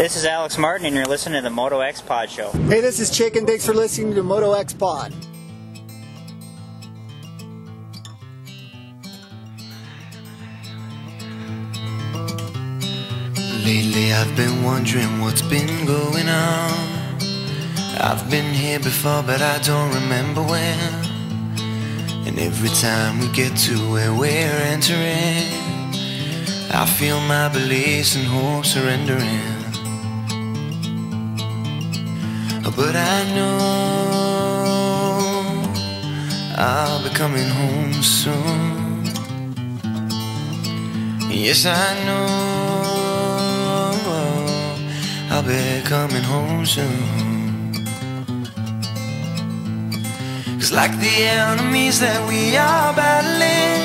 This is Alex Martin, and you're listening to the Moto X Pod Show. Hey, this is Chicken. thanks for listening to Moto X Pod. Lately I've been wondering what's been going on. I've been here before, but I don't remember when. And every time we get to where we're entering, I feel my beliefs and hopes surrendering. But I know I'll be coming home soon. Yes, I know I'll be coming home soon. Cause like the enemies that we are battling,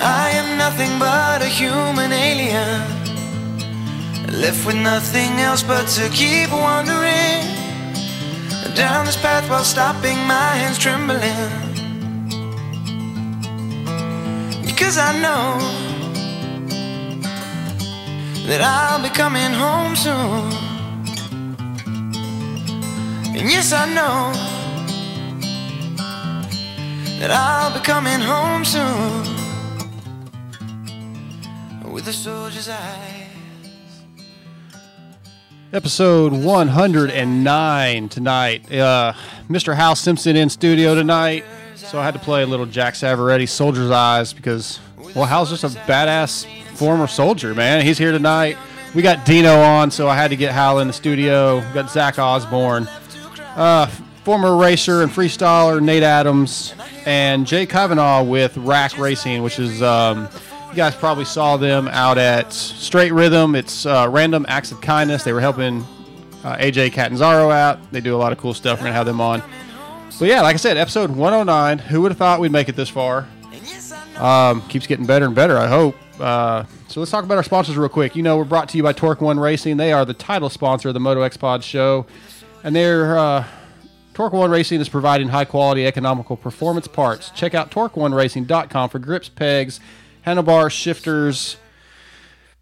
I am nothing but a human alien. Left with nothing else but to keep wandering down this path while stopping my hands trembling. Because I know that I'll be coming home soon. And yes, I know that I'll be coming home soon with a soldier's eyes. Episode 109 tonight. Uh, Mr. Hal Simpson in studio tonight. So I had to play a little Jack Savoretti Soldier's Eyes because, well, Hal's just a badass former soldier, man. He's here tonight. We got Dino on, so I had to get Hal in the studio. We got Zach Osborne, uh, former racer and freestyler Nate Adams, and Jay Kavanaugh with RAK Racing, which is um, you guys probably saw them out at Straight Rhythm. It's uh, Random Acts of Kindness. They were helping uh, AJ Catanzaro out. They do a lot of cool stuff. We're gonna have them on. But yeah, like I said, episode 109. Who would have thought we'd make it this far? Um, keeps getting better and better. I hope. Uh, so let's talk about our sponsors real quick. You know, we're brought to you by Torque One Racing. They are the title sponsor of the Moto X Pod show, and they're uh, Torque One Racing is providing high quality, economical performance parts. Check out TorqueOneRacing.com for grips, pegs, handlebars, shifters,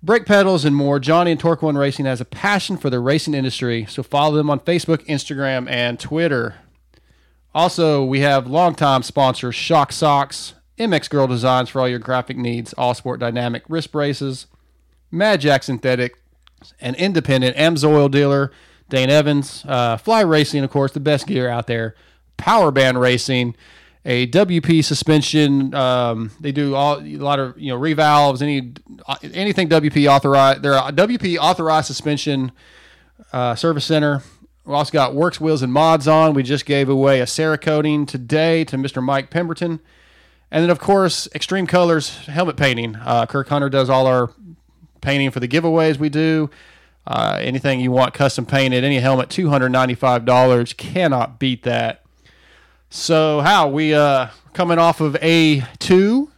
brake pedals, and more. Johnny and Torque One Racing has a passion for the racing industry, so follow them on Facebook, Instagram, and Twitter. Also, we have longtime sponsors Shock Socks, MX Girl Designs for all your graphic needs, All Sport Dynamic wrist braces, Mad Jack Synthetic, an independent Amsoil dealer, Dane Evans, uh, Fly Racing, of course, the best gear out there, Power Band Racing, a WP suspension. Um, they do all a lot of you know revalves, any anything WP authorized. They're a WP authorized suspension uh, service center. We also got Works Wheels and Mods on. We just gave away a Cerakoting today to Mr. Mike Pemberton. And then, of course, Extreme Colors helmet painting. Uh, Kirk Hunter does all our painting for the giveaways we do. Uh, anything you want custom painted, any helmet, $295. Cannot beat that. So, how we uh, coming off of A2.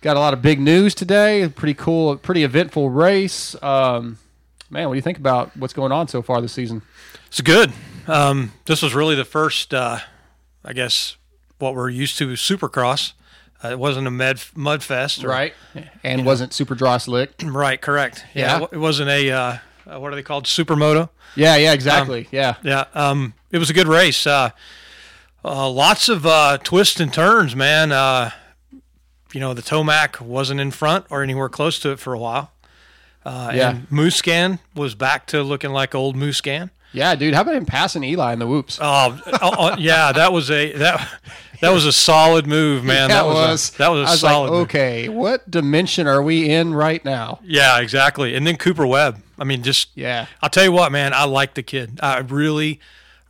Got a lot of big news today. Pretty cool, pretty eventful race. Um, man, what do you think about what's going on so far this season? It's good. Um, this was really the first, uh, I guess, what we're used to Supercross. Uh, it wasn't a med, mud fest, or, right? And wasn't super dry slick. Right, correct. Yeah. it wasn't a uh, uh, what are they called? Supermoto. Yeah, yeah, exactly. yeah, Yeah, um, it was a good race. Uh, uh, lots of uh, twists and turns, man. Uh, you know, the Tomac wasn't in front or anywhere close to it for a while. Uh, Yeah. And Musquin was back to looking like old Musquin. yeah, dude. How about him passing Eli in the whoops? Oh, oh, oh, yeah, that was a that that was a solid move, man. that was, a, that was a I was solid. like, move. okay, what dimension are we in right now? Yeah, exactly. And then Cooper Webb. I mean, just Yeah, I'll tell you what, man. I like the kid. I really,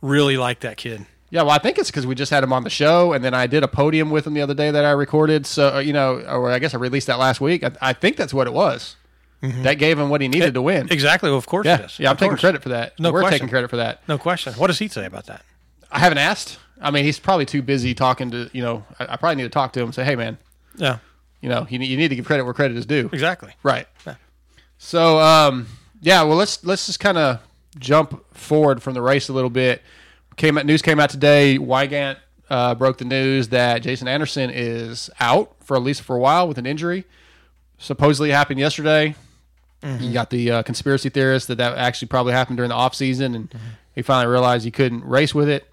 really like that kid. Yeah. Well, I think it's because we just had him on the show, and then I did a podium with him the other day that I recorded. So uh, you know, or I guess I released that last week. I, I think that's what it was. That gave him what he needed to win. Exactly. Well, of course Yeah, it is. yeah. I'm Of taking credit for that. No We're question. taking credit for that. No question. What does he say about that? I haven't asked. I mean, he's probably too busy talking to you know. I, I probably need to talk to him. and Say, hey, man, Yeah, you know, you, you need to give credit where credit is due. exactly. Right. Yeah. So, um, yeah, well, let's let's just kind of jump forward from the race a little bit. Came out, news came out today. Weigandt uh, broke the news that Jason Anderson is out for at least for a while with an injury. Supposedly happened yesterday. You got the uh, conspiracy theorists that that actually probably happened during the off season, and he finally realized he couldn't race with it.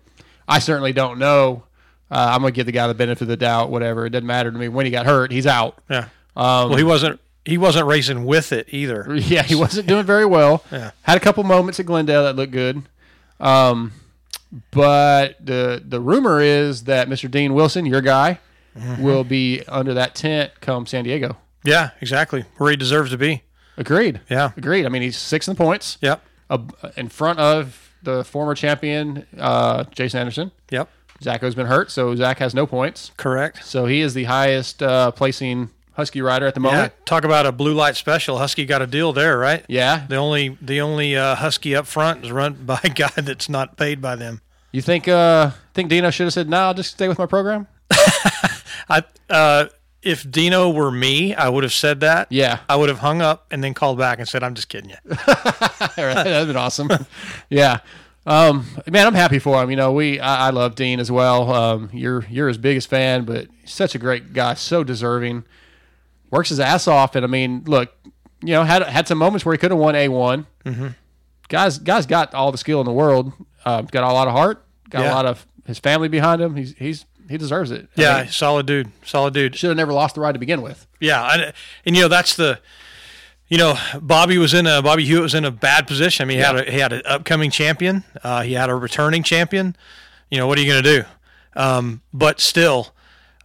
I certainly don't know. Uh, I'm gonna give the guy the benefit of the doubt. Whatever, it doesn't matter to me. When he got hurt, he's out. Yeah. well, he wasn't. He wasn't racing with it either. Yeah, he wasn't doing very well. Yeah. Had a couple moments at Glendale that looked good. Um, but the the rumor is that Mr. Dean Wilson, your guy, Mm-hmm. will be under that tent come San Diego. Yeah, exactly. Where he deserves to be. Agreed. Yeah. Agreed. I mean, he's six in the points. Yep. Uh, in front of the former champion, uh, Jason Anderson. Yep. Zacho's been hurt, so Zach has no points. Correct. So he is the highest uh, placing Husky rider at the Yeah. moment. Talk about a blue light special. Husky got a deal there, right? Yeah. The only the only uh, Husky up front is run by a guy that's not paid by them. You think uh, think Dino should have said, "No, I'll just stay with my program"? I uh, if Dino were me, I would have said that. Yeah. I would have hung up and then called back and said, "I'm just kidding you." That'd been awesome. yeah. Um, man, I'm happy for him. You know, we I, I love Dean as well. Um, you're you're his biggest fan, but such a great guy, so deserving. Works his ass off, and I mean, look, you know, had had some moments where he could have won a one. Mm-hmm. Guys, guys got all the skill in the world. Uh, got a lot of heart. Got Yeah. a lot of his family behind him. He's he's he deserves it. Yeah, solid dude, solid dude. should have never lost the ride to begin with. Yeah, and, and you know that's the, you know, Bobby was in a Bobby Hewitt was in a bad position. I mean, he had a he had an upcoming champion, uh, he had a returning champion. You know, what are you going to do? Um, but still,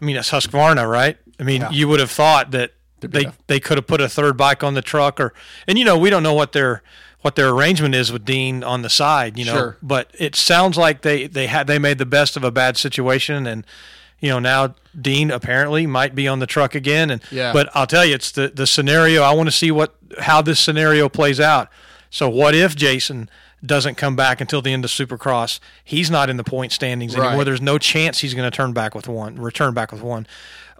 I mean, it's Husqvarna, right? I mean, you would have thought that they they could have put a third bike on the truck, or and you know, we don't know what their what their arrangement is with Dean on the side, you know. Sure. But it sounds like they they had they made the best of a bad situation, and you know now Dean apparently might be on the truck again, and Yeah. but I'll tell you, it's the the scenario. I want to see what how this scenario plays out. So what if Jason doesn't come back until the end of Supercross? He's not in the point standings Right. anymore. There's no chance he's going to turn back with one, return back with one.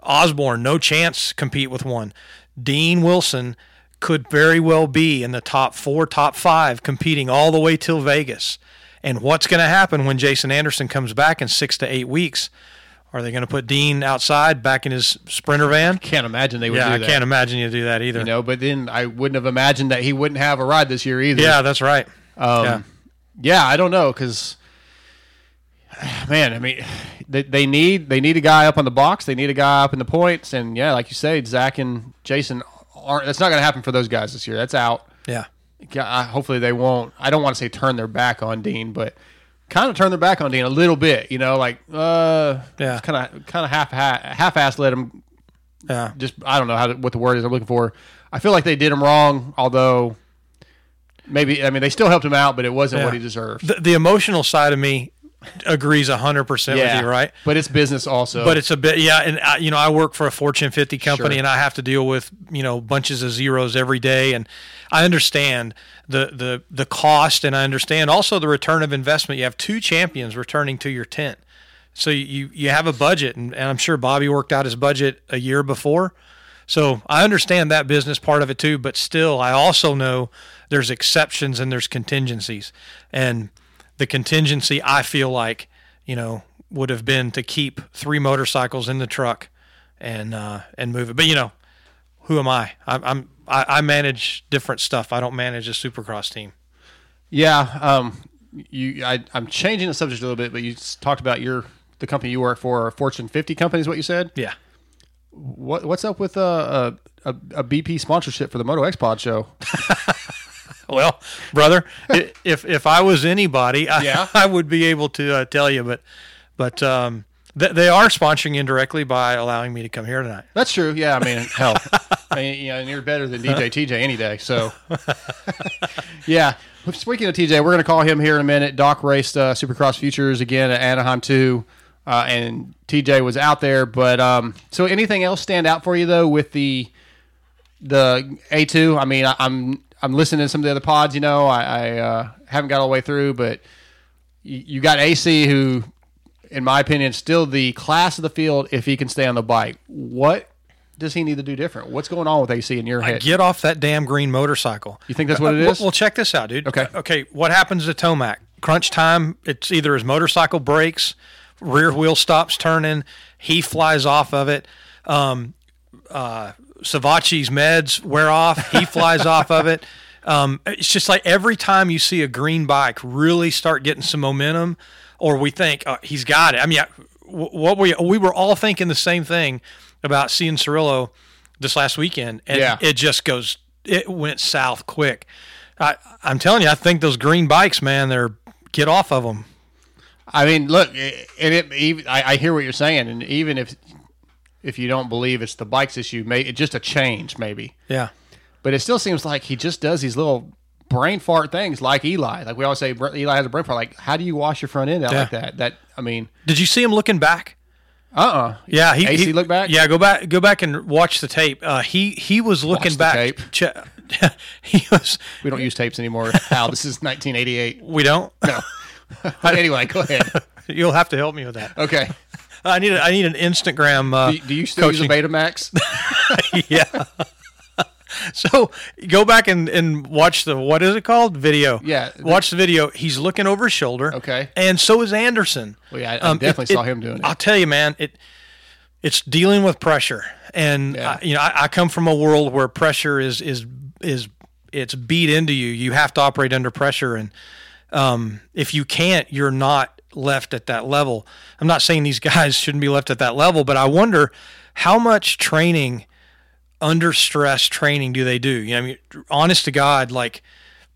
Osborne, no chance compete with one. Dean Wilson could very well be in the top four, top five, competing all the way till Vegas. And what's going to happen when Jason Anderson comes back in six to eight weeks? Are they going to put Dean outside back in his sprinter van? Can't imagine they would Yeah, I can't imagine you do that either. You know, but then I wouldn't have imagined that he wouldn't have a ride this year either. Yeah, that's right. Um, yeah. yeah, I don't know because, man, I mean, they, they need they need a guy up on the box. They need a guy up in the points, and yeah, like you say, Zach and Jason aren't. That's not going to happen for those guys this year. That's out. Yeah. Yeah, I- hopefully they won't. I don't want to say turn their back on Dean, but kind of turn their back on Dean a little bit. You know, like uh, Yeah. kind of kind of half half ass let him Yeah. just I don't know how to, what the word is I'm looking for. I feel like they did him wrong, although maybe I mean they still helped him out, but it wasn't what he deserved. The, the emotional side of me agrees 100% with you, right? But it's business also. But it's a bit, yeah. And I, you know, I work for a Fortune 50 company, Sure. and I have to deal with you know bunches of zeros every day, and I understand the the the cost, and I understand also the return of investment. You have two champions returning to your tent, so you you have a budget, and, and I'm sure Bobby worked out his budget a year before. So I understand that business part of it too, but still, I also know there's exceptions and there's contingencies, and the contingency I feel like you know would have been to keep three motorcycles in the truck and uh, and move it. But you know, who am I? I'm, I'm I, I manage different stuff. I don't manage a supercross team. yeah, um, you I, I'm changing the subject a little bit, but you talked about your the company you work for, a Fortune 50 company, is what you said. Yeah. What what's up with uh, a, a a BP sponsorship for the Moto X Pod show? Well, brother, if if I was anybody, I, Yeah. I would be able to uh, tell you. But but um, th- they are sponsoring indirectly by allowing me to come here tonight. That's true. Yeah, I mean, hell, I mean, you know, and you're better than DJ TJ any day. So, yeah. Speaking of TJ, we're going to call him here in a minute. Doc raced uh, Supercross Futures again at Anaheim too, uh, and TJ was out there. But um, so, anything else stand out for you though with the the A two? I mean, I, I'm I'm listening to some of the other pods. You know, I, I uh, haven't got all the way through, but you, you got AC who in my opinion, is still the class of the field if he can stay on the bike. What does he need to do different? What's going on with AC in your head? Get off that damn green motorcycle. You think that's what it Uh. Well, well, check this out, dude. Okay. Okay. What happens to Tomac? Crunch time. It's either his motorcycle breaks, rear wheel stops turning, he flies off of it. Um, uh, Savatgy's meds wear off. He flies off of it. Um, it's just like every time you see a green bike really start getting some momentum, or we think oh, he's got it. I mean, I- what we we were all thinking the same thing about seeing Cirillo this last weekend, and Yeah. it just goes. It went south quick. I, I'm telling you, I think those green bikes, man, they're get off of them. I mean, look, and it even I, I hear what you're saying, and even if if you don't believe it's the bikes issue, may it's just a change maybe, Yeah. but it still seems like he just does these little brain fart things like Eli. Like we always say, Eli has a brain fart. Like, how do you wash your front end out Yeah. like that? That I mean, Did you see him looking back? uh, uh Yeah, he, AC he look back? Yeah, go back, go back and watch the tape. Uh, he he was looking the back. Che- he was. We don't use tapes anymore. Hal, this is 1988. We don't. No. But anyway, go ahead. You'll have to help me with that. Okay. I need a, I need an Instagram. Uh, Do, do you still use a coaching. Betamax? yeah. so go back and, and watch the what is it called video? Yeah. Watch the video. He's looking over his shoulder. Okay. And so is Anderson. Well, yeah, I- I definitely saw him doing it. I'll tell you, man. It it's dealing with pressure, and Yeah. I, you know I, I come from a world where pressure is is is it's beat into you. You have to operate under pressure, and um, if you can't, you're not left at that level. I'm not saying these guys shouldn't be left at that level, but I wonder how much training under stress training do they do? You know, I mean, honest to God, like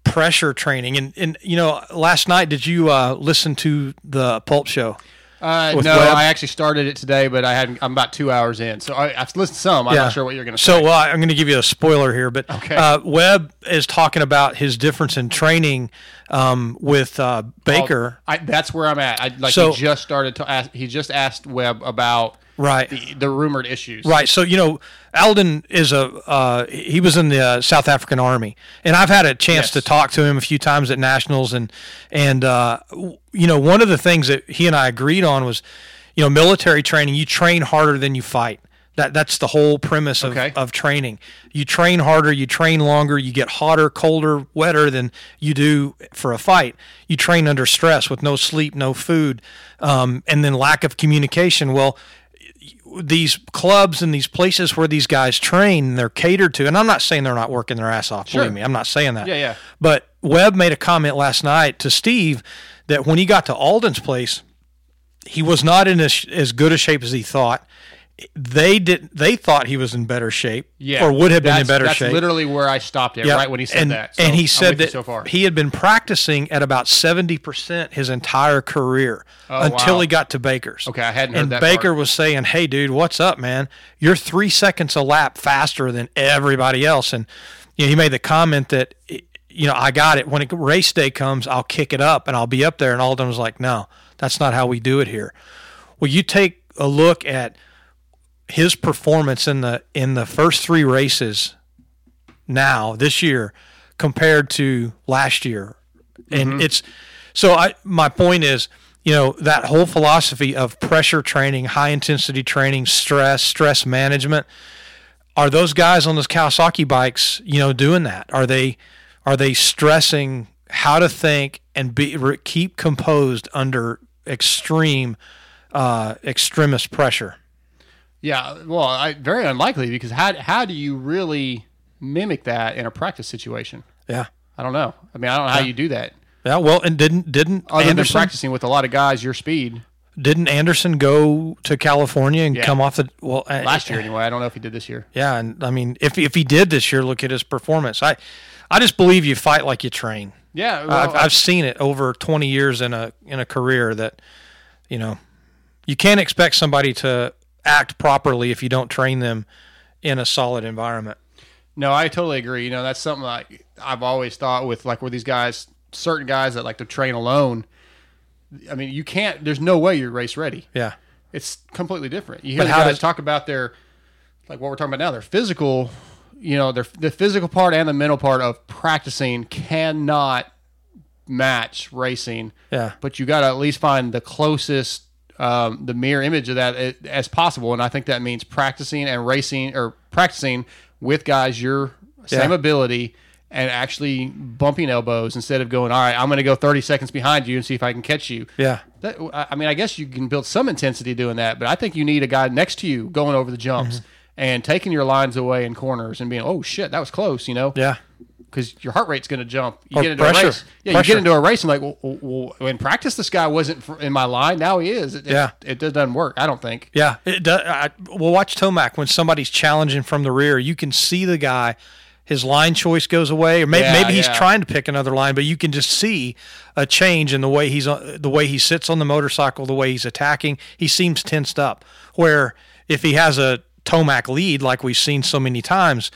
pressure training. And and you know, last night did you uh, listen to the Pulp Show? Uh, no? I actually started it today, but I hadn't. I'm about two hours in, so I, I've listened to some. I'm not sure what you're going to say. So, say. well, I'm going to give you a spoiler here, but Okay. uh, Webb is talking about his difference in training um, with uh, Baker. I, that's where I'm at. I, like So- he just started to ask. He just asked Webb about Right. the, the rumored issues. Right. So you know, Aldon is a uh, he was in the uh, South African Army, and I've had a chance Yes. to talk to him a few times at nationals, and and uh, you know, one of the things that he and I agreed on was, you know, military training. You train harder than you fight. That that's the whole premise of, Okay. of training. You train harder, you train longer, you get hotter, colder, wetter than you do for a fight. You train under stress with no sleep, no food, um, and then lack of communication. Well, these clubs and these places where these guys train, they're catered to. And I'm not saying they're not working their ass off. Sure. Believe me, I'm not saying that. Yeah, yeah. But Webb made a comment last night to Steve that when he got to Aldon's place, he was not in as, as good a shape as he thought. They did. They thought he was in better shape, Yeah, or would have been in better that's shape. literally where I stopped it. Yeah. Right when he said and, that. So and he said that so far. he had been practicing at about seventy percent his entire career oh, until wow. he got to Baker's. Okay, I hadn't heard And that Baker part. was saying, "Hey, dude, what's up, man? You're three seconds a lap faster than everybody else." And you know, he made the comment that, you know, I got it. When it, race day comes, I'll kick it up and I'll be up there. And Aldon was like, "No, that's not how we do it here." Well, you take a look at his performance in the in the first three races now this year compared to last year. And it's so i my point is you know that whole philosophy of pressure training high intensity training stress stress management are those guys on those kawasaki bikes you know doing that? Are they are they stressing how to think and be keep composed under extreme uh extremist pressure Yeah, well, I, very unlikely because how how do you really mimic that in a practice situation? yeah I don't know. I mean, I don't know how you do that yeah well and didn't didn't other than anderson practicing with a lot of guys your speed didn't anderson go to california and Yeah. come off the well last year anyway. I don't know if he did this year. Yeah, and I mean, if if he did this year, look at his performance. I, I just believe you fight like you train. Yeah, well, I've, I've seen it over 20 years in a in a career that, you know, you can't expect somebody to act properly if you don't train them in a solid environment. No, I totally agree. You know, that's something like I've always thought with like where these guys, certain guys that like to train alone. I mean, you can't. There's no way you're race ready. Yeah, It's completely different. You hear But how guys does- talk about their, like what we're talking about now, their physical. You know, their the physical part and the mental part of practicing cannot match racing. Yeah. But you got to at least find the closest, um, the mirror image of that as possible, and I think that means practicing and racing or practicing with guys your same Yeah. ability and actually bumping elbows instead of going, all right, I'm going to go 30 seconds behind you and see if I can catch you. yeah, That, I I mean, I guess you can build some intensity doing that, but I think you need a guy next to you going over the jumps Mm-hmm. and taking your lines away in corners and being, oh shit, that was close, you know? Yeah. Because your heart rate's going to jump. You Or get into pressure. a race. Yeah, you get into a race and like, well, well, well, in practice, this guy wasn't in my line. Now he is. It, Yeah. It, it doesn't work. I don't think. Yeah, it does. I, well, watch Tomac when somebody's challenging from the rear. You can see the guy, his line choice goes away, or maybe, Yeah, maybe he's yeah. trying to pick another line, but you can just see a change in the way he's uh, the way he sits on the motorcycle, the way he's attacking. He seems tensed up. Where if he has a Tomac lead, like we've seen so many times,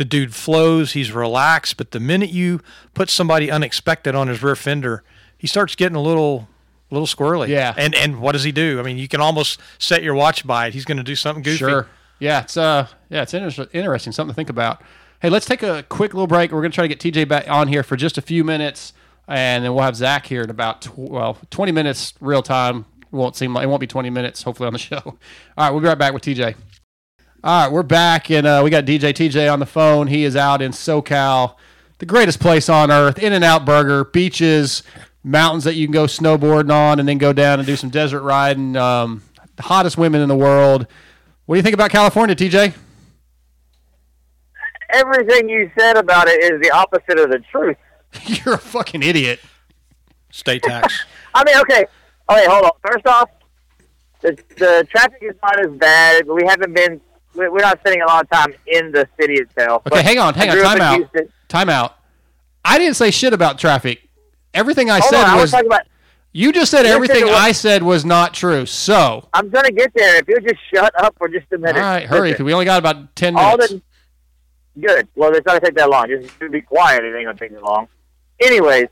the dude flows, he's relaxed. But the minute you put somebody unexpected on his rear fender, he starts getting a little. A little squirrely, Yeah. And and what does he do? I mean, you can almost set your watch by it. He's going to do something goofy. Sure. Yeah, it's uh, yeah, it's inter- interesting. Something to think about. Hey, let's take a quick little break. We're gonna try to get TJ back on here for just a few minutes, and then we'll have Zach here in about tw- well, twenty minutes real time. Won't seem like it won't be twenty minutes. Hopefully on the show. All right, we'll be right back with TJ. All right, we're back, and uh, we got DJ TJ on the phone. He is out in SoCal, the greatest place on earth. In and Out Burger, beaches, mountains that you can go snowboarding on, and then go down and do some desert riding. Um, the hottest women in the world. What do you think about California, TJ? Everything you said about it is the opposite of the truth. You're a fucking idiot. State tax. I mean, okay. Okay, hold on. First off, the, the traffic is not as bad. We haven't been. We- We're not spending a lot of time in the city itself. Okay, hang on, hang I on. Time out. Houston. Time out. I didn't say shit about traffic. Everything I Hold said on, I was was. talking about. You just said everything to I said was not true. So, I'm gonna get there. If you'll just shut up for just a minute. All right, hurry, because we only got about 10 all minutes. the good. Well, it's not gonna take that long. Just to be quiet. It ain't gonna take that long. Anyways,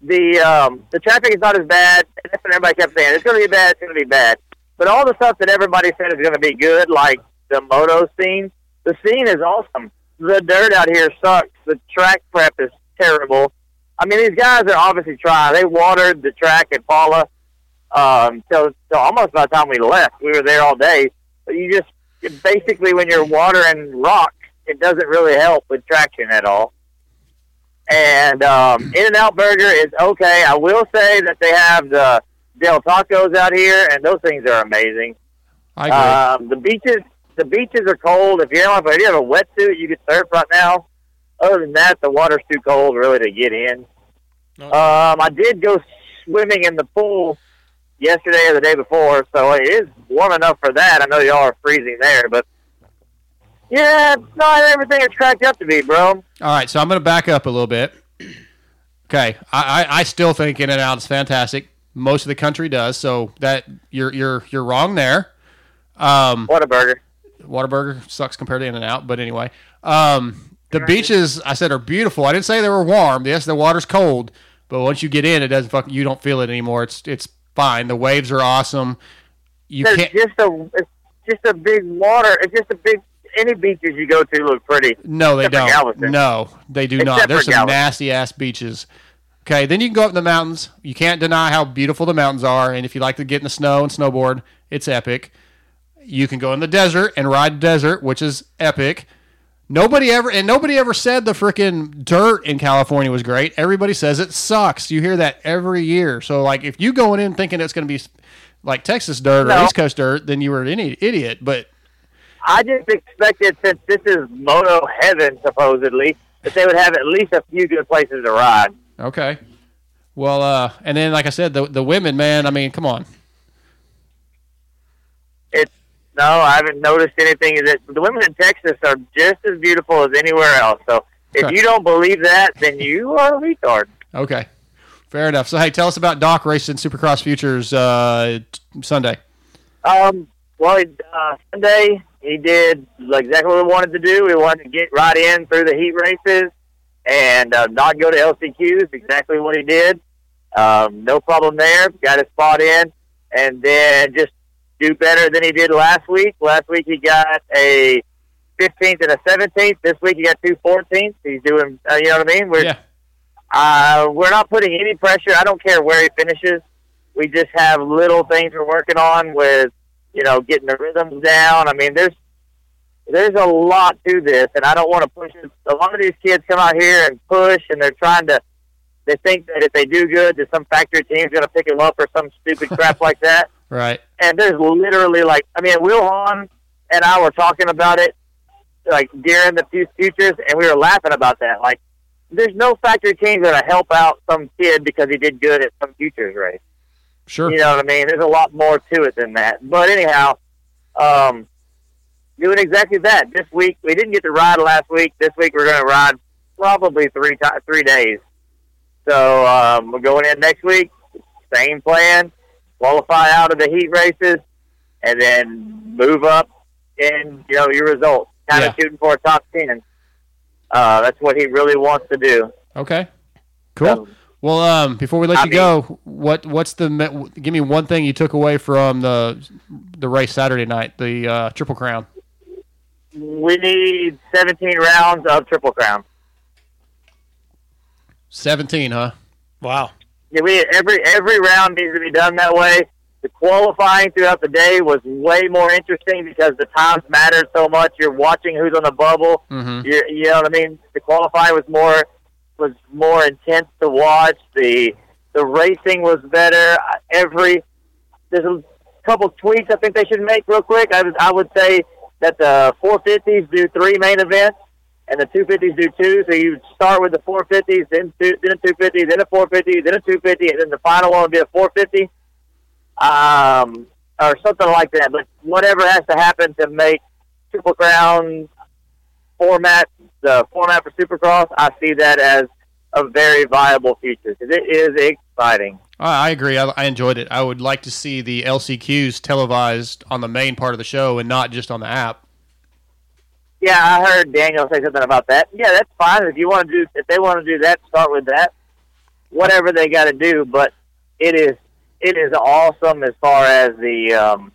the um, the traffic is not as bad. That's what everybody kept saying. It's gonna be bad. It's gonna be bad. But all the stuff that everybody said is gonna be good, like the moto scene. The scene is awesome. The dirt out here sucks. The track prep is terrible. I mean, these guys are obviously trying. They watered the track at Pala um, till, till almost by the time we left. We were there all day. But you just basically when you're watering rock, it doesn't really help with traction at all. And um, In and Out Burger is okay. I will say that they have the Del Tacos out here, and those things are amazing. I agree. Um, the beaches, the beaches are cold. If you're have, if you have a wetsuit, you can surf right now. Other than that, the water's too cold really to get in. Um, I did go swimming in the pool yesterday or the day before, so it is warm enough for that. I know y'all are freezing there, but yeah, it's not everything it's cracked up to be, bro. All right, so I'm going to back up a little bit. Okay, I, I, I still think In and Out is fantastic. Most of the country does, so that you're you're you're wrong there. Um, What a burger! Whataburger sucks compared to In and Out, but anyway, um, the beaches I said are beautiful. I didn't say they were warm. Yes, the water's cold, but once you get in, it doesn't fuck. You don't feel it anymore. It's it's fine. The waves are awesome. You It's can't. just a, it's just a big water. It's just a big. Any beaches you go to look pretty. No, they don't. No, they do not. Except There's some Galveston. nasty ass beaches. Okay, then you can go up in the mountains. You can't deny how beautiful the mountains are, and if you like to get in the snow and snowboard, it's epic. You can go in the desert and ride the desert, which is epic. Nobody ever and nobody ever said the freaking dirt in California was great. Everybody says it sucks. You hear that every year. So like if you going in thinking it's going to be like Texas dirt or East Coast dirt, then you were an idiot. idiot. But I just expected since this is moto heaven supposedly that they would have at least a few good places to ride. Okay. Well, uh, and then like I said, the the women, man. I mean, come on. It's no, I haven't noticed anything. That the women in Texas are just as beautiful as anywhere else. So if Okay. you don't believe that, then you are a retard. Okay. Fair enough. So hey, tell us about Doc racing Supercross Futures uh, Sunday. Um, well, uh, Sunday he did exactly what we wanted to do. We wanted to get right in through the heat races and uh, not go to LCQs. Exactly what he did. Um, no problem there. Got his spot in, and then just do better than he did last week. Last week he got a 15th and a 17th. This week he got two 14th. He's doing, uh, you know what I mean? We're Yeah. uh, we're not putting any pressure. I don't care where he finishes. We just have little things we're working on with, you know, getting the rhythms down. I mean, there's there's a lot to this, and I don't want to push it. A lot of these kids come out here and push, and they're trying to. They think that if they do good, that some factory team's going to pick them up or some stupid crap like that Right. And there's literally like I mean Will Hahn and I were talking about it like during the fu- futures, and we were laughing about that. Like, there's no factory team to help out some kid because he did good at some futures race. Sure. You know what I mean? There's a lot more to it than that. But anyhow, um, doing exactly that this week. We didn't get to ride last week. This week we're going to ride probably three ti three days. So um, we're going in next week. Same plan. Qualify out of the heat races, and then move up in you know your results. Kind of Yeah. shooting for a top ten. Uh, that's what he really wants to do. Okay. Cool. So, Well, um, before we let I you go, what what's the me- give me one thing you took away from the the race Saturday night, the uh, Triple Crown? we need 17 rounds of Triple Crown. Seventeen, huh? Wow. Yeah, we every every round needs to be done that way. The qualifying throughout the day was way more interesting because the times mattered so much. You're watching who's on the bubble. Mhm. You're, you know what I mean. The qualifying was more was more intense to watch. The the racing was better. Every there's a couple tweaks I think they should make real quick. I would I would say that the 450s do three main events and the 250s do two. So you start with the 450s, then two, then a 250, then a 450, then a 250, and then the final one would be a 450, um, or something like that. But whatever has to happen to make Triple Crown format the format for Supercross, I see that as a very viable future because it is exciting. I, agree. I, I enjoyed it. I would like to see the LCQs televised on the main part of the show and not just on the app. Yeah, I heard Daniel say something about that. Yeah, that's fine if you want to do if they want to do that, start with that. Whatever they got to do, but it is it is awesome as far as the. Um,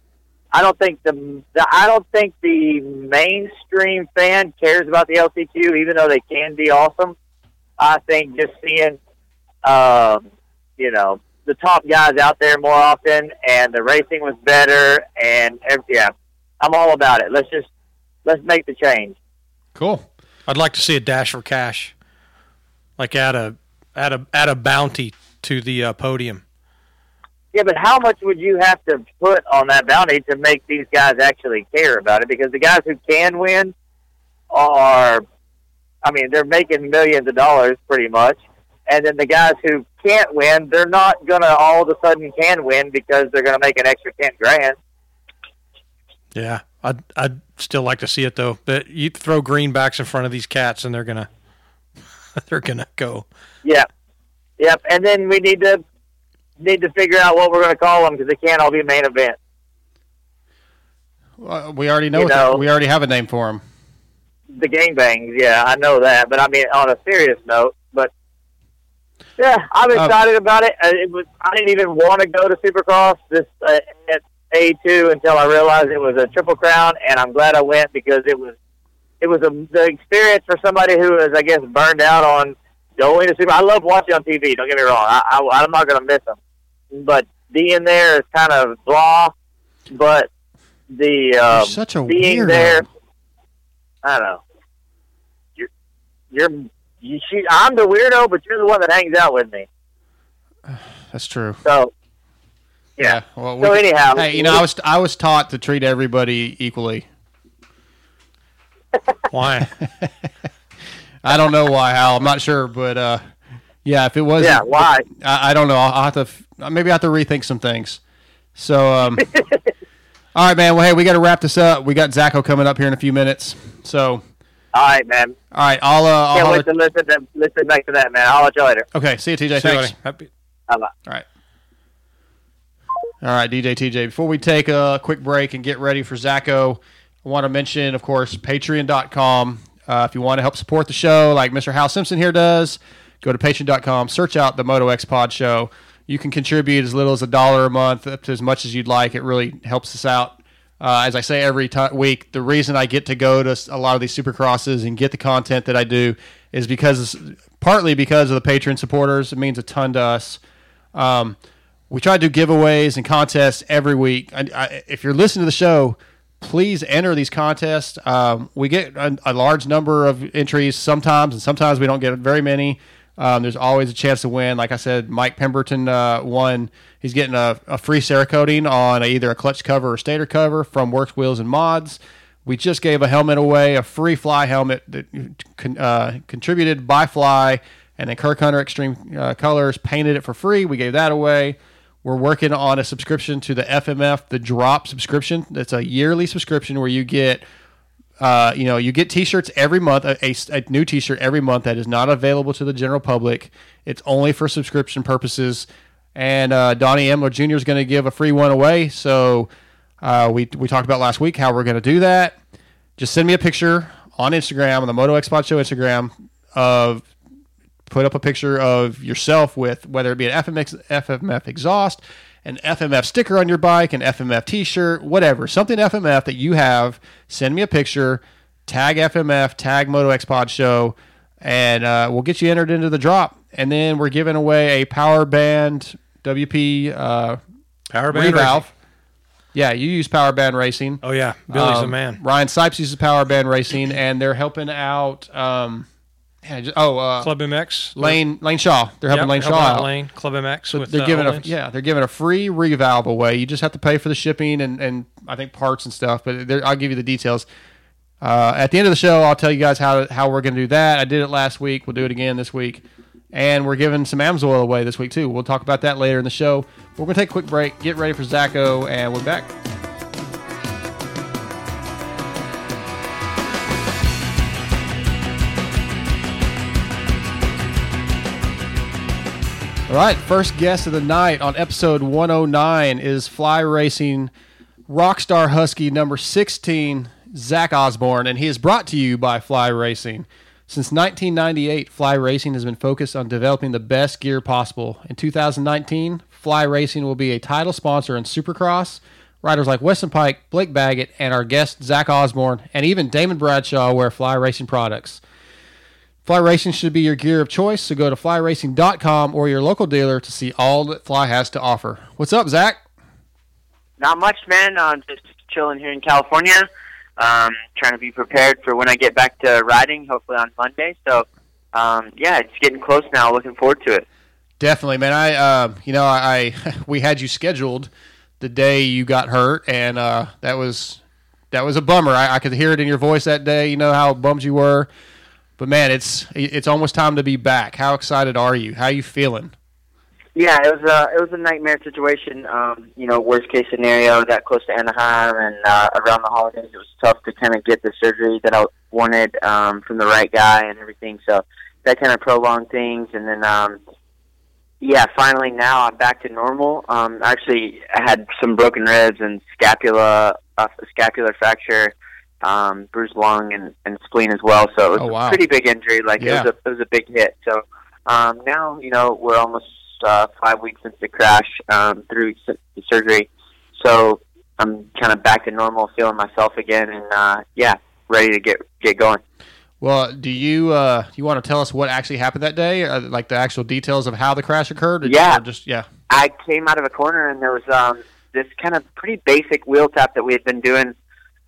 I don't think the, the I don't think the mainstream fan cares about the LCQ, even though they can be awesome. I think just seeing, um, you know, the top guys out there more often, and the racing was better, and yeah, I'm all about it. Let's just let's make the change. Cool. I'd like to see a dash for cash, like add a add a add a bounty to the uh, podium. Yeah, but how much would you have to put on that bounty to make these guys actually care about it? Because the guys who can win are, I mean, they're making millions of dollars pretty much. And then the guys who can't win, they're not going to all of a sudden can win because they're going to make an extra 10 grand. Yeah, I'd I'd still like to see it though. But you throw greenbacks in front of these cats, and they're gonna they're gonna go. Yeah. Yep. And then we need to need to figure out what we're going to call them because they can't all be main event. Uh, we already know, You know- we already have a name for them. the gangbangs. Yeah, I know that, but I mean on a serious note. But yeah, I'm Uh, excited about it. Uh, It was I didn't even want to go to Supercross this uh, at A two until I realized it was a triple crown, and I'm glad I went because it was it was a the experience for somebody who is I guess burned out on going to Super. I love watching on TV. Don't get me wrong. I, I I'm not going to miss them, but being there is kind of blah. But the um, such a being weirdo. there. I don't know. You're, you're, you shoot, I'm the weirdo, but you're the one that hangs out with me. That's true. So, yeah. Well, So anyhow, hey, you know, I was I was taught to treat everybody equally. Why? I don't know why, Hal. I'm not sure, but uh, yeah, if it was, Yeah, why? I, I don't know. I'll, I'll have to maybe I have to rethink some things. So, um, all right, man. Well, hey, we got to wrap this up. We got Zacho coming up here in a few minutes. So, all right, man. all right, I'll. Uh, I'll Can't holler- wait to listen to listen back to that, man. I'll let you later. okay, see you, TJ. See you, Thanks. buddy. Happy- Bye bye. All right. All right, DJ TJ. Before we take a quick break and get ready for Zacho, I want to mention, of course, patreon.com. Uh, if you want to help support the show, like Mr. Hal Simpson here does, go to patreon.com, search out the Moto X Pod Show. You can contribute as little as a dollar a month, up to as much as you'd like. It really helps us out. Uh, as I say every ti week, the reason I get to go to a lot of these supercrosses and get the content that I do is because, partly because of the patron supporters. It means a ton to us. Um, we try to do giveaways and contests every week. I, I, if you're listening to the show, please enter these contests. Um, we get a, a large number of entries sometimes, and sometimes we don't get very many. Um, there's always a chance to win. Like I said, Mike Pemberton uh, won. He's getting a, a free Cerakoting on either a clutch cover or stator cover from Works Wheels and Mods. We just gave a helmet away, a free fly helmet that con- uh, contributed by Fly, and then Kirk Hunter Extreme uh, Colors painted it for free. We gave that away. We're working on a subscription to the FMF, the Drop subscription. That's a yearly subscription where you get, uh, you know, you get T-shirts every month, a, a, a new T-shirt every month that is not available to the general public. It's only for subscription purposes. And uh, Donnie Emler Jr. is going to give a free one away. So uh, we we talked about last week how we're going to do that. Just send me a picture on Instagram on the Moto X Show Instagram of put up a picture of yourself with whether it be an FMX, FMF exhaust, an FMF sticker on your bike, an FMF T-shirt, whatever, something FMF that you have. Send me a picture, tag FMF, tag Moto X Pod Show, and uh, we'll get you entered into the drop. And then we're giving away a Power Band WP uh, Power band revalve. racing. Yeah, you use Power Band Racing. Oh yeah, Billy's Um, man. Ryan Sipes uses Power Band Racing, and they're helping out. Um, yeah, just- oh, uh, Club MX. Lane Lane Shaw. They're helping Yep, Lane helping Shaw out out. Lane Club MX So with they're uh, giving a yeah, they're giving a free revalve away. You just have to pay for the shipping and, and I think parts and stuff. But I'll give you the details. Uh, at the end of the show, I'll tell you guys how how we're going to do that. I did it last week. We'll do it again this week, and we're giving some Amsoil away this week too. We'll talk about that later in the show. We're going to take a quick break, get ready for Zacho, and we're back. All right, first guest of the night on episode 109 is Fly Racing Rockstar Husky number 16, Zach Osborne, and he is brought to you by Fly Racing. Since 1998, Fly Racing has been focused on developing the best gear possible. In 2019, Fly Racing will be a title sponsor in Supercross. Riders like Weston Peick, Blake Baggett, and our guest Zach Osborne, and even Damon Bradshaw wear Fly Racing products. Fly Racing should be your gear of choice, so go to flyracing.com or your local dealer to see all that Fly has to offer. What's up, Zach? Not much, man. I'm just chilling here in California. Um, trying to be prepared for when I get back to riding, hopefully on Monday. So, um, yeah, it's getting close now. Looking forward to it. Definitely, man. I, uh, you know, I we had you scheduled the day you got hurt, and uh, that was that was a bummer. I, I could hear it in your voice that day. You know how bummed you were, but man, it's it's almost time to be back. How excited are you? How are you feeling? Yeah, it was a it was a nightmare situation. Um, you know, worst case scenario, got close to Anaheim, and uh, around the holidays, it was tough to kind of get the surgery that I wanted um, from the right guy and everything. So that kind of prolonged things, and then um, yeah, finally now I'm back to normal. Um, I actually, I had some broken ribs and scapula, uh, scapular fracture, um, bruised lung, and, and spleen as well. So it was Oh, wow. a pretty big injury. Like Yeah. it was a it was a big hit. So um, now you know we're almost uh, five weeks since the crash, um, three weeks since the surgery. So I'm kind of back to normal, feeling myself again, and uh, yeah, ready to get get going. Well, do you uh, you want to tell us what actually happened that day, uh, like the actual details of how the crash occurred? Yeah. or just yeah. I came out of a corner and there was um, this kind of pretty basic wheel tap that we had been doing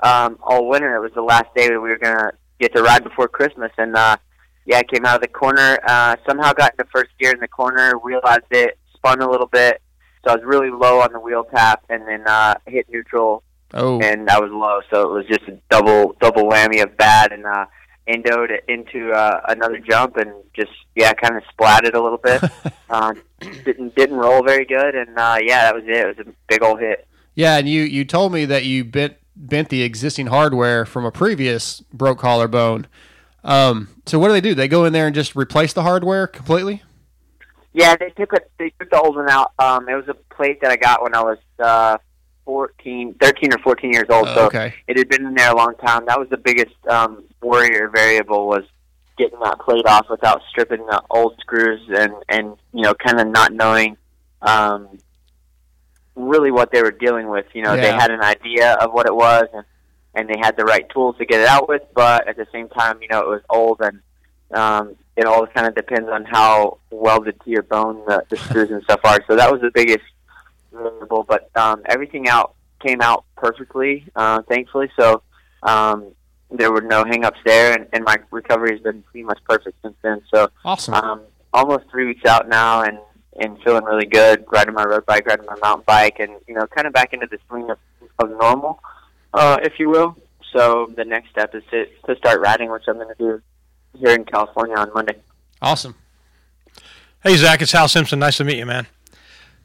um, all winter. It was the last day that we were gonna get to ride before Christmas, and uh, yeah, I came out of the corner. Uh, somehow got into first gear in the corner, realized it, spun a little bit, so I was really low on the wheel tap, and then uh, hit neutral, Oh, and I was low, so it was just a double double whammy of bad, and uh, endoed it into uh, another jump, and just yeah, kind of splatted a little bit. uh, didn't didn't roll very good, and uh, yeah, that was it. It was a big old hit. yeah. And you you told me that you bent bent the existing hardware from a previous broke collarbone. Um, so what do they do? They go in there and just replace the hardware completely? Yeah, they took it. They took the old one out. Um, it was a plate that I got when I was uh, 14, 13 or fourteen years old. Oh, so okay. it had been in there a long time. That was the biggest um, worry or variable was getting that plate off without stripping the old screws and and you know kind of not knowing um, really what they were dealing with. You know, they had an idea of what it was and and they had the right tools to get it out with, but at the same time, you know, it was old and um, it all kind of depends on how welded to your bone the, the screws and stuff are. So that was the biggest variable, but um, everything out came out perfectly, uh, thankfully. So um, there were no hang-ups there, and, and my recovery has been pretty much perfect since then. So Awesome. um, almost three weeks out now, and and feeling really good. Riding my road bike, riding my mountain bike, and you know, kind of back into the swing of, of normal, uh, if you will. so the next step is to to start riding, which I'm going to do here in California on Monday. Awesome. Hey, Zach, it's Hal Simpson. Nice to meet you, man.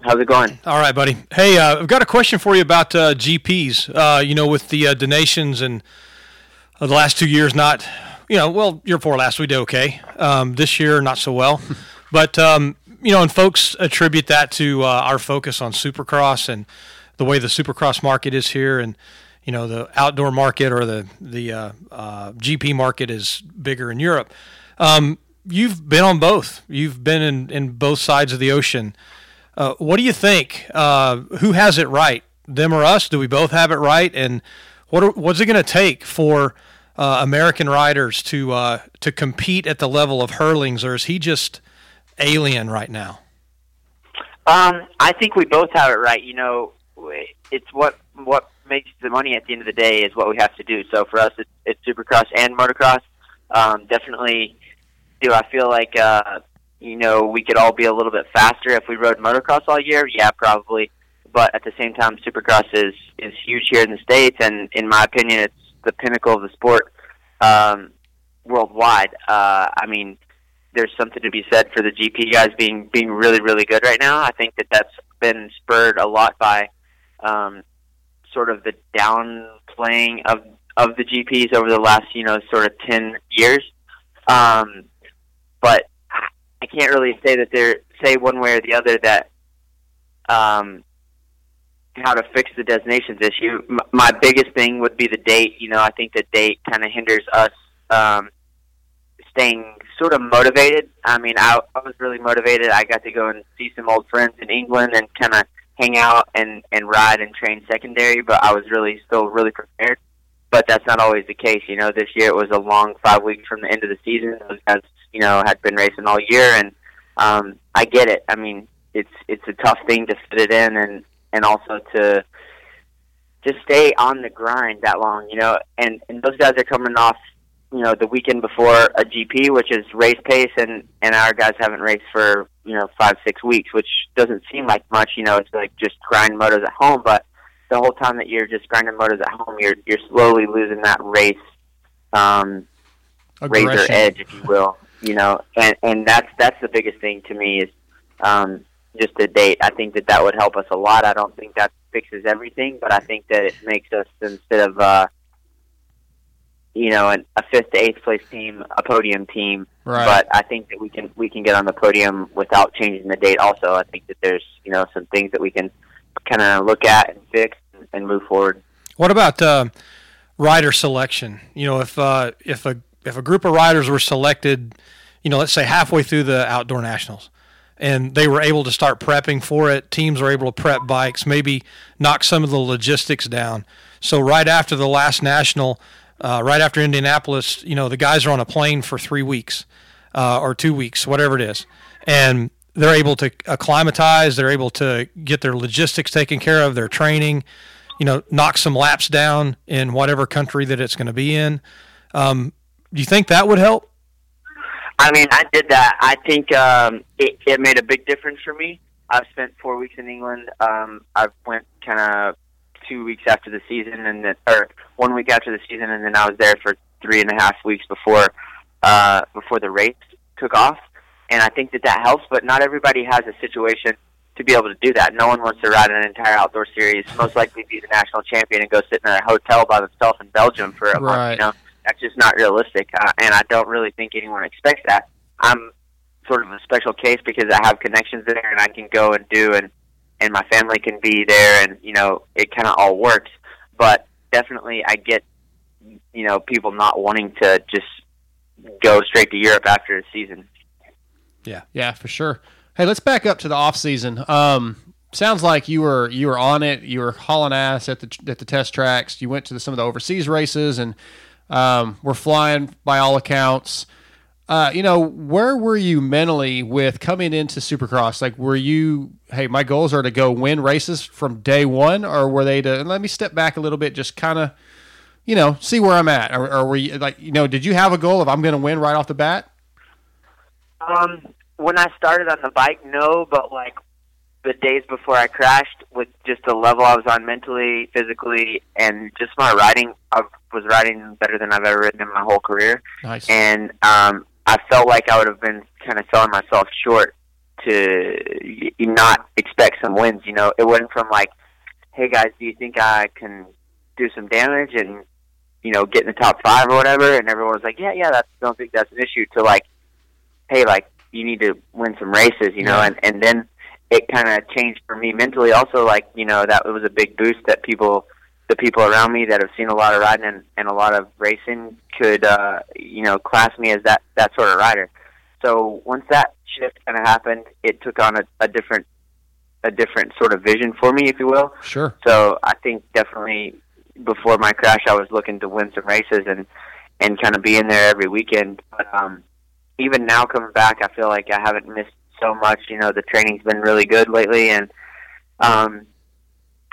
How's it going? All right, buddy. Hey, uh, I've got a question for you about uh, GPs. Uh, you know, with the uh, donations and uh, the last two years, not, you know, well, year before last we did okay. Um, this year, not so well. but um, you know, and folks attribute that to uh, our focus on Supercross and the way the Supercross market is here, and you know, the outdoor market or the the uh, uh, GP market is bigger in Europe. Um, you've been on both. You've been in, in both sides of the ocean. Uh, what do you think? Uh, who has it right, them or us? Do we both have it right? And what are, what's it going to take for uh, American riders to to compete at the level of Herlings, or is he just alien right now? Um, I think we both have it right. You know, it's what what makes the money at the end of the day is what we have to do. So for us, it's, it's Supercross and motocross. Um, definitely, do I feel like uh, you know we could all be a little bit faster if we rode motocross all year? Yeah, probably. But at the same time, Supercross is is huge here in the states, and in my opinion, it's the pinnacle of the sport um, worldwide. Uh, I mean, there's something to be said for the GP guys being being really really good right now. I think that that's been spurred a lot by um, sort of the downplaying of of the GPs over the last you know sort of ten years. Um, but I can't really say that they're say one way or the other that um, how to fix the Des Nations issue. M- my biggest thing would be the date. You know, I think the date kind of hinders us um, staying sort of motivated. I mean, I, I was really motivated. I got to go and see some old friends in England and kind of hang out and and ride and train secondary. But I was really still really prepared. But that's not always the case. You know, this year it was a long five weeks from the end of the season. Those guys, you know, had been racing all year, and um, I get it. I mean, it's it's a tough thing to fit it in, and and also to just stay on the grind that long. You know, and and those guys are coming off you know the weekend before a GP, which is race pace, and and our guys haven't raced for you know five six weeks, which doesn't seem like much. You know, it's like just grind motos at home, but the whole time that you're just grinding motos at home, you're you're slowly losing that race um, razor edge, if you will. You know, and and that's that's the biggest thing to me is um, just the date. I think that that would help us a lot. I don't think that fixes everything, but I think that it makes us instead of uh, you know an, a fifth to eighth place team, a podium team. Right. But I think that we can we can get on the podium without changing the date. Also, I think that there's you know some things that we can kind of look at and fix and move forward. What about uh, rider selection? You know, if uh, if a if a group of riders were selected, you know, let's say halfway through the outdoor nationals, and they were able to start prepping for it, teams were able to prep bikes, maybe knock some of the logistics down. So right after the last national, uh, right after Indianapolis, you know, the guys are on a plane for three weeks uh, or two weeks, whatever it is, and they're able to acclimatize. They're able to get their logistics taken care of, their training, you know, knock some laps down in whatever country that it's going to be in. Um, do you think that would help? I mean, I did that. I think um, it, it made a big difference for me. I've spent four weeks in England. Um, I went kind of two weeks after the season, and then, or one week after the season, and then I was there for three and a half weeks before uh, before the race took off. And I think that that helps, but not everybody has a situation to be able to do that. No one wants to ride an entire outdoor series, most likely be the national champion, and go sit in a hotel by themselves in Belgium for a month. You know, that's just not realistic, uh, and I don't really think anyone expects that. I'm sort of a special case because I have connections there, and I can go and do, and and my family can be there, and you know, it kind of all works. But definitely, I get you know people not wanting to just go straight to Europe after a season. Yeah. Yeah, for sure. Hey, let's back up to the off season. Um, sounds like you were you were on it. You were hauling ass at the at the test tracks. You went to the, some of the overseas races and um, were flying by all accounts. Uh, you know, where were you mentally with coming into Supercross? Like, were you, hey, my goals are to go win races from day one, or were they to? And let me step back a little bit, just kind of, you know, see where I'm at, or, or were you like, you know, did you have a goal of I'm going to win right off the bat? Um, when I started on the bike, no, but like the days before I crashed with just the level I was on mentally, physically, and just my riding. I was riding better than I've ever ridden in my whole career, Nice. and um, I felt like I would have been kind of selling myself short to not expect some wins. You know, it went from like, "Hey guys, do you think I can do some damage and you know get in the top five or whatever?" And everyone was like, "Yeah, yeah, that's don't think that's an issue." To like, "Hey, like you need to win some races," you know, Yeah. and and then it kind of changed for me mentally. Also, like you know, that was a big boost that people. The people around me that have seen a lot of riding and, and a lot of racing could, uh, you know, class me as that that sort of rider. So once that shift kind of happened, it took on a, a different a different sort of vision for me, if you will. Sure. So I think definitely before my crash, I was looking to win some races and and kind of be in there every weekend. But um, even now coming back, I feel like I haven't missed so much. You know, the training's been really good lately, and um,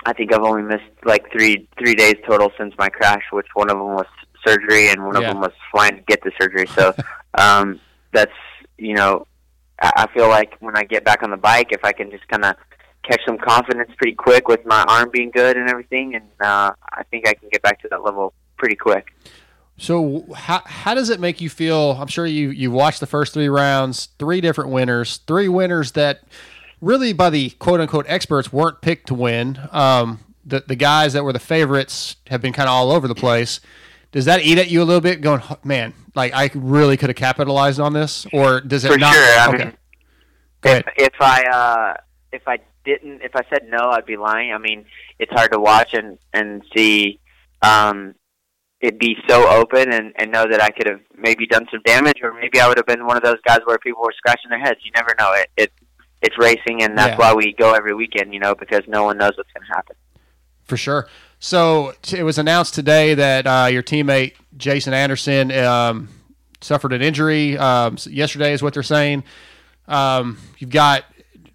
I think I've only missed like three three days total since my crash, which one of them was surgery and one Yeah. of them was flying to get the surgery. So um, that's you know, I I feel like when I get back on the bike, if I can just kind of catch some confidence pretty quick with my arm being good and everything, and uh, I think I can get back to that level pretty quick. So how how does it make you feel? I'm sure you you watched the first three rounds, three different winners, three winners that really by the quote unquote experts weren't picked to win. Um, the the guys that were the favorites have been kind of all over the place. Does that eat at you a little bit? Going, man, like I really could have capitalized on this, or does it For not? sure. I okay, mean, ahead. if I uh, if I didn't, if I said no, I'd be lying. I mean, it's hard to watch and and see um, it be so open and and know that I could have maybe done some damage, or maybe I would have been one of those guys where people were scratching their heads. You never know. It it it's racing, and that's Yeah. why we go every weekend. You know, because no one knows what's going to happen. For sure. So it was announced today that uh, your teammate Jason Anderson um, suffered an injury. Um, yesterday is what they're saying. Um, you've got.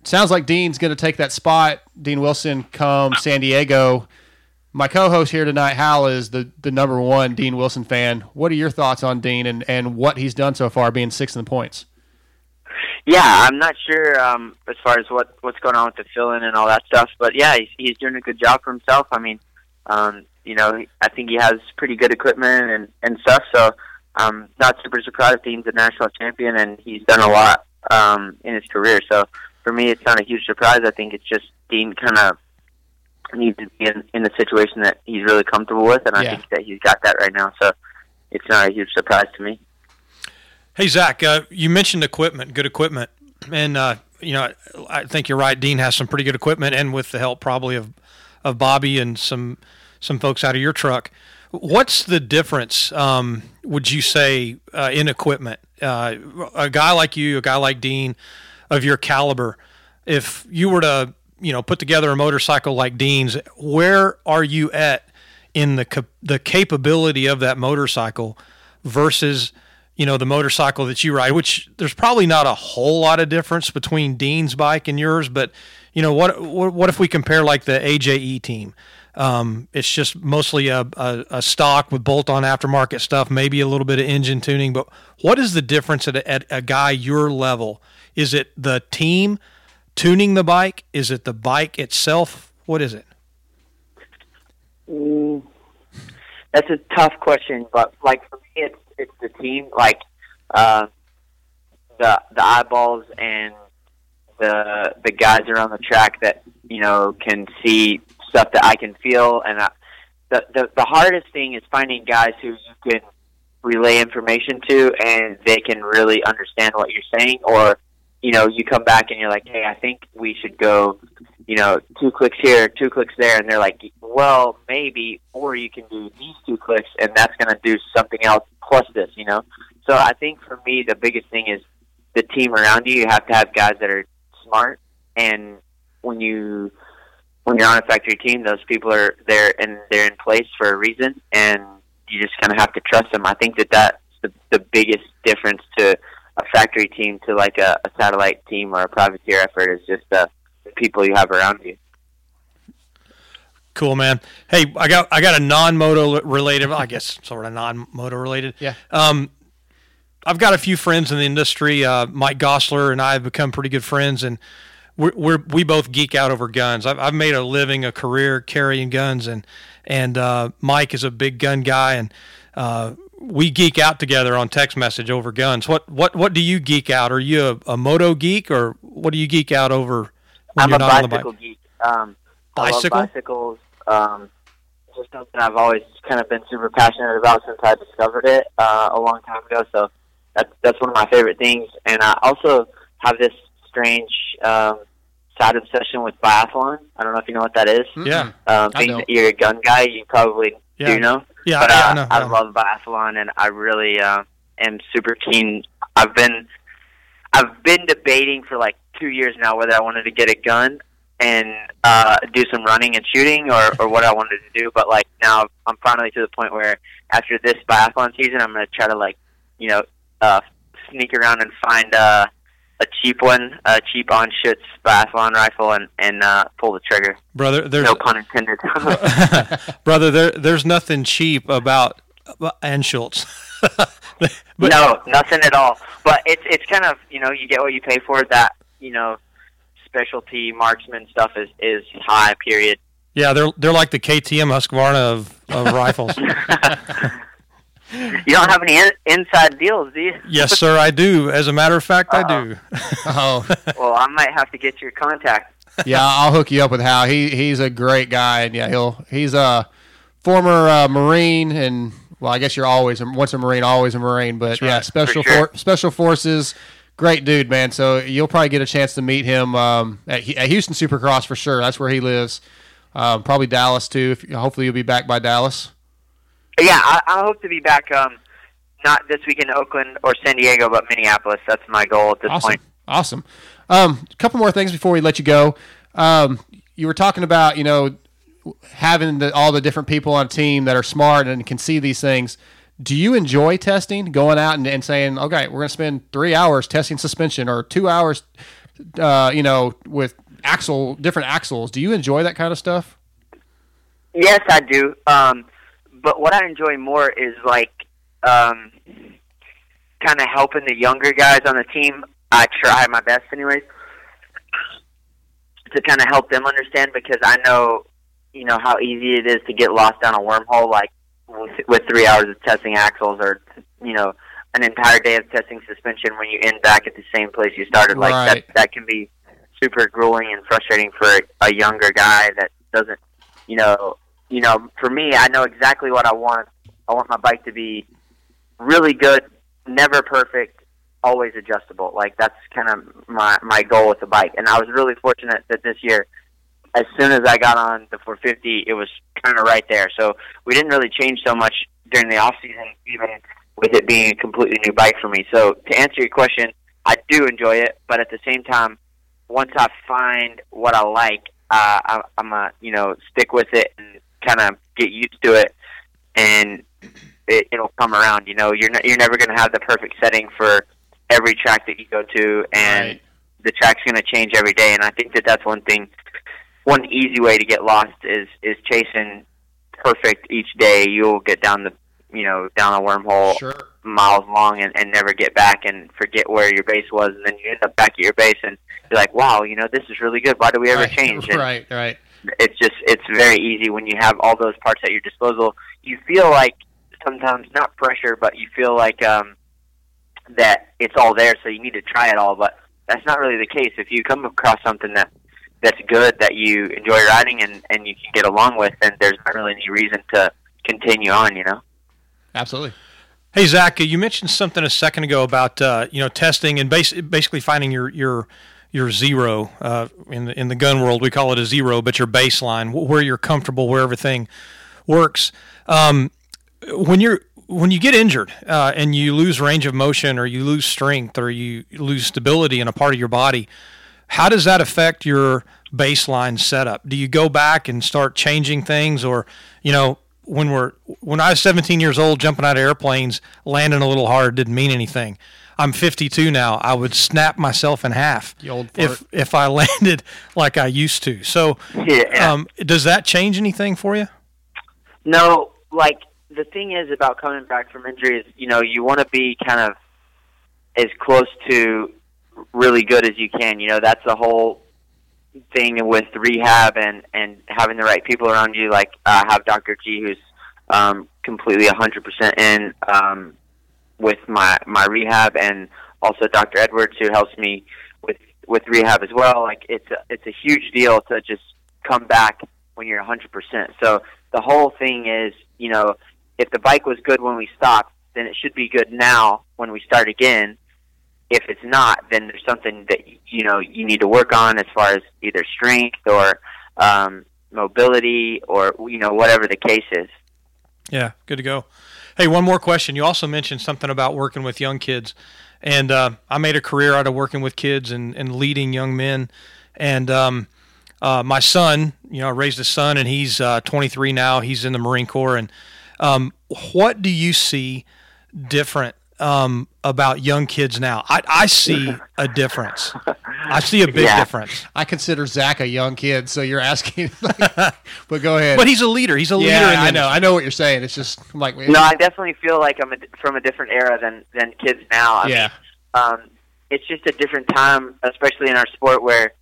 Sounds like Dean's going to take that spot. Dean Wilson come San Diego. My co-host here tonight, Hal, is the, the number one Dean Wilson fan. What are your thoughts on Dean and, and what he's done so far, being sixth in the points? Yeah, I'm not sure um, as far as what what's going on with the fill-in and all that stuff, but yeah, he's, he's doing a good job for himself. I mean, um, you know, I think he has pretty good equipment and and stuff. So I'm not super surprised Dean's a national champion and he's done a lot um, in his career. So for me, it's not a huge surprise. I think it's just Dean kind of needs to be in, in the situation that he's really comfortable with, and I Yeah. think that he's got that right now. So it's not a huge surprise to me. Hey Zach, uh, you mentioned equipment, good equipment, and uh, you know I think you're right. Dean has some pretty good equipment, and with the help probably of of Bobby and some some folks out of your truck. What's the difference? Um, would you say uh, in equipment? Uh, a guy like you, a guy like Dean, of your caliber, if you were to you know put together a motorcycle like Dean's, where are you at in the cap- the capability of that motorcycle versus you know the motorcycle that you ride which there's probably not a whole lot of difference between Dean's bike and yours but you know what what, if we compare like the AJE team? Um, it's just mostly a, a, a stock with bolt-on aftermarket stuff maybe a little bit of engine tuning but what is the difference at a, at a guy your level? Is it the team tuning the bike? Is it the bike itself? What is it? That's a tough question, but like for me, it's it's the team, like uh, the the eyeballs and the the guys around the track that you know can see stuff that I can feel, and I, the the the hardest thing is finding guys who you can relay information to, and they can really understand what you're saying, or you know, you come back and you're like, hey, I think we should go you know, two clicks here, two clicks there, and they're like, well, maybe, or you can do these two clicks, and that's going to do something else plus this, you know. So I think for me, the biggest thing is the team around you. You have to have guys that are smart, and when you when you're on a factory team, those people are there and they're in place for a reason, and you just kind of have to trust them. I think that that's the, the biggest difference to a factory team to like a, a satellite team or a privateer effort is just the people you have around you. Cool, man. Hey, I got I got a non-moto related, I guess, sort of non-moto related. Yeah. Um, I've got a few friends in the industry. Uh, Mike Gosler and I have become pretty good friends, and we're, we're we both geek out over guns. I've, I've made a living, a career carrying guns, and and uh, Mike is a big gun guy, and uh, we geek out together on text message over guns. What what what do you geek out? Are you a, a moto geek, or what do you geek out over? When I'm you're a not on the bicycle bike? geek. Um, I Bicycle? love bicycles. Um, it's just something I've always kind of been super passionate about since I discovered it uh, a long time ago. So that's that's one of my favorite things. And I also have this strange um, side obsession with biathlon. I don't know if you know what that is. Yeah, Um, I being don't. that you're a gun guy, you probably Yeah. do know. yeah, But yeah, uh, I know. I yeah. love biathlon, and I really uh, am super keen. I've been I've been debating for like two years now whether I wanted to get a gun and uh, do some running and shooting, or or what I wanted to do. But like now, I'm finally to the point where after this biathlon season, I'm going to try to like you know uh, sneak around and find uh, a cheap one, a cheap on Schutz biathlon rifle, and and uh, pull the trigger. brother. There's No pun intended. brother. There there's nothing cheap about about Anschutz. but no, nothing at all. But it's it's kind of you know you get what you pay for. That you know specialty marksman stuff is is high. Period. yeah, they're they're like the KTM Husqvarna of, of rifles. You don't have any in, inside deals, do you? yes, sir, I do. As a matter of fact, I do. Oh, Well, I might have to get your contact. yeah, I'll hook you up with Hal. He he's a great guy, and yeah, he'll he's a former uh, Marine, and well, I guess you're always a- once a Marine, always a Marine. But yeah, special For sure. for, special forces, great dude, man. So you'll probably get a chance to meet him um, at, at Houston Supercross for sure. That's where he lives. Um, probably Dallas too. If, hopefully you'll be back by Dallas. Yeah, I, I hope to be back. Um, not this week in Oakland or San Diego, but Minneapolis. That's my goal at this Awesome. point. Awesome. Um, a couple more things before we let you go. Um, you were talking about, you know, having the, all the different people on a team that are smart and can see these things. Do you enjoy testing, going out and, and saying, okay, we're going to spend three hours testing suspension or two hours, uh, you know, with axle, different axles? Do you enjoy that kind of stuff? Yes, I do. Um, but what I enjoy more is like um, kind of helping the younger guys on the team. I try my best, anyways, to kind of help them understand because I know, you know, how easy it is to get lost down a wormhole, like with, with three hours of testing axles or you know an entire day of testing suspension when you end back at the same place you started. Like Right. that, that can be super grueling and frustrating for a younger guy that doesn't, you know, you know, for me, I know exactly what I want. I want my bike to be really good, never perfect, always adjustable. Like that's kind of my my goal with the bike. And I was really fortunate that this year, as soon as I got on the 450, it was kind of right there. So we didn't really change so much during the off season, even with it being a completely new bike for me. So to answer your question, I do enjoy it, but at the same time, once I find what I like, uh, I, I'm a you know stick with it and kind of get used to it, and it, it'll come around. You know, you're not, you're never going to have the perfect setting for every track that you go to, and Right. the track's going to change every day. And I think that that's one thing. One easy way to get lost is is chasing perfect each day. You'll get down the you know down a wormhole Sure. miles long and, and never get back and forget where your base was and then you end up back at your base and you're like wow you know this is really good why do we ever right. change and Right, right. it's just it's very easy when you have all those parts at your disposal you feel like sometimes not pressure but you feel like um that it's all there so you need to try it all but that's not really the case if you come across something that that's good that you enjoy riding and and you can get along with then there's not really any reason to continue on you know Absolutely. Hey Zach, you mentioned something a second ago about uh, you know testing and bas- basically finding your your your zero uh, in the in the gun world. We call it a zero, but your baseline, where you're comfortable, where everything works. Um, when you're when you get injured uh, and you lose range of motion, or you lose strength, or you lose stability in a part of your body, how does that affect your baseline setup? Do you go back and start changing things, or you know, when we're when I was 17 years old, jumping out of airplanes, landing a little hard didn't mean anything. I'm 52 now. I would snap myself in half You old if if I landed like I used to. So, Yeah. um, does that change anything for you? No, like the thing is about coming back from injury is, you know, you want to be kind of as close to really good as you can. You know, that's the whole thing with rehab and and having the right people around you. Like uh, I have Dr. G, who's um, completely 100% in um, with my my rehab, and also Dr. Edwards, who helps me with with rehab as well. Like it's a, it's a huge deal to just come back when you're 100%. So the whole thing is, you know, if the bike was good when we stopped, then it should be good now when we start again. If it's not, then there's something that you know you need to work on as far as either strength or um, mobility or you know whatever the case is. Yeah, good to go. Hey, one more question. You also mentioned something about working with young kids, and uh, I made a career out of working with kids and, and leading young men. And um, uh, my son, you know, I raised a son, and he's uh, 23 now. He's in the Marine Corps. And um, what do you see different um, about young kids now? I, I see a difference. I see a big Yeah. difference. I consider Zach a young kid, so you're asking. but go ahead. But he's a leader. He's a leader. yeah, in I know. I know what you're saying. It's just I'm like No, I definitely feel like I'm a, from a different era than than kids now. I yeah, um, it's just a different time, especially in our sport where,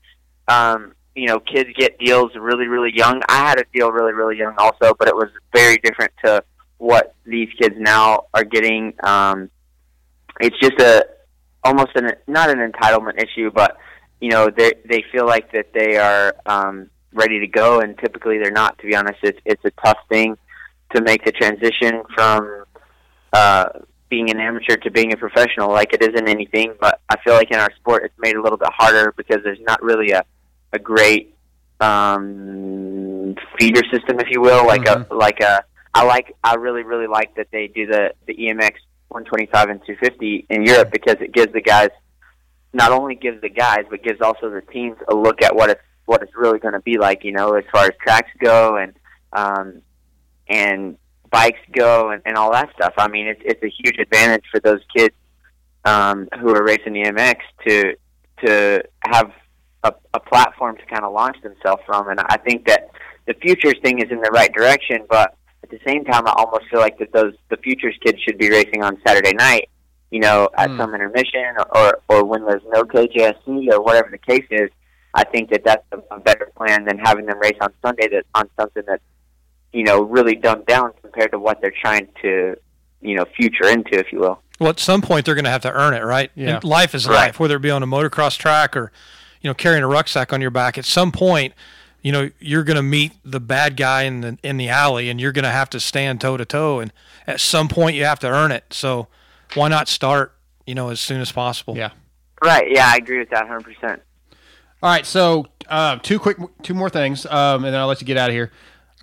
um, you know, kids get deals really, really young. I had a deal really, really young also, but it was very different to what these kids now are getting. Um, it's just a almost an not an entitlement issue, but you know, they they feel like that they are um, ready to go, and typically they're not. To be honest, it's it's a tough thing to make the transition from uh, being an amateur to being a professional. Like it isn't anything but i feel like in our sport it's made a little bit harder because there's not really a a great um feeder system if you will. Like a like a i like i really really like that they do the the emx 125 and 250 in europe because it gives the guys not only gives the guys but gives also the teams a look at what it's what it's really going to be like you know as far as tracks go and um and bikes go and, and all that stuff. I mean, it's it's a huge advantage for those kids um, who are racing the MX to to have a, a platform to kind of launch themselves from. And I think that the futures thing is in the right direction, but at the same time, I almost feel like that those the futures kids should be racing on Saturday night. You know, at Hmm. some intermission or, or or when there's no KJSC or whatever the case is. I think that that's a, a better plan than having them race on Sunday that on something that's you know really dumbed down compared to what they're trying to you know future into, if you will. Well, at some point they're going to have to earn it, right? Yeah. And life is Right. life, whether it be on a motocross track or, you know, carrying a rucksack on your back. At some point, you know, you're going to meet the bad guy in the in the alley, and you're going to have to stand toe to toe. And at some point, you have to earn it. So, why not start, you know, as soon as possible? yeah. Right? Yeah, I agree with that 100. percent All right, so uh, two quick, two more things, um, and then I'll let you get out of here.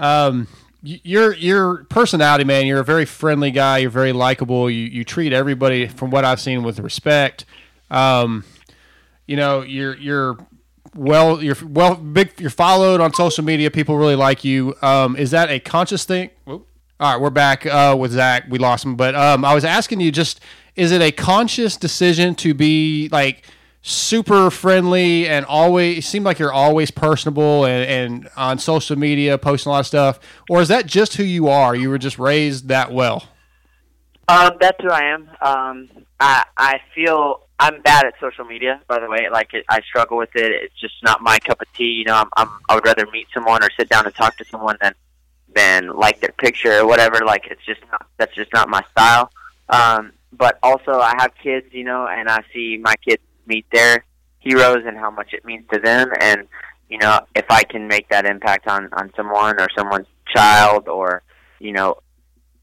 Um, your your personality, man. You're a very friendly guy. You're very likable. You you treat everybody, from what I've seen, with respect. Um, you know, you're you're well, you're well big. You're followed on social media. People really like you. Um, is that a conscious thing? Whoop. All right, we're back uh, with Zach. We lost him, but um, I was asking you just: is it a conscious decision to be like super friendly and always seem like you're always personable and, and on social media posting a lot of stuff, or is that just who you are? You were just raised that well. Um, that's who I am. Um, I I feel I'm bad at social media. By the way, like it, I struggle with it. It's just not my cup of tea. You know, I'm, I'm I would rather meet someone or sit down and talk to someone than than like their picture or whatever. Like it's just not that's just not my style. Um, but also I have kids, you know, and I see my kids meet their heroes and how much it means to them. And you know, if I can make that impact on on someone or someone's child or you know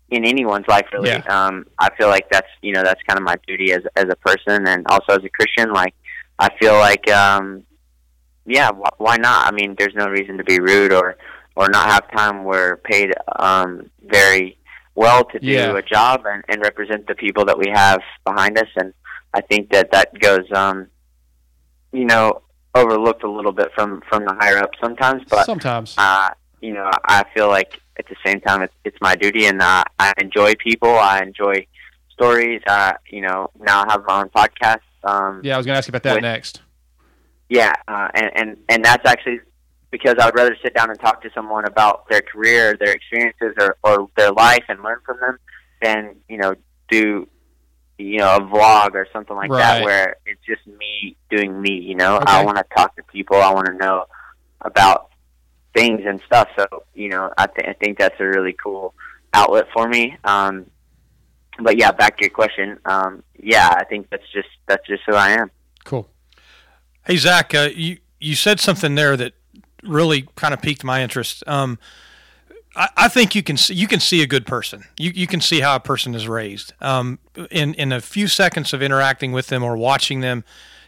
in anyone's life really Yeah. um i feel like that's you know that's kind of my duty as as a person and also as a christian like i feel like um yeah wh- why not i mean there's no reason to be rude or or not have time we're paid um very well to do Yeah. a job and, and represent the people that we have behind us and i think that that goes um you know overlooked a little bit from from the higher up sometimes but Sometimes. uh, you know, I feel like at the same time it's it's my duty, and uh, I enjoy people. I enjoy stories. Uh, you know, now I have my own podcast. Um, Yeah, I was going to ask you about that With- next. yeah, uh, and and and that's actually because I would rather sit down and talk to someone about their career, their experiences, or or their life, and learn from them, than you know do you know a vlog or something like Right. that where it's just me doing me. You know, I want to talk to people. I want to know about things and stuff. So you know, I, th- I think that's a really cool outlet for me. Um, but yeah, back to your question. Um, yeah, I think that's just that's just who I am. Cool. Hey Zach, uh, you you said something there that really kind of piqued my interest. Um, I, I think you can see, you can see a good person. You you can see how a person is raised. Um, in in a few seconds of interacting with them or watching them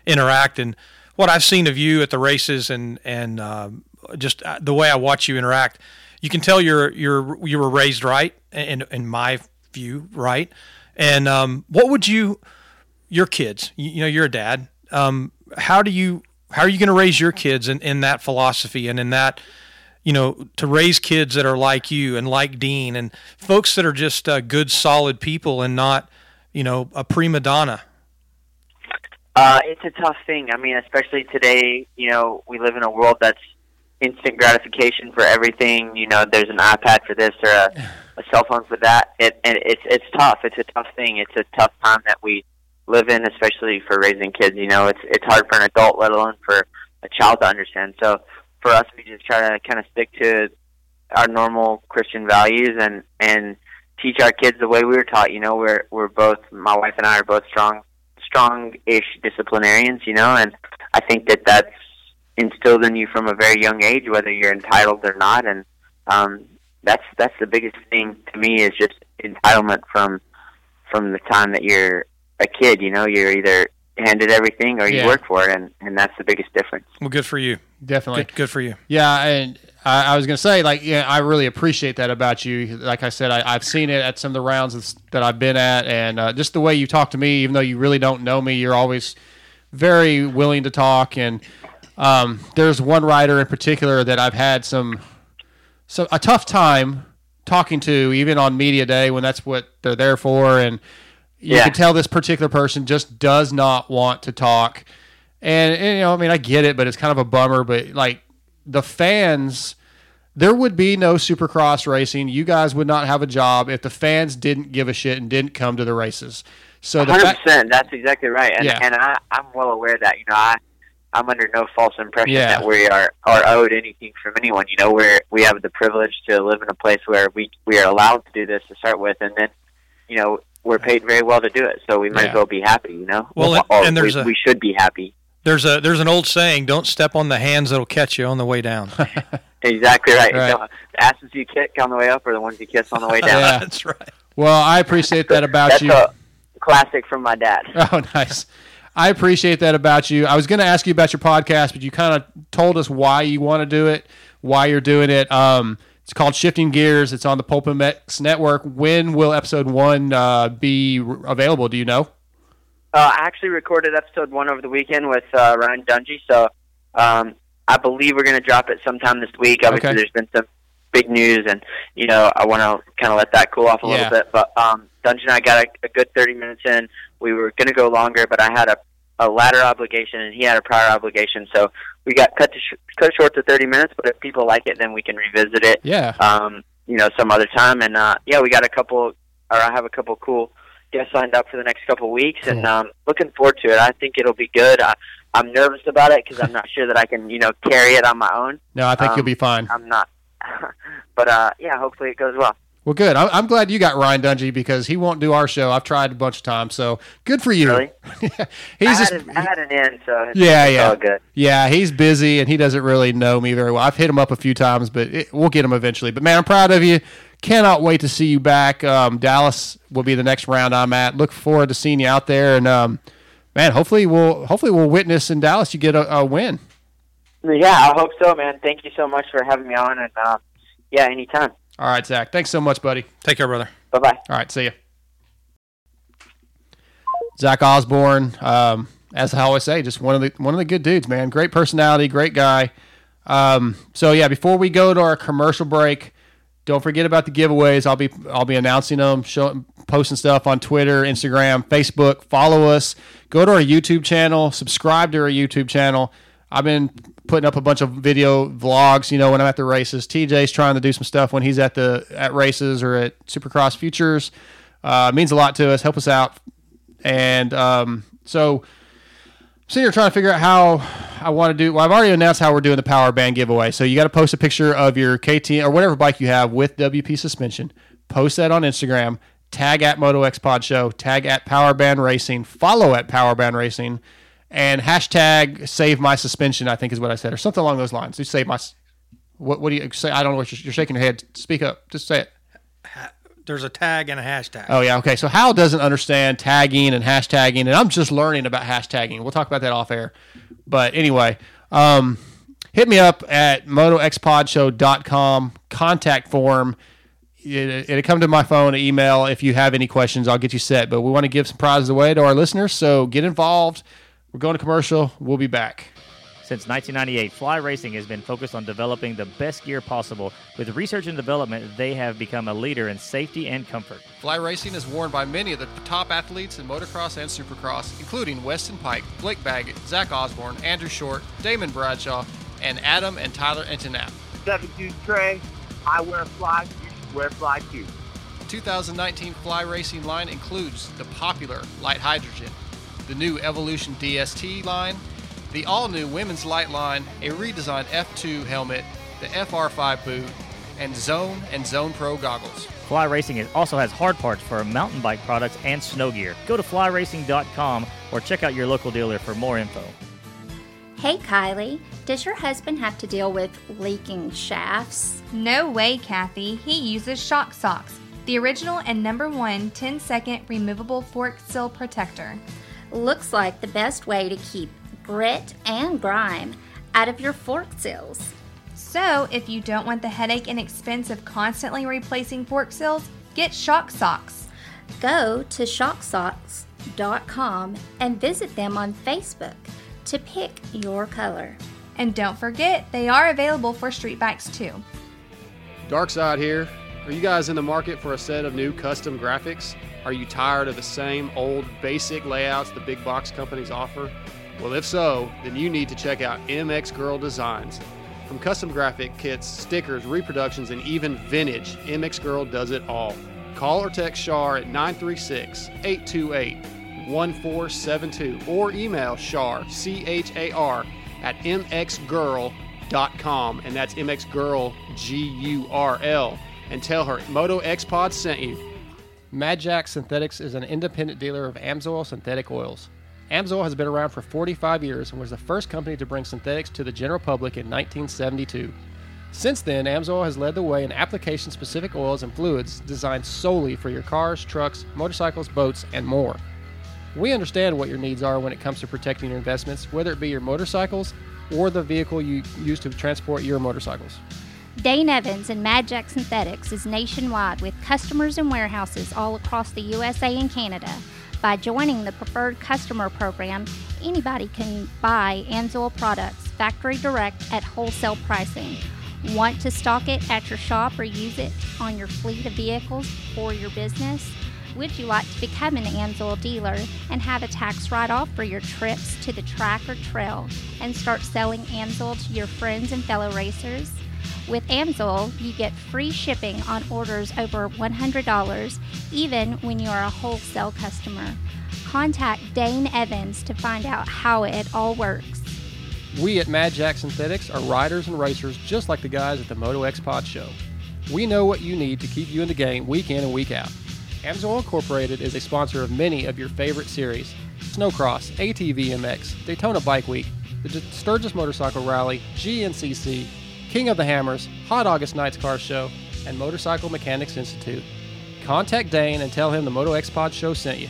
interact, and what I've seen of you at the races, and and um, just uh, the way I watch you interact, you can tell you're you're you were raised right, in in my view, right. And um, what would you your kids? You, you know, you're a dad. Um, how do you how are you going to raise your kids in, in that philosophy and in that you know to raise kids that are like you and like dean and folks that are just uh, good solid people and not you know a prima donna Uh, it's a tough thing. I mean, especially today, you know, we live in a world that's instant gratification for everything. You know, there's an iPad for this or a, a cell phone for that. It, and it's it's tough. It's a tough thing. It's a tough time that we live in, especially for raising kids. You know, it's it's hard for an adult, let alone for a child to understand. So for us, we just try to kind of stick to our normal Christian values and and teach our kids the way we were taught. You know, we're we're both my wife and I are both strong strong-ish disciplinarians. You know, and I think that that's instilled in you from a very young age, whether you're entitled or not. And um, that's that's the biggest thing to me is just entitlement from from the time that you're a kid. You know, you're either handed everything or you Yeah. work for it, and and that's the biggest difference. well good for you Definitely. good, good for you Yeah, and I, I was gonna say, like, yeah, I really appreciate that about you. Like I said, I, I've seen it at some of the rounds that I've been at, and uh, just the way you talk to me, even though you really don't know me, you're always very willing to talk. And um, there's one writer in particular that I've had some, so a tough time talking to, even on media day when that's what they're there for, and you Yeah. can tell this particular person just does not want to talk. And, and, you know, I mean, I get it, but it's kind of a bummer. But like the fans, there would be no Supercross racing. You guys would not have a job if the fans didn't give a shit and didn't come to the races. So Hundred percent. That's exactly right. And Yeah. and I I'm well aware of that you know I I'm under no false impression Yeah. that we are are owed anything from anyone. You know we're we have the privilege to live in a place where we we are allowed to do this to start with, and then you know we're paid very well to do it. So we might Yeah. as well be happy. You know. Well, and- or and there's we, a- we should be happy. there's a there's an old saying don't step on the hands that'll catch you on the way down Exactly right. Right. So, the asses you kick on the way up, or the ones you kiss on the way down. Yeah. that's right well, I appreciate that about That's you. a classic from my dad. Oh, nice. I appreciate that about you. I was going to ask you about your podcast, but you kind of told us why you want to do it, why you're doing it. Um, it's called Shifting Gears. It's on the PulpMX Network. When will episode one uh, be r- available? Do you know? Uh, I actually recorded episode one over the weekend with uh, Ryan Dungey, so um, I believe we're going to drop it sometime this week. Obviously, Okay. there's been some big news, and you know I want to kind of let that cool off a Yeah. little bit. But um, Dungey and I got a, a good 30 minutes in. We were going to go longer, but I had a, a ladder obligation, and he had a prior obligation, so we got cut to sh- cut short to 30 minutes. But if people like it, then we can revisit it Yeah. um, you know, some other time. And uh, yeah, we got a couple, or I have a couple cool guests lined up for the next couple weeks, and um, looking forward to it. I think it'll be good. I, I'm nervous about it because I'm not sure that I can, you know, carry it on my own. No, I think Um, you'll be fine. I'm not, but uh, yeah, hopefully it goes well. Well, good. I'm, I'm glad you got Ryan Dungey because he won't do our show. I've tried a bunch of times, so good for you. Really? he's I, just had an, I had an in, so it's, Yeah, yeah. all good. Yeah, he's busy and he doesn't really know me very well. I've hit him up a few times, but it, we'll get him eventually. But man, I'm proud of you. Cannot wait to see you back. Um, Dallas will be the next round I'm at. Look forward to seeing you out there, and um, man, hopefully we'll hopefully we'll witness in Dallas you get a, a win. Yeah, I hope so, man. Thank you so much for having me on, and uh, yeah, anytime. All right, Zach. Thanks so much, buddy. take care brother Bye bye. All right, see you. Zach Osborne, um, as I always say, just one of the one of the good dudes, man. Great personality, great guy. Um, so yeah, before we go to our commercial break, don't forget about the giveaways. I'll be I'll be announcing them, showing, posting stuff on Twitter, Instagram, Facebook. Follow us. Go to our YouTube channel. Subscribe to our YouTube channel. I've been putting up a bunch of video vlogs. You know, when I'm at the races, TJ's trying to do some stuff when he's at the at races or at Supercross Futures. Uh, means a lot to us. Help us out. And um, so here trying to figure out how I want to do. Well, I've already announced how we're doing the power band giveaway. So you got to post a picture of your KTM or whatever bike you have with WP suspension. Post that on Instagram. Tag at Moto X Pod Show. Tag at Power Band Racing. Follow at Power Band Racing, and hashtag Save My Suspension. I think is what I said, or something along those lines. You save my. What, what do you say? I don't know what you're, you're shaking your head. Speak up. Just say it. There's a tag and a hashtag. Oh yeah, okay. So Hal doesn't understand tagging and hashtagging, and I'm just learning about hashtagging. We'll talk about that off air. But anyway, um, hit me up at motoxpodshow.com contact form. It, it'll come to my phone, email. If you have any questions, I'll get you set. But we want to give some prizes away to our listeners, so get involved. We're going to commercial. We'll be back. Since 1998, Fly Racing has been focused on developing the best gear possible. With research and development, they have become a leader in safety and comfort. Fly Racing is worn by many of the top athletes in motocross and supercross, including Weston Peick, Blake Baggett, Zach Osborne, Andrew Short, Damon Bradshaw, and Adam and Tyler Enticknap. 72 Trey, I wear fly, you should wear fly too. 2019 Fly Racing line includes the popular Lite Hydrogen, the new Evolution DST line, the all new Women's Light line, a redesigned F2 helmet, the FR5 boot, and Zone and Zone Pro goggles. Fly Racing also has hard parts for mountain bike products and snow gear. Go to flyracing.com or check out your local dealer for more info. Hey Kylie, does your husband have to deal with leaking shafts? No way, Kathy. He uses Shock Socks, the original and number one 10 second removable fork seal protector. Looks like the best way to keep grit and grime out of your fork seals. So, if you don't want the headache and expense of constantly replacing fork seals, get Shock Socks. Go to shocksocks.com and visit them on Facebook to pick your color. And don't forget, they are available for street bikes too. Dark Side here. Are you guys in the market for a set of new custom graphics? Are you tired of the same old basic layouts the big box companies offer? Well, if so, then you need to check out MX Gurl Designs. From custom graphic kits, stickers, reproductions, and even vintage, MX Gurl does it all. Call or text Char at 936 828 1472 or email Char, C H A R, at mxgurl.com, and that's mxgurl, G U R L, and tell her Moto X Pod sent you. Mad Jack Synthetics is an independent dealer of Amsoil synthetic oils. Amsoil has been around for 45 years and was the first company to bring synthetics to the general public in 1972. Since then, Amsoil has led the way in application specific oils and fluids designed solely for your cars, trucks, motorcycles, boats, and more. We understand what your needs are when it comes to protecting your investments, whether it be your motorcycles or the vehicle you use to transport your motorcycles. Dane Evans and Mad Jack Synthetics is nationwide with customers and warehouses all across the USA and Canada. By joining the Preferred Customer Program, anybody can buy Amsoil products factory direct at wholesale pricing. Want to stock it at your shop or use it on your fleet of vehicles for your business? Would you like to become an Amsoil dealer and have a tax write off for your trips to the track or trail and start selling Amsoil to your friends and fellow racers? With Amsoil, you get free shipping on orders over $100, even when you are a wholesale customer. Contact Dane Evans to find out how it all works. We at Mad Jack Synthetics are riders and racers just like the guys at the Moto X Pod Show. We know what you need to keep you in the game week in and week out. Amsoil Incorporated is a sponsor of many of your favorite series Snowcross, ATV MX, Daytona Bike Week, the Sturgis Motorcycle Rally, GNCC, King of the Hammers, Hot August Nights Car Show, and Motorcycle Mechanics Institute. Contact Dane and tell him the Moto X Pod Show sent you.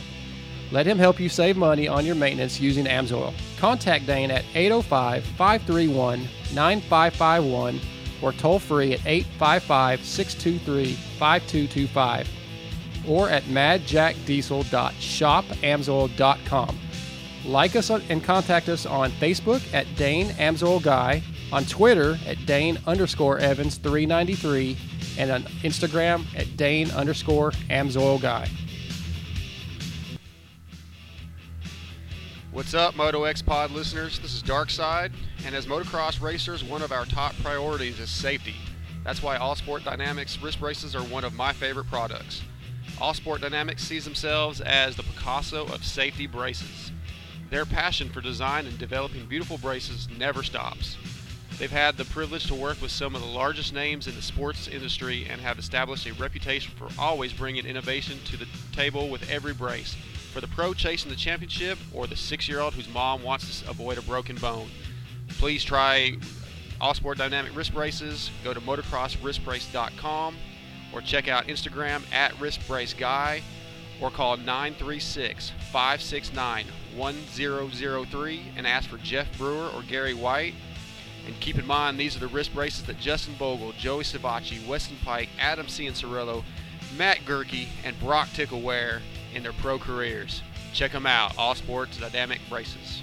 Let him help you save money on your maintenance using Amsoil. Contact Dane at 805 531 9551 or toll free at 855 623 5225 or at madjackdiesel.shopamsoil.com. Like us and contact us on Facebook at Dane Amsoil Guy, on Twitter at Dane underscore Evans 393, and on Instagram at Dane underscore Amsoil Guy. What's up, Moto X Pod listeners? This is Darkside, and as motocross racers, one of our top priorities is safety. That's why All Sport Dynamics wrist braces are one of my favorite products. All Sport Dynamics sees themselves as the Picasso of safety braces. Their passion for design and developing beautiful braces never stops. They've had the privilege to work with some of the largest names in the sports industry and have established a reputation for always bringing innovation to the table with every brace. For the pro chasing the championship or the six year old whose mom wants to avoid a broken bone, please try All Sport Dynamic Wrist Braces. Go to motocrosswristbrace.com or check out Instagram at wristbraceguy or call 936 569 1003 and ask for Jeff Brewer or Gary White. And keep in mind, these are the wrist braces that Justin Bogle, Joey Savatgy, Weston Peick, Adam Cianciarulo, Matt Goerke, and Broc Tickle wear in their pro careers. Check them out, All Sports Dynamic Braces.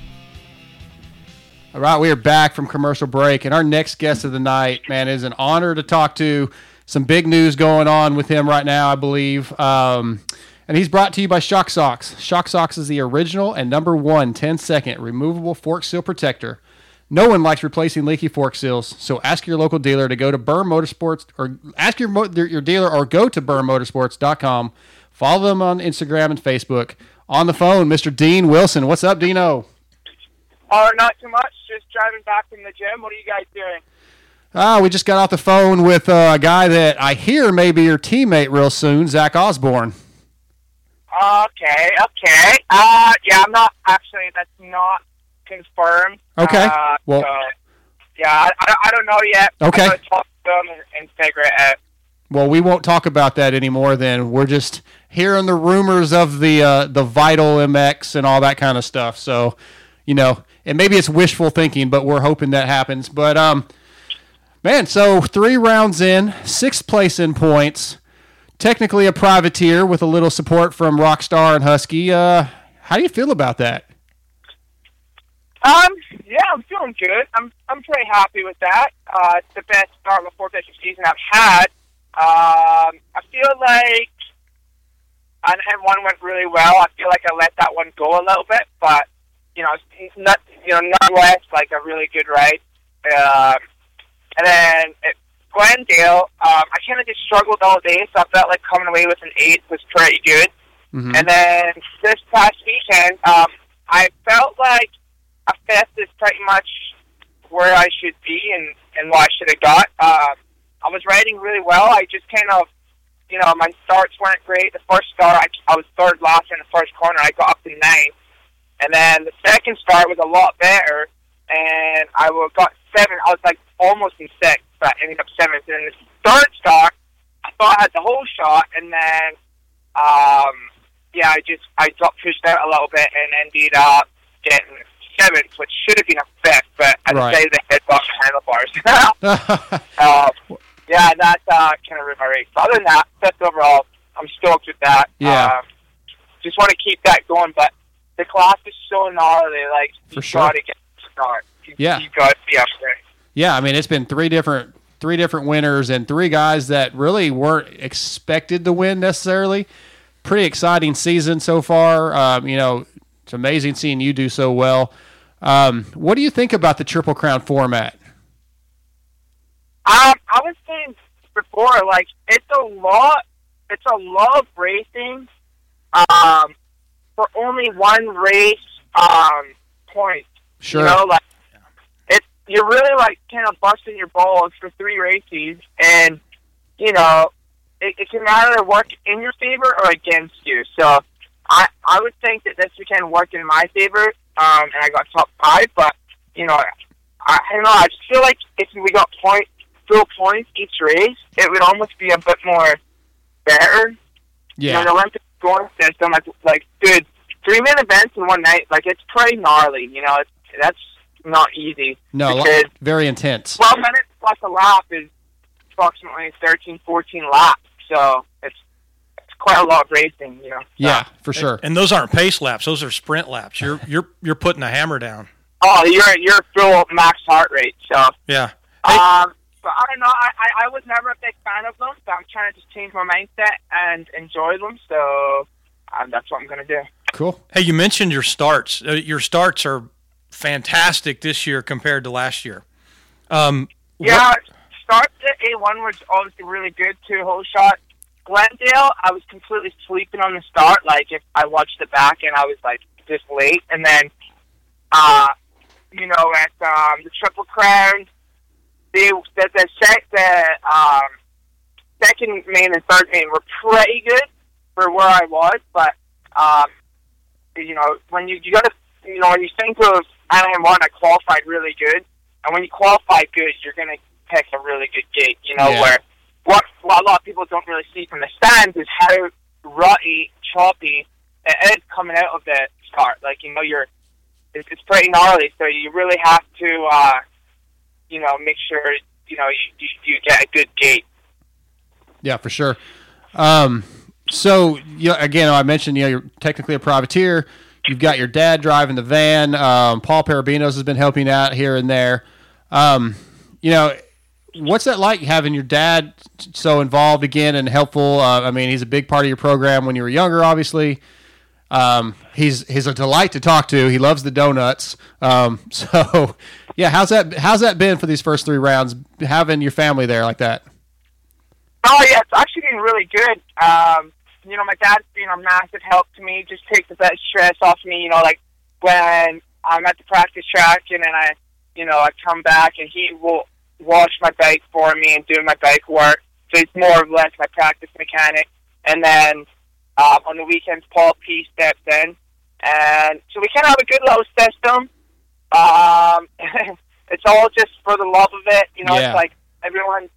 All right, we are back from commercial break, and our next guest of the night, man, is an honor to talk to. Some big news going on with him right now, I believe. Um, and he's brought to you by Shock Socks. Shock Socks is the original and number one 10 second removable fork seal protector. No one likes replacing leaky fork seals, so ask your local dealer to go to Burr Motorsports or ask your your dealer or go to burrmotorsports.com. Follow them on Instagram and Facebook. On the phone, Mr. Dean Wilson. What's up, Dino? Oh, not too much. Just driving back from the gym. What are you guys doing? Ah, we just got off the phone with uh, a guy that I hear may be your teammate real soon, Zach Osborne. Okay, okay. Uh, yeah, I'm not actually. That's not confirmed. Okay. Uh, Well- so, yeah, I, I, don't- know yet. Okay. Talk to them and, and figure it out. Well, we won't talk about that anymore. Then we're just hearing the rumors of the uh, the Vital MX and all that kind of stuff. So, you know, and maybe it's wishful thinking, but we're hoping that happens. But um, man, so three rounds in, sixth place in points. Technically a privateer with a little support from Rockstar and Husky. Uh, how do you feel about that? Um, yeah, I'm feeling good. I'm I'm pretty happy with that. Uh, it's the best start of a four fishing season I've had. Um, I feel like and, and one went really well. I feel like I let that one go a little bit, but you know, it's not you know, nonetheless like a really good ride. Um, and then at Glendale, um, I kind of just struggled all day, so I felt like coming away with an eight was pretty good. Mm-hmm. And then this past weekend, um, I felt like a fifth is pretty much where I should be and, and what I should have got. Um, I was riding really well. I just kind of, you know, my starts weren't great. The first start, I, I was third last in the first corner. I got up to ninth. And then the second start was a lot better, and I got seven. I was like almost in sixth, but I ended up seventh. And then the third start, I thought I had the whole shot, and then, um, yeah, I just I got pushed out a little bit and ended up getting seventh, which should have been a fifth, but I Right. decided to head back handlebars. um, yeah, that uh, kind of ruined my race. Other than that, fifth overall, I'm stoked with that. Yeah. Um, just want to keep that going, but the class is so gnarly. Like, For you sure. got to get the start. You, Yeah. You got to be up there. Yeah, I mean it's been three different three different winners and three guys that really weren't expected to win necessarily. Pretty exciting season so far. Um, you know, it's amazing seeing you do so well. Um, what do you think about the Triple Crown format? Um, I was saying before, like it's a lot. It's a lot of racing. Um, for only one race. Um, point. Sure. You know, like it's you're really like kind of busting your balls for three races, and you know it, it can either work in your favor or against you. So I I would think that this weekend worked in my favor, um, and I got top five. But you know, I, I don't know. I just feel like if we got point full points each race, it would almost be a bit more better. Yeah. You know, the Olympic scoring system, like, like, dude, three minute events in one night, like, it's pretty gnarly. You know, it's, that's not easy. No, because very intense. 12 minutes plus a lap is approximately 13, 14 laps. So it's quite a lot of racing, you know. Yeah, for sure. And those aren't pace laps; those are sprint laps. You're you're you're putting a hammer down. Oh, you're you're full max heart rate. So Yeah. Um, but I don't know. I, I I was never a big fan of them, so I'm trying to just change my mindset and enjoy them. So um, that's what I'm gonna do. Cool. Hey, you mentioned your starts. Uh, your starts are fantastic this year compared to last year. Um, Yeah, start at A1 was obviously really good. Two whole shot. Glendale, I was completely sleeping on the start. Like if I watched it back and I was like just late, and then uh, you know, at um, the Triple Crown, the the the, sec, the um, second main and third main were pretty good for where I was, but um, you know, when you you gotta, you know, when you think of Anaheim one, I qualified really good, and when you qualify good, you're gonna pick a really good gate. You know, Yeah. where what, a lot of people don't really see from the stands is how rutty, choppy it is coming out of the start. Like you know, you're it's, it's pretty gnarly, so you really have to, uh, you know, make sure you know you, you, you get a good gate. Yeah, for sure. Um, so yeah, again, I mentioned you know you're technically a privateer. You've got your dad driving the van. Um, Paul Perebijnos has been helping out here and there. Um, you know, what's that like having your dad so involved again and helpful? Uh, I mean, he's a big part of your program when you were younger, obviously. Um, he's he's a delight to talk to. He loves the donuts. Um, so yeah, how's that how's that been for these first three rounds? Having your family there like that. Oh yeah, it's actually been really good. Um, you know, my dad's been a massive help to me. Just takes the best stress off me. You know, like when I'm at the practice track and then I, you know, I come back and he will wash my bike for me and do my bike work. So he's more or less my practice mechanic. And then um, on the weekends, Paul P steps in, and so we kind of have a good little system. Um, it's all just for the love of it. You know, Yeah. it's like everyone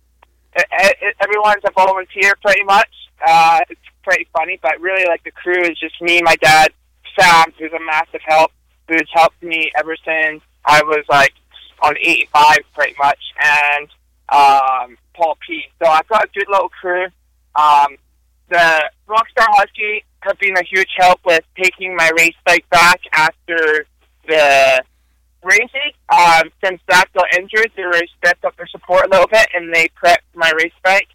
everyone's a volunteer pretty much. Uh, it's pretty funny, but really, like the crew is just me, my dad, Sam, who's a massive help, who's helped me ever since I was like on 85, pretty much, and um, Paul P. So I've got a good little crew. Um, the Rockstar Husky have been a huge help with taking my race bike back after the racing. Um, since Zach got injured, they really stepped up their support a little bit and they prepped my race bike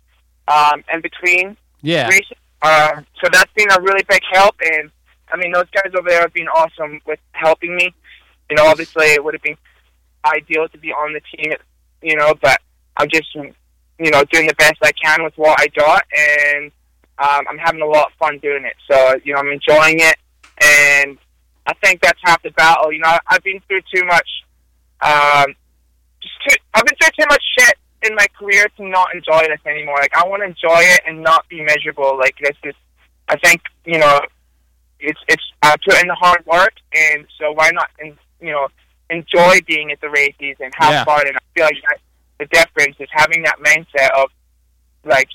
um, in between Yeah. races. Uh, so that's been a really big help. And I mean, those guys over there have been awesome with helping me. You know, obviously it would have been ideal to be on the team, you know, but I'm just, you know, doing the best I can with what I got. And um, I'm having a lot of fun doing it. So, you know, I'm enjoying it. And I think that's half the battle. You know, I've been through too much. Um, just too, I've been through too much shit in my career to not enjoy this anymore. Like I want to enjoy it and not be miserable. Like this is, I think you know, it's it's I put in the hard work, and so why not? And you know, enjoy being at the races and have Yeah. fun. And I feel like that, the difference is having that mindset of like,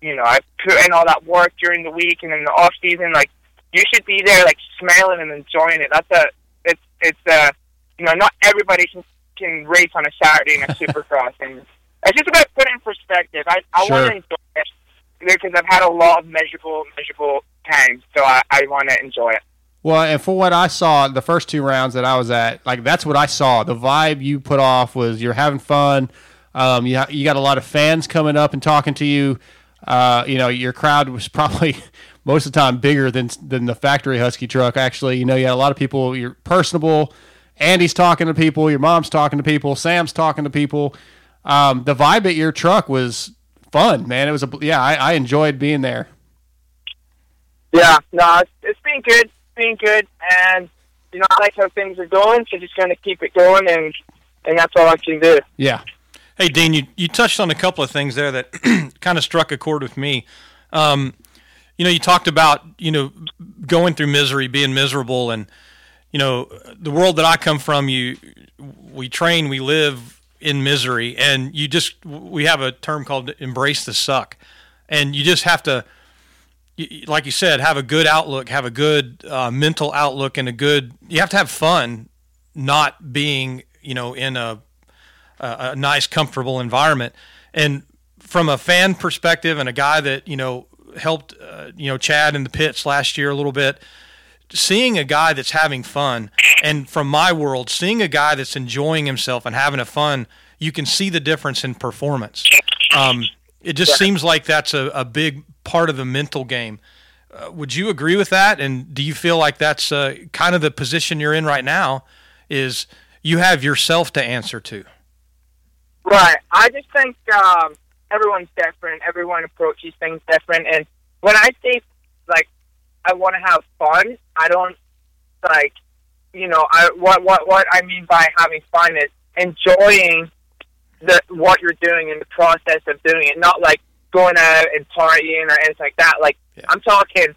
you know, I put in all that work during the week and in the off season. Like you should be there, like smiling and enjoying it. That's a it's it's a you know not everybody can can race on a Saturday in a Supercross, and it's just about putting in perspective. I I Sure. want to enjoy it because I've had a lot of measurable measurable times, so I I want to enjoy it. Well, and for what I saw, the first two rounds that I was at, like that's what I saw. The vibe you put off was you're having fun. Um, you you got a lot of fans coming up and talking to you. Uh, you know, your crowd was probably most of the time bigger than than the factory Husky truck. Actually, you know, you had a lot of people. You're personable. Andy's talking to people. Your mom's talking to people. Sam's talking to people. Um, the vibe at your truck was fun, man. It was a yeah. I, I enjoyed being there. Yeah, no, it's been good, it's good, and you know I like how things are going, so just gonna keep it going, and and that's all I can do. Yeah. Hey, Dean, you, you touched on a couple of things there that kind of struck a chord with me. Um, you know, you talked about, you know, going through misery, being miserable, and, you know, the world that I come from, you, we train, we live in misery, and you just, we have a term called embrace the suck. And you just have to, like you said, have a good outlook, have a good uh, mental outlook, and a good, you have to have fun not being, you know, in a, a, nice, comfortable environment. And from a fan perspective, and a guy that you know helped, uh, you know, Chad in the pits last year a little bit, seeing a guy that's having fun, and from my world, seeing a guy that's enjoying himself and having a fun, you can see the difference in performance. Um, it just seems like that's a, a big part of the mental game. Uh, would you agree with that? And do you feel like that's uh, kind of the position you're in right now? Is you have yourself to answer to? Right. I just think um, everyone's different. Everyone approaches things different. And when I say like I want to have fun, I don't like you know, I what what what I mean by having fun is enjoying the what you're doing in the process of doing it, not like going out and partying or anything like that. Like I'm talking,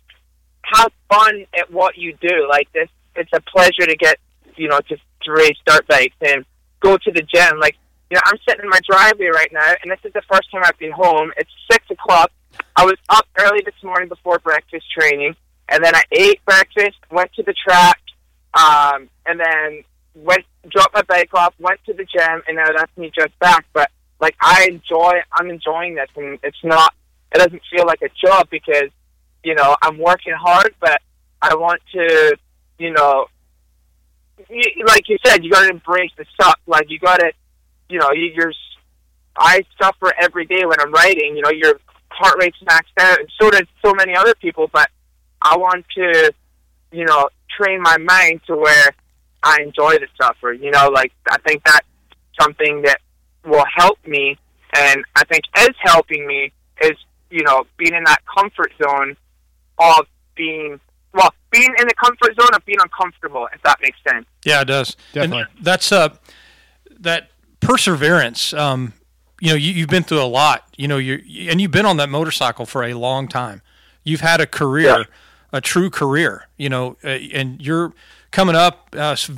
have fun at what you do. Like this, it's a pleasure to get, you know, to to race dirt bikes and go to the gym. Like you know, I'm sitting in my driveway right now, and this is the first time I've been home. It's six o'clock. I was up early this morning before breakfast training, and then I ate breakfast, went to the track, um, and then went dropped my bike off, went to the gym, and now that's me just back. But like I enjoy, I'm enjoying this, and it's not, it doesn't feel like a job because you know I'm working hard, but I want to, you know, you, like you said, you got to embrace the suck. Like you got to, you know, you, you're. I suffer every day when I'm writing. You know, your heart rate's maxed out, and so does so many other people. But I want to, you know, train my mind to where I enjoy the suffer. You know, like I think that's something that will help me, and I think is helping me is you know being in that comfort zone of being well, being in the comfort zone of being uncomfortable. If that makes sense. Yeah, it does. Definitely. And that's uh that perseverance. Um, you know, you, you've been through a lot. You know, you and you've been on that motorcycle for a long time. You've had a career, a true career. You know, uh, and you're coming up. Uh, s-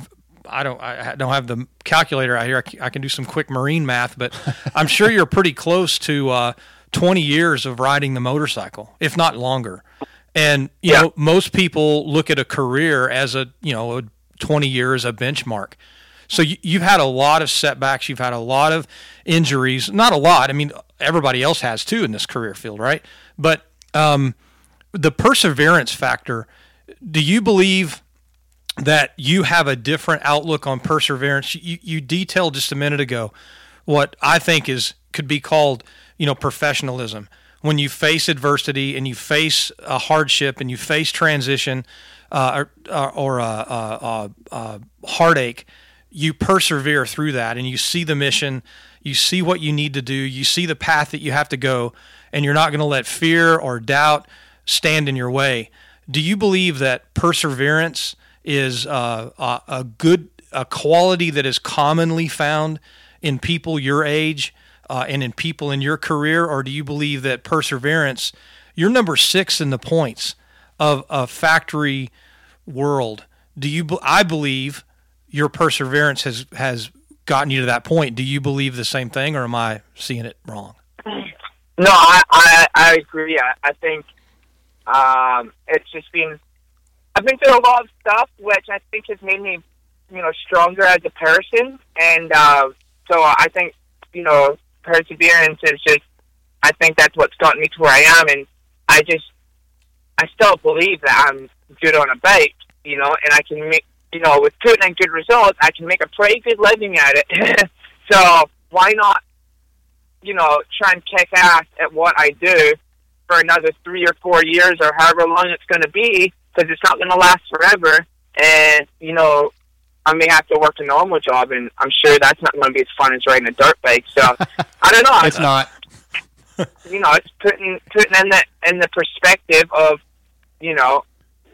I don't. I don't have the calculator out here. I, can do some quick marine math, but I'm sure you're pretty close to uh, 20 years of riding the motorcycle, if not longer. And you know, most people look at a career as a you know a 20 years a benchmark. So you, you've had a lot of setbacks. You've had a lot of injuries. Not a lot. I mean, everybody else has too in this career field, right? But um, the perseverance factor. Do you believe that you have a different outlook on perseverance? You, you detailed just a minute ago what I think is could be called, you know, professionalism. When you face adversity and you face a hardship and you face transition uh, or, uh, or a, a, a, a heartache, you persevere through that and you see the mission, you see what you need to do, you see the path that you have to go, and you're not going to let fear or doubt stand in your way. Do you believe that perseverance is uh, a, a good a quality that is commonly found in people your age uh, and in people in your career, or do you believe that perseverance? You're number six in the points of a factory world. Do you? I believe your perseverance has has gotten you to that point. Do you believe the same thing, or am I seeing it wrong? No, I I, I agree. I, I think um, it's just been I've been through a lot of stuff, which I think has made me, you know, stronger as a person, and uh, so I think you know perseverance is just. I think that's what's gotten me to where I am, and I just I still believe that I'm good on a bike, you know, and I can make you know with putting in good results, I can make a pretty good living at it. so why not you know, try and kick ass at what I do for another three or four years or however long it's going to be because it's not going to last forever. And, you know, I may have to work a normal job, and I'm sure that's not going to be as fun as riding a dirt bike. So, I don't know. It's not. You know, it's putting putting in the in the perspective of, you know,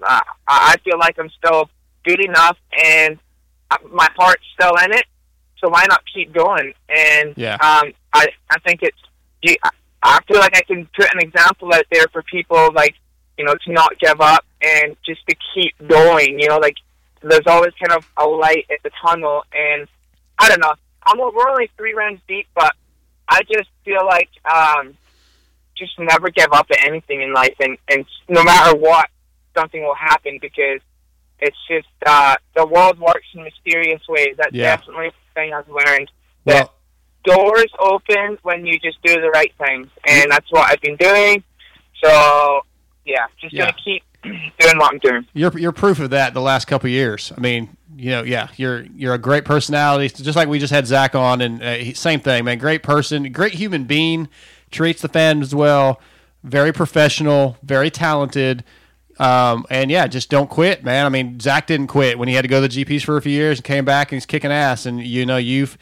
uh, I feel like I'm still good enough, and my heart's still in it. So why not keep going? And Yeah. um, I I think it's I feel like I can put an example out there for people like you know to not give up and just to keep going. You know, like there's always kind of a light at the tunnel, and I don't know. I'm we're only three rounds deep, but I just feel like um, just never give up at anything in life, and and no matter what, something will happen because it's just uh, the world works in mysterious ways. That's Yeah. definitely the thing I've learned. Well, Doors open when you just do the right things, and that's what I've been doing. So yeah, just Yeah. gonna keep what I'm doing. You're you're proof of that the last couple years. I mean, you know, yeah, you're you're a great personality. Just like we just had Zach on, and uh, same thing, man. Great person, great human being, treats the fans well, very professional, very talented. Um, and yeah, just don't quit, man. I mean, Zach didn't quit when he had to go to the GPs for a few years and came back and he's kicking ass. And you know, you've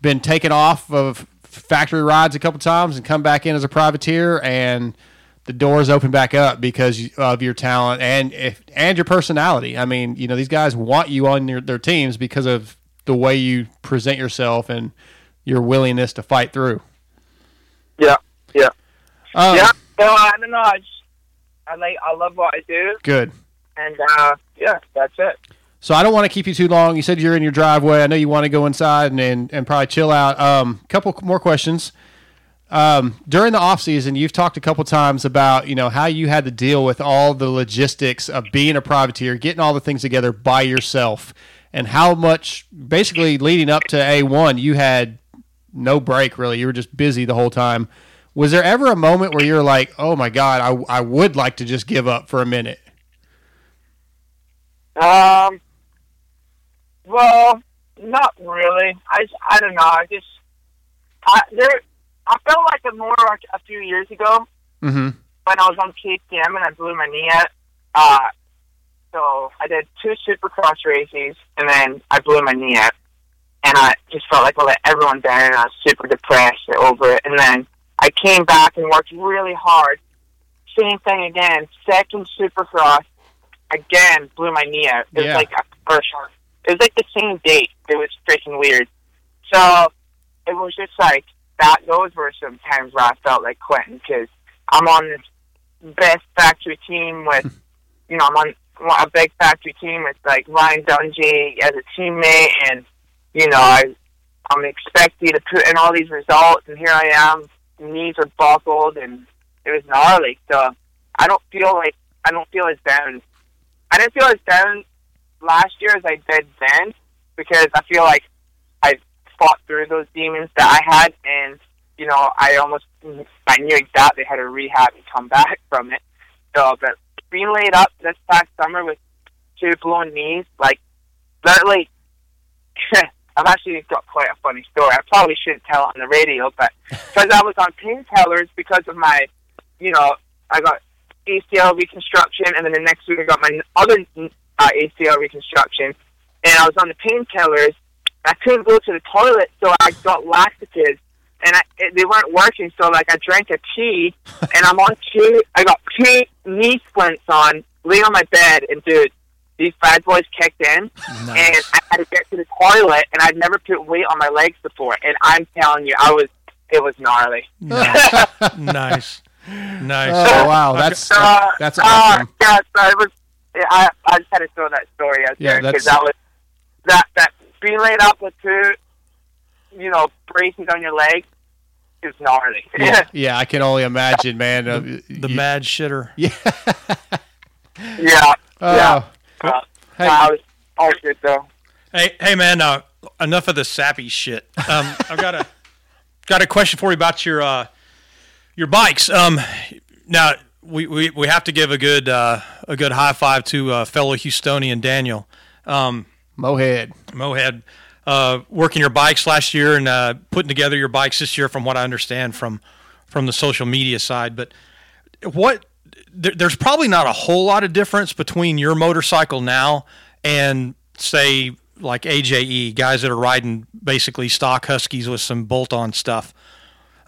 been taken off of factory rides a couple times and come back in as a privateer and the doors open back up because of your talent and if and your personality. I mean, you know, these guys want you on your, their teams because of the way you present yourself and your willingness to fight through. Yeah, yeah, Um, yeah. So I don't know. I just I like I love what I do, Good. and uh, yeah, that's it. So I don't want to keep you too long. You said you're in your driveway. I know you want to go inside and and, and probably chill out. Um, couple more questions. Um, during the off season, you've talked a couple times about you know how you had to deal with all the logistics of being a privateer, getting all the things together by yourself, and how much basically leading up to A one you had no break really. You were just busy the whole time. Was there ever a moment where you're like, oh my god, I I would like to just give up for a minute? Um. Well, not really. I, I don't know. I just I there. I felt like it more like a few years ago Mm-hmm. when I was on KTM and I blew my knee out. Uh, so I did two Supercross races and then I blew my knee out, and I just felt like I let everyone down and I was super depressed over it. And then I came back and worked really hard. Same thing again. Second Supercross, again blew my knee out. It Yeah. was like a first It was like the same date. It was freaking weird. So it was just like that. Those were some times where I felt like quitting because I'm on this best factory team with, you know, I'm on a big factory team with like Ryan Dungey as a teammate, and you know, I I'm expected to put in all these results, and here I am, knees are buckled, and it was gnarly. So I don't feel like I don't feel as down. I didn't feel as down last year as I did then because I feel like fought through those demons that I had, and you know, I almost I knew exactly how to rehab and come back from it. So, but being laid up this past summer with two blown knees, like literally, I've actually got quite a funny story. I probably shouldn't tell it on the radio, but because I was on painkillers because of my, you know, I got ACL reconstruction, and then the next week I got my other uh, ACL reconstruction, and I was on the painkillers. I couldn't go to the toilet, so I got laxatives, and I, it, they weren't working. So like I drank a tea, and I'm on two. I got two knee splints on, laying on my bed, and dude, these bad boys kicked in, and I had to get to the toilet, and I'd never put weight on my legs before, and I'm telling you, I was it was gnarly. nice, nice. Oh wow, that's Uh, that's uh, awesome. yeah, so it was. yeah, I I just had to throw that story out Yeah, there because that was that that being laid up with two, you know, braces on your legs is gnarly. Yeah, yeah, I can only imagine, man. Uh, The mad shitter. Yeah. yeah. Oh. yeah. Uh, Hey. I was all good though. Hey, hey, man! Uh, enough of the sappy shit. Um, I've got a got a question for you about your uh, your bikes. Um, now we, we, we have to give a good uh, a good high five to uh, fellow Houstonian Daniel. Um, Mohead. Mohead, uh, working your bikes last year and uh, putting together your bikes this year, from what I understand from from the social media side. But what there, there's probably not a whole lot of difference between your motorcycle now and say like AJE guys that are riding basically stock Huskies with some bolt-on stuff.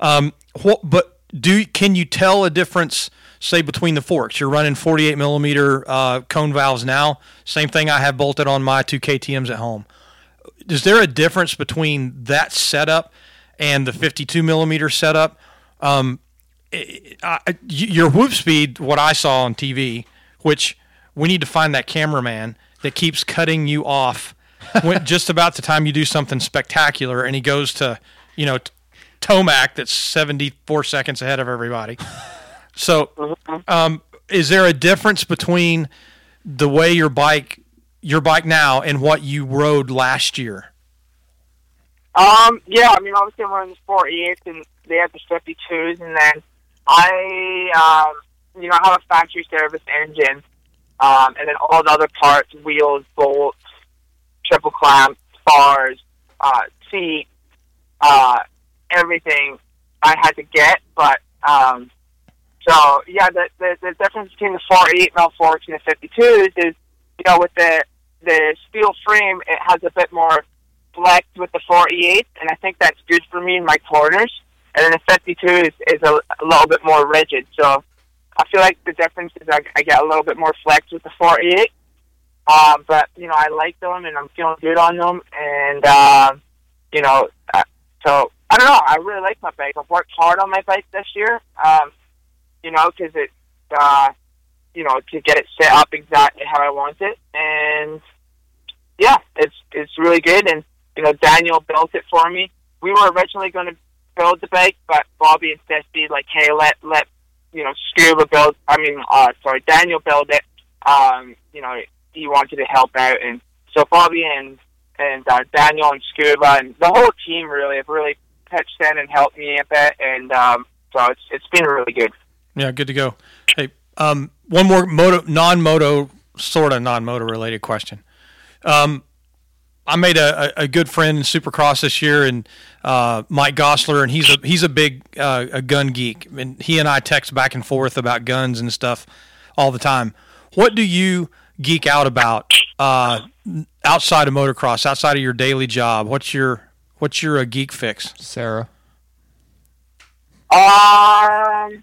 Um, what, but do can you tell a difference? Say between the forks, you're running 48 millimeter uh, cone valves now. Same thing I have bolted on my two KTM's at home. Is there a difference between that setup and the 52 millimeter setup? Um, I, I- your whoop speed, what I saw on TV, which we need to find that cameraman that keeps cutting you off when just about the time you do something spectacular, and he goes to, you know, Tomac that's 74 seconds ahead of everybody. So, um, is there a difference between the way your bike, your bike now, and what you rode last year? Um, yeah, I mean, obviously I'm running the 48 and they have the 52s, and then I, um, you know, I have a factory service engine, um, and then all the other parts, wheels, bolts, triple clamp, bars, uh, seat, uh, everything I had to get, but, um, so yeah, the, the, the difference between the 48 mil forks and the 52s is, you know, with the, the steel frame, it has a bit more flex with the 48, and I think that's good for me in my corners. And then the 52 is, is a, a little bit more rigid. So I feel like the difference is I, I get a little bit more flex with the 48. Uh, but you know, I like them and I'm feeling good on them, and uh, you know, uh, so I don't know. I really like my bike. I've worked hard on my bike this year. Um, you know, because it, uh, you know, to get it set up exactly how I want it, and yeah, it's it's really good. And you know, Daniel built it for me. We were originally going to build the bike, but Bobby instead said like, hey, let let you know Scuba build. I mean, uh, sorry, Daniel build it. Um, you know, he wanted to help out, and so Bobby and and uh, Daniel and Scuba and the whole team really have really pitched in and helped me a bit, and um, so it's it's been really good. Yeah, good to go. Hey, um, one more moto, non-moto, sort of non-moto related question. Um, I made a, a, good friend in Supercross this year, and uh, Mike Gosler, and he's a he's a big uh, a gun geek, and he and I text back and forth about guns and stuff all the time. What do you geek out about uh, outside of motocross, outside of your daily job? What's your what's your uh, geek fix, Sarah? Um,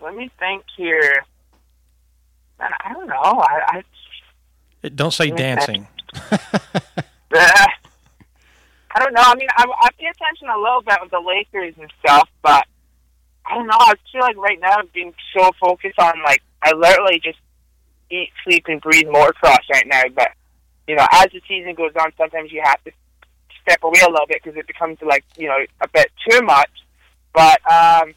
let me think here. I don't know. I, I don't say dancing. I don't know. I mean, I, I pay attention a little bit with the Lakers and stuff, but I don't know. I feel like right now I've been so focused on like I literally just eat, sleep, and breathe motocross right now. But you know, as the season goes on, sometimes you have to step away a little bit because it becomes like you know a bit too much. But um,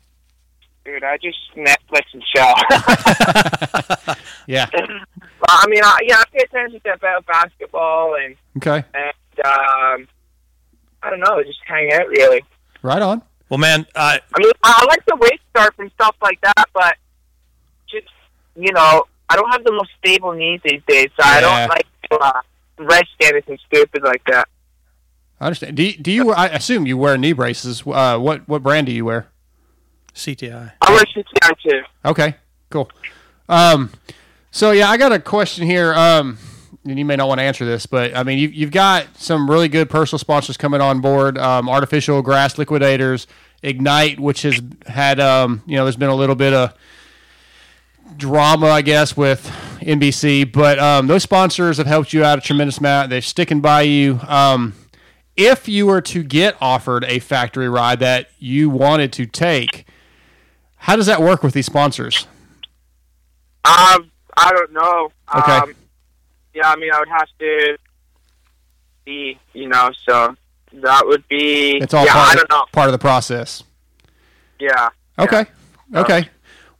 dude, I just Netflix and chill. yeah. I mean, I, yeah, I pay attention to about basketball and Okay. and um, I don't know, just hang out really. Right on. Well, man, I I mean, I like the weight stuff and stuff like that, but just you know, I don't have the most stable knees these days, so I don't like to uh, rest anything stupid like that. I understand. Do you, do you? I assume you wear knee braces. Uh, what what brand do you wear? CTI. I wear CTI too. Okay, cool. Um, so yeah, I got a question here. Um, and you may not want to answer this, but I mean, you've, you've got some really good personal sponsors coming on board. Um, Artificial Grass Liquidators, Ignite, which has had um, you know, there's been a little bit of drama, I guess, with NBC, but um, those sponsors have helped you out a tremendous amount. They're sticking by you. Um, if you were to get offered a factory ride that you wanted to take, how does that work with these sponsors? Um, I don't know. Okay. Um, yeah, I mean, I would have to be, you know, so that would be. It's all yeah, part, I of, don't know. part of the process. Yeah. Okay. Okay. yeah,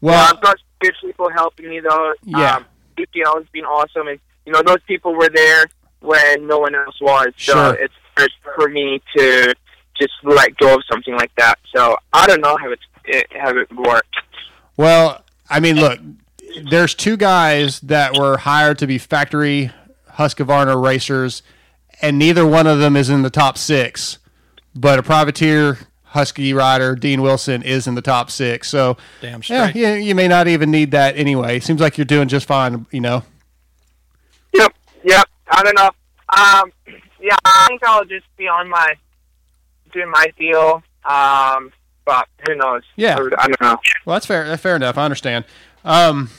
Well, I've got good people helping me though. Yeah. Um, has been awesome, and you know those people were there when no one else was. So Sure. it's hard for me to just let go of something like that. So I don't know how it's it, hasn't worked. well, I mean, look, there's two guys that were hired to be factory Husqvarna racers, and neither one of them is in the top six. But a privateer Husky rider, Dean Wilson, is in the top six. So, Damn yeah, straight. you, you may not even need that anyway. Seems like you're doing just fine, you know. Yep. Yep. I don't know. Um, yeah, I think I'll just be on my doing my deal. Um, but who knows? Yeah. I don't know. Well, that's fair. That's fair enough. I understand. Um,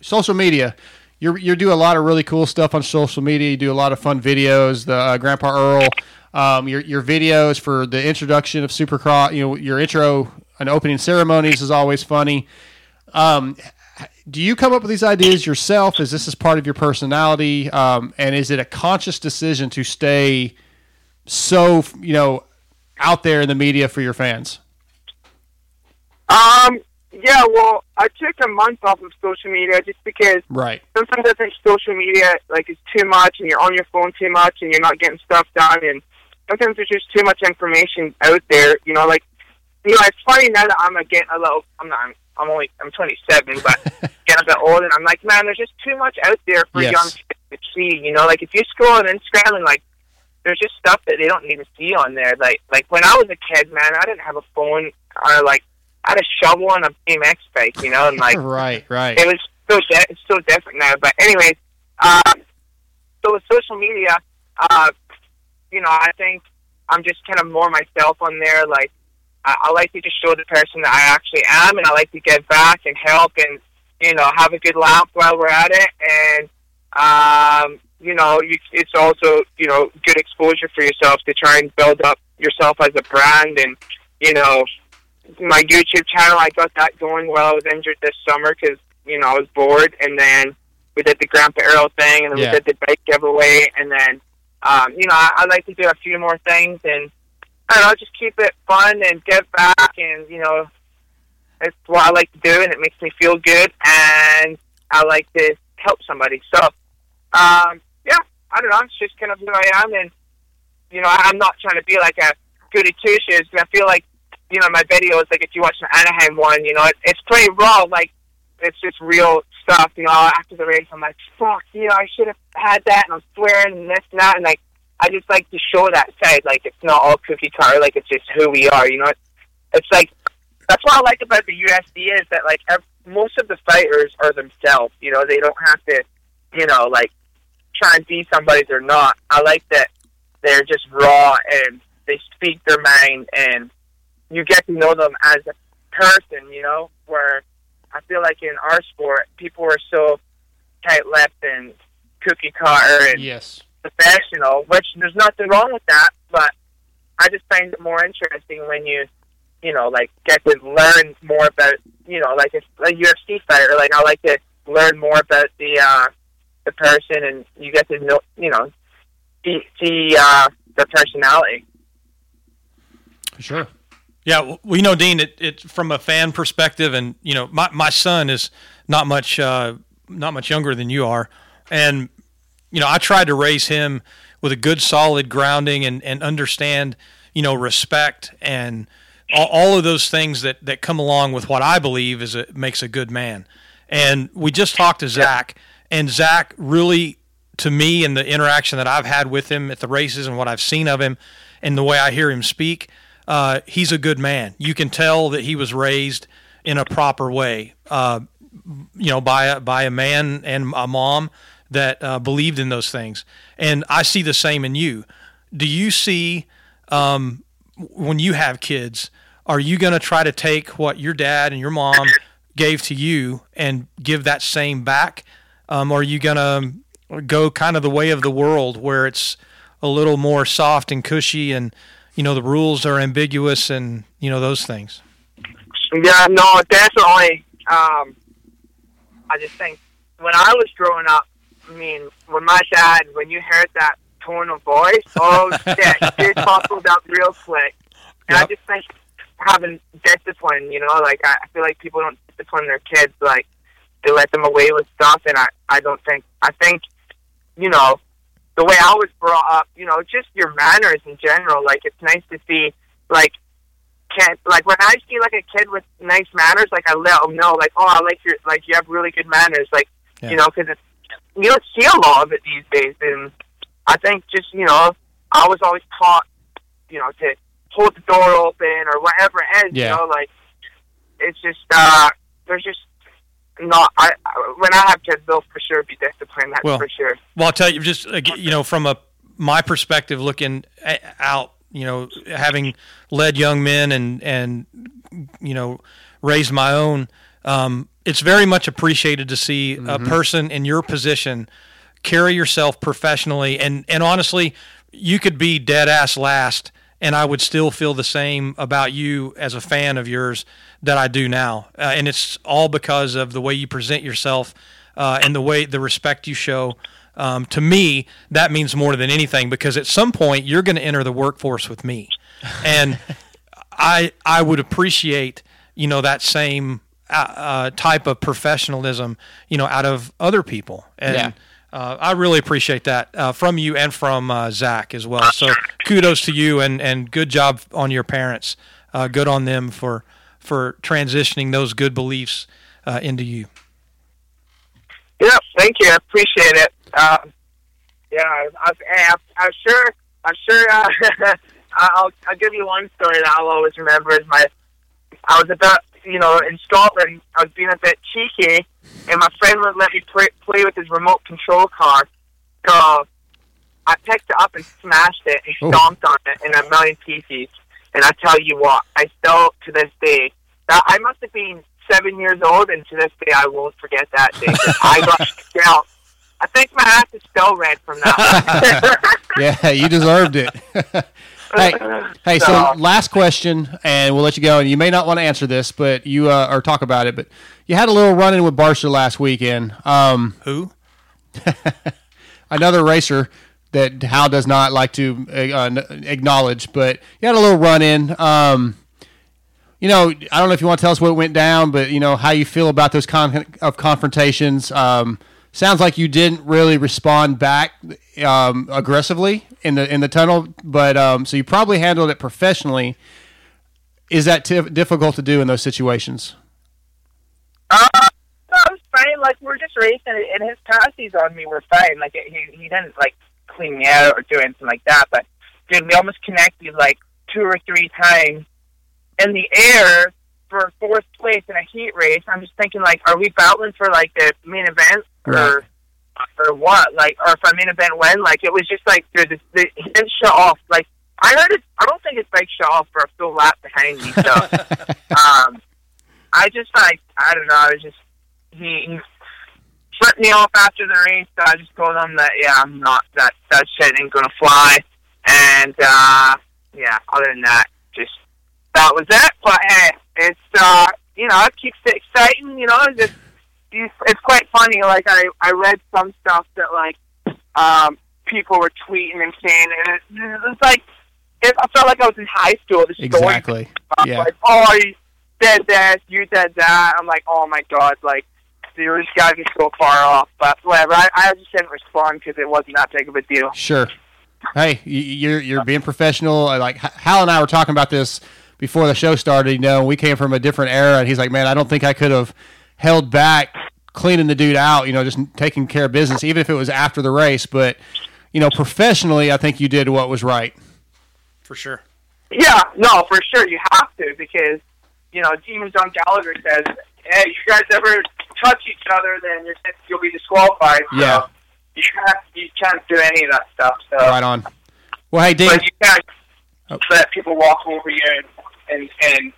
social media. You you do a lot of really cool stuff on social media. You do a lot of fun videos. The uh, Grandpa Earl, um, your your videos for the introduction of Supercross. You know, your intro and opening ceremonies is always funny. Um, do you come up with these ideas yourself? Is this as part of your personality? Um, and is it a conscious decision to stay so you know out there in the media for your fans? Um, yeah, well, I took a month off of social media just because Right. sometimes I think social media like is too much, and you're on your phone too much, and you're not getting stuff done, and sometimes there's just too much information out there. You know, like you know, it's funny now that I'm getting a little. I'm not. I'm, I'm only. I'm 27, but getting a bit old, and I'm like, man, there's just too much out there for Yes. young kids to see. You know, like if you scroll on Instagram and like. There's just stuff that they don't need to see on there. Like, like when I was a kid, man, I didn't have a phone or like I had a shovel and a BMX bike, you know, and like right, right. it was so it's so different now. But anyways, uh, so with social media, uh, you know, I think I'm just kind of more myself on there. Like, I, I like to just show the person that I actually am, and I like to give back and help and you know have a good laugh while we're at it. And um, you know, you, it's also you know good exposure for yourself to try and build up yourself as a brand. And you know, my YouTube channel, I got that going while I was injured this summer because you know I was bored, and then we did the Grandpa Earl thing, and then Yeah. we did the bike giveaway, and then um, you know I, I like to do a few more things, and I don't know, just keep it fun and give back, and you know it's what I like to do, and it makes me feel good, and I like to help somebody. So um, yeah, I don't know, it's just kind of who I am, and you know I'm not trying to be like a goody two shoes. I feel like you know my videos, like if you watch the Anaheim one, you know it, it's pretty raw, like it's just real stuff. You know, after the race, I'm like, fuck, you know, I should have had that, and I'm swearing and this and that, and like, I just like to show that side. Like, it's not all cookie cutter. Like, it's just who we are. You know, it's, it's like that's what I like about the UFC is that like ev- most of the fighters are themselves. You know, they don't have to, you know, like try and be somebody they're not. I like that they're just raw and they speak their mind, and you get to know them as a person. You know, where I feel like in our sport, people are so tight-lipped and cookie cutter and yes. professional, which there's nothing wrong with that, but I just find it more interesting when you, you know, like get to learn more about, you know, like a, a UFC fighter. Like I like to learn more about the uh, the person, and you get to know, you know, see see uh, their personality. Sure. Yeah, w- we know Dean. It, it from a fan perspective, and you know, my, my son is not much uh, not much younger than you are, and you know, I tried to raise him with a good, solid grounding and and understand, you know, respect and all, all of those things that that come along with what I believe is a makes a good man. And we just talked to Zach, and Zach really, to me, and the interaction that I've had with him at the races and what I've seen of him, and the way I hear him speak, uh, he's a good man. You can tell that he was raised in a proper way, uh, you know, by a, by a man and a mom that uh, believed in those things. And I see the same in you. Do you see um, when you have kids? Are you going to try to take what your dad and your mom gave to you and give that same back? Um, or are you going to go kind of the way of the world where it's a little more soft and cushy and you know the rules are ambiguous and you know those things Yeah, no, definitely. Um, I just think when I was growing up, I mean, when my dad, when you heard that tone of voice, oh shit, it buckled up real quick. And I just think having discipline, you know, like I, I feel like people don't discipline their kids, like they let them away with stuff, and I, I don't think, I think, you know, the way I was brought up, you know, just your manners in general. Like it's nice to see, like, kid, like when I see like a kid with nice manners, like I let them know, like, oh, I like your, like you have really good manners, like, you know, because it's you don't see a lot of it these days, and I think just you know, I was always taught, you know, to hold the door open or whatever it is, Yeah. you know, like it's just uh, there's just not. I I- when I have kids, they'll for sure be disciplined. That's Well, for sure. Well, I'll tell you, just you know, from a my perspective, looking out, you know, having led young men and and you know raised my own, um, it's very much appreciated to see a person in your position carry yourself professionally and and honestly, you could be dead ass last. And I would still feel the same about you as a fan of yours that I do now, uh, and it's all because of the way you present yourself uh, and the way the respect you show. Um, to me, that means more than anything because at some point you're going to enter the workforce with me, and I I would appreciate you know that same uh, uh, type of professionalism you know out of other people, and Yeah. uh, I really appreciate that uh, from you and from uh, Zach as well. So kudos to you and and good job on your parents. Uh, good on them for for transitioning those good beliefs uh, into you. Yeah, thank you. I appreciate it. Um, yeah, I, I, I, I'm sure. I'm sure. Uh, I'll I'll give you one story that I'll always remember. Is my I was about you know in Scotland. I was being a bit cheeky, and my friend would let me play, play with his remote control car. So I picked it up and smashed it and Oh. stomped on it in a million pieces. And I tell you what, I still to this day, that I must have been seven years old, and to this day I won't forget that day. I got down. I think my ass is still red from that. yeah, you deserved it. hey, hey. So So- last question, and we'll let you go. And you may not want to answer this, but you uh, or talk about it. But you had a little run-in with Barcia last weekend. Um, Who? another racer that Hal does not like to uh, acknowledge, but you had a little run-in. Um, you know, I don't know if you want to tell us what went down, but you know how you feel about those con- of confrontations. Um, sounds like you didn't really respond back um, aggressively in the in the tunnel, but um, so you probably handled it professionally. Is that t- difficult to do in those situations? Uh, no, was fine. Like we're just racing, and his passes on me were fine. Like he he didn't like clean me out or do anything like that. But dude, we almost connected like two or three times in the air for fourth place in a heat race. I'm just thinking like, are we battling for like the main event or or what? Like, or if our main event win? Like it was just like dude, this, the, he didn't shut off. Like I heard it. I don't think his bike shut off for a full lap behind me. So. um I just like I don't know. I was just he, he flipped me off after the race. So I just told him that yeah, I'm not that that shit ain't gonna fly. And uh yeah, other than that, just that was it. But hey, it's uh you know it keeps it exciting. You know, it's just it's, it's quite funny. Like I I read some stuff that like um people were tweeting and saying, and it, it was like it, I felt like I was in high school. The story Exactly. I'm Yeah. like, oh, you did this, you did that. I'm like, oh my god, like, you just got me so far off. But whatever, I, I just didn't respond because it wasn't that big of a deal. Sure. Hey, you're you're being professional. Uh, Like Hal and I were talking about this before the show started. You know, we came from a different era, and he's like, "Man, I don't think I could have held back cleaning the dude out. You know, just taking care of business, even if it was after the race. But you know, professionally, I think you did what was right. For sure. Yeah, no, for sure, you have to because you know, Demon John Gallagher says, hey, you guys ever touch each other, then you're, you'll be disqualified. So Yeah. you can't, you can't do any of that stuff. So. Right on. Well, hey, Dean. But you can't let people walk over you and, and, and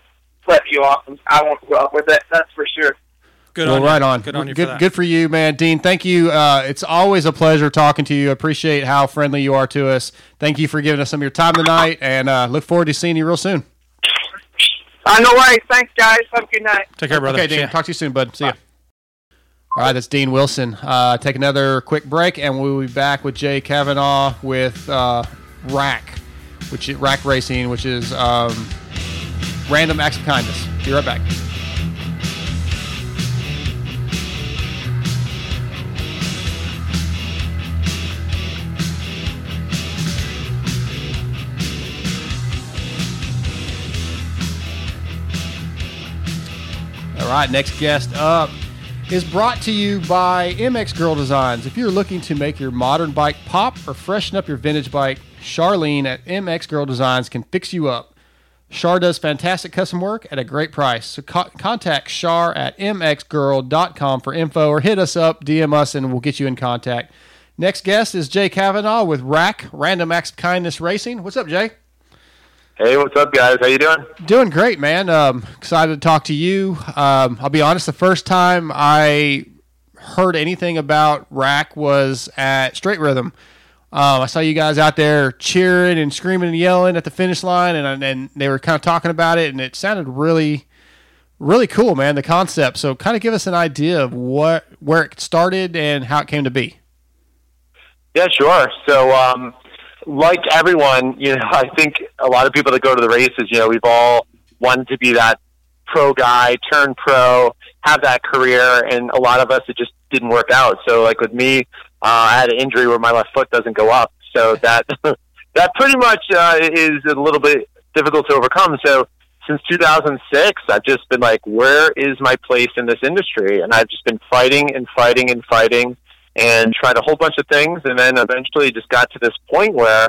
flip you off. And I won't put up with it. That's for sure. Good well, on you. right on. Good on you for Good, that. good for you, man. Dean, thank you. Uh, it's always a pleasure talking to you. I appreciate how friendly you are to us. Thank you for giving us some of your time tonight, and uh, look forward to seeing you real soon. Uh, no worries. Thanks, guys. Have a good night. Take care, brother. Okay, Dean. Talk to you soon, bud. See ya. All right, that's Dean Wilson. Uh, take another quick break, and we'll be back with Jay Kavanaugh with uh, RAK, which is RAK Racing, which is um, random acts of kindness. Be right back. All right, next guest up is brought to you by MX Gurl Designs. If you're looking to make your modern bike pop or freshen up your vintage bike, Charlene at MX Gurl Designs can fix you up. Char does fantastic custom work at a great price. So co- contact Char at mxgurl.com for info or hit us up, DM us, and we'll get you in contact. Next guest is Jay Kavanaugh with RAK Random Acts Kindness Racing. What's up, Jay? Hey, what's up, guys? How you doing? Doing great, man. Um, excited to talk to you. Um, I'll be honest, the first time I heard anything about RAK was at Straight Rhythm. Um, I saw you guys out there cheering and screaming and yelling at the finish line, and and they were kind of talking about it, and it sounded really, really cool, man. The concept. So, kind of give us an idea of what where it started and how it came to be. Yeah, sure. So, um, like everyone, you know, I think a lot of people that go to the races, you know, we've all wanted to be that pro guy, turn pro, have that career, and a lot of us it just didn't work out. So, like with me, uh, I had an injury where my left foot doesn't go up, so that that pretty much uh, is a little bit difficult to overcome. So, since 2006, I've just been like, where is my place in this industry? And I've just been fighting and fighting and fighting and tried a whole bunch of things, and then eventually just got to this point where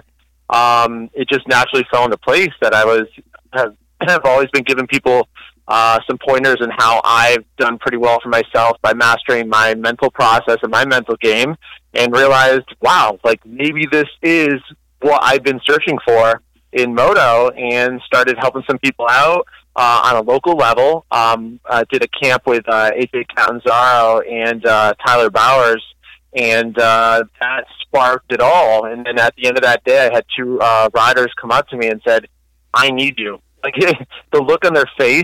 um, it just naturally fell into place that I was have, have always been giving people uh, some pointers in how I've done pretty well for myself by mastering my mental process and my mental game, and realized, wow, like maybe this is what I've been searching for in moto and started helping some people out uh, on a local level. Um, uh, did a camp with uh, AJ Catanzaro and uh, Tyler Bowers, and uh, that sparked it all. And then at the end of that day, I had two uh, riders come up to me and said, "I need you." Like the look on their face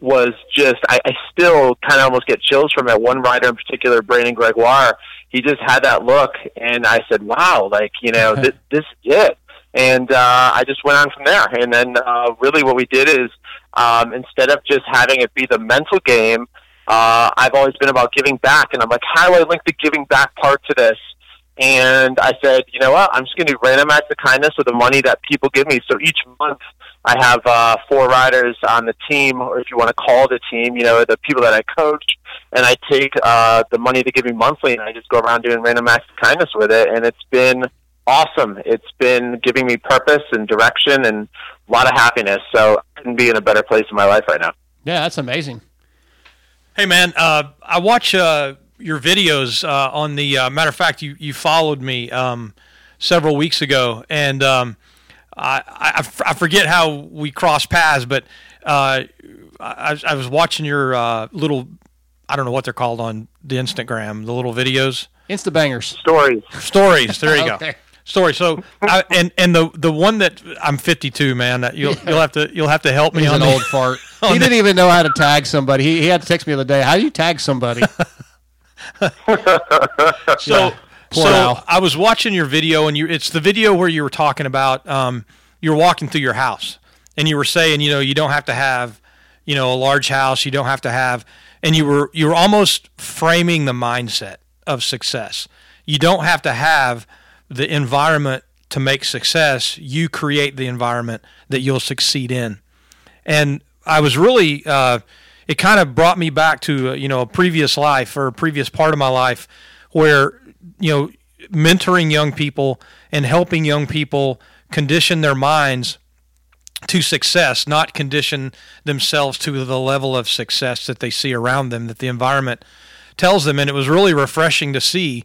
was just I, I still kind of almost get chills from it. One rider in particular, Brandon Gregoire, he just had that look, and I said, "Wow, like you know, this, this is it." And uh, I just went on from there. And then uh, really, what we did is um, instead of just having it be the mental game, uh, I've always been about giving back, and I'm like, how do I link the giving back part to this? And I said, you know what? I'm just going to do random acts of kindness with the money that people give me. So each month, I have uh, four riders on the team, or if you want to call the team, you know, the people that I coach, and I take uh, the money they give me monthly, and I just go around doing random acts of kindness with it, and it's been awesome. It's been giving me purpose and direction and a lot of happiness. So I couldn't be in a better place in my life right now. Yeah, that's amazing. Hey man, uh, I watch uh, your videos uh, on the. Uh, matter of fact, you you followed me um, several weeks ago, and um, I, I, I forget how we crossed paths, but uh, I, I was watching your uh, little. I don't know what they're called on the Instagram, the little videos. Insta bangers. Stories. Stories. There you go. Okay. Story. So, I, and and the the one that I'm 52, man. that You'll you'll have to you'll have to help me He's on an the- old fart. He the- didn't even know how to tag somebody. He, he had to text me the other day. How do you tag somebody? So, Poor so Al. I was watching your video, and you it's the video where you were talking about um, you were walking through your house, and you were saying, you know, you don't have to have, you know, a large house. You don't have to have, and you were you were almost framing the mindset of success. You don't have to have the environment to make success. You create the environment that you'll succeed in. And I was really, uh, it kind of brought me back to uh, you know a previous life or a previous part of my life where you know mentoring young people and helping young people condition their minds to success, not condition themselves to the level of success that they see around them, that the environment tells them. And it was really refreshing to see,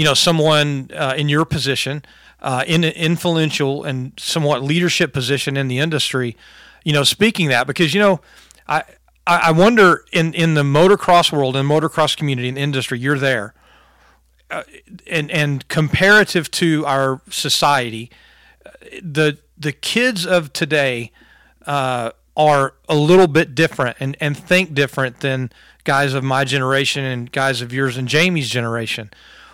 you know, someone uh, in your position, uh, in an influential and somewhat leadership position in the industry, you know, speaking that because, you know, I, I wonder in, in the motocross world and motocross community and industry, you're there. Uh, and and comparative to our society, uh, the the kids of today uh, are a little bit different and, and think different than guys of my generation and guys of yours and Jamie's generation.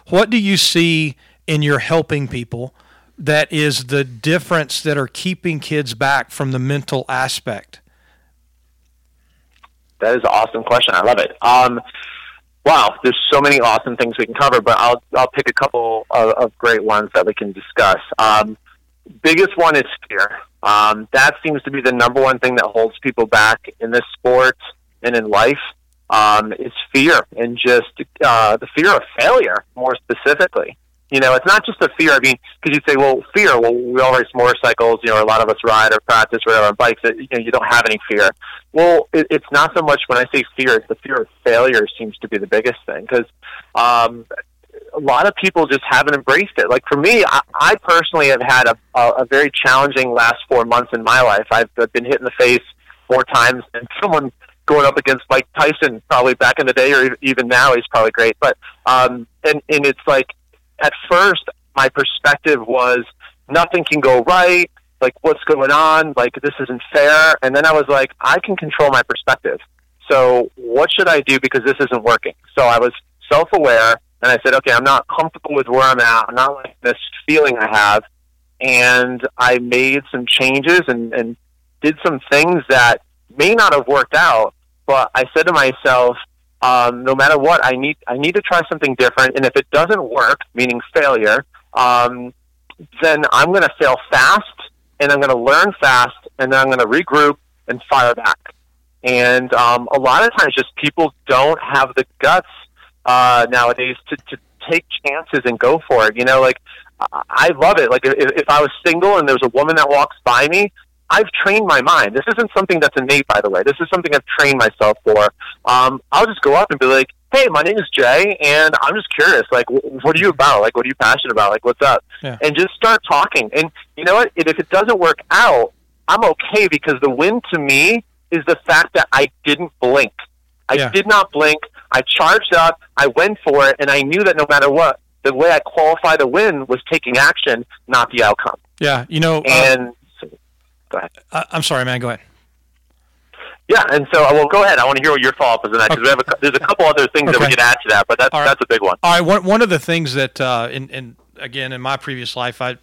What do you see in your helping people that is the difference that are keeping kids back from the mental aspect? That is an awesome question. I love it. Um, wow, there's so many awesome things we can cover, but I'll I'll pick a couple of, of great ones that we can discuss. Um, biggest one is fear. Um, that seems to be the number one thing that holds people back in this sport and in life. Um, is fear and just uh, the fear of failure, more specifically. You know, it's not just a fear. I mean, because you say, well, fear. Well, we all race motorcycles. You know, a lot of us ride or practice or whatever on bikes. That, you know, you don't have any fear. Well, it, it's not so much when I say fear. It's the fear of failure seems to be the biggest thing because um, a lot of people just haven't embraced it. Like for me, I, I personally have had a, a, a very challenging last four months in my life. I've, I've been hit in the face more times than someone going up against Mike Tyson probably back in the day, or even now he's probably great. But um, and and it's like at first my perspective was nothing can go right. Like what's going on? Like this isn't fair. And then I was like, I can control my perspective. So what should I do because this isn't working? So I was self-aware and I said, okay, I'm not comfortable with where I'm at. I'm not like this feeling I have. And I made some changes and, and did some things that may not have worked out, but I said to myself, um, no matter what, I need I need to try something different. And if it doesn't work, meaning failure, um, then I'm going to fail fast, and I'm going to learn fast, and then I'm going to regroup and fire back. And um, a lot of times, just people don't have the guts uh, nowadays to, to take chances and go for it. You know, like I love it. Like if, if I was single and there was a woman that walks by me, I've trained my mind. This isn't something that's innate, by the way. This is something I've trained myself for. Um, I'll just go up and be like, hey, my name is Jay, and I'm just curious. Like, wh- what are you about? Like, what are you passionate about? Like, what's up? Yeah. And just start talking. And you know what? If it doesn't work out, I'm okay because the win to me is the fact that I didn't blink. I Yeah. did not blink. I charged up. I went for it, and I knew that no matter what, the way I qualify the win was taking action, not the outcome. Yeah, you know. uh, And go ahead. I, I'm sorry, man. Go ahead. Yeah, and so well, go ahead. I want to hear what your follow up is on that because we have a, cou- there's a couple other things that we Okay. could add to that, but that's that's a big one. All right. One, one of the things that, uh, in, in again, in my previous life, I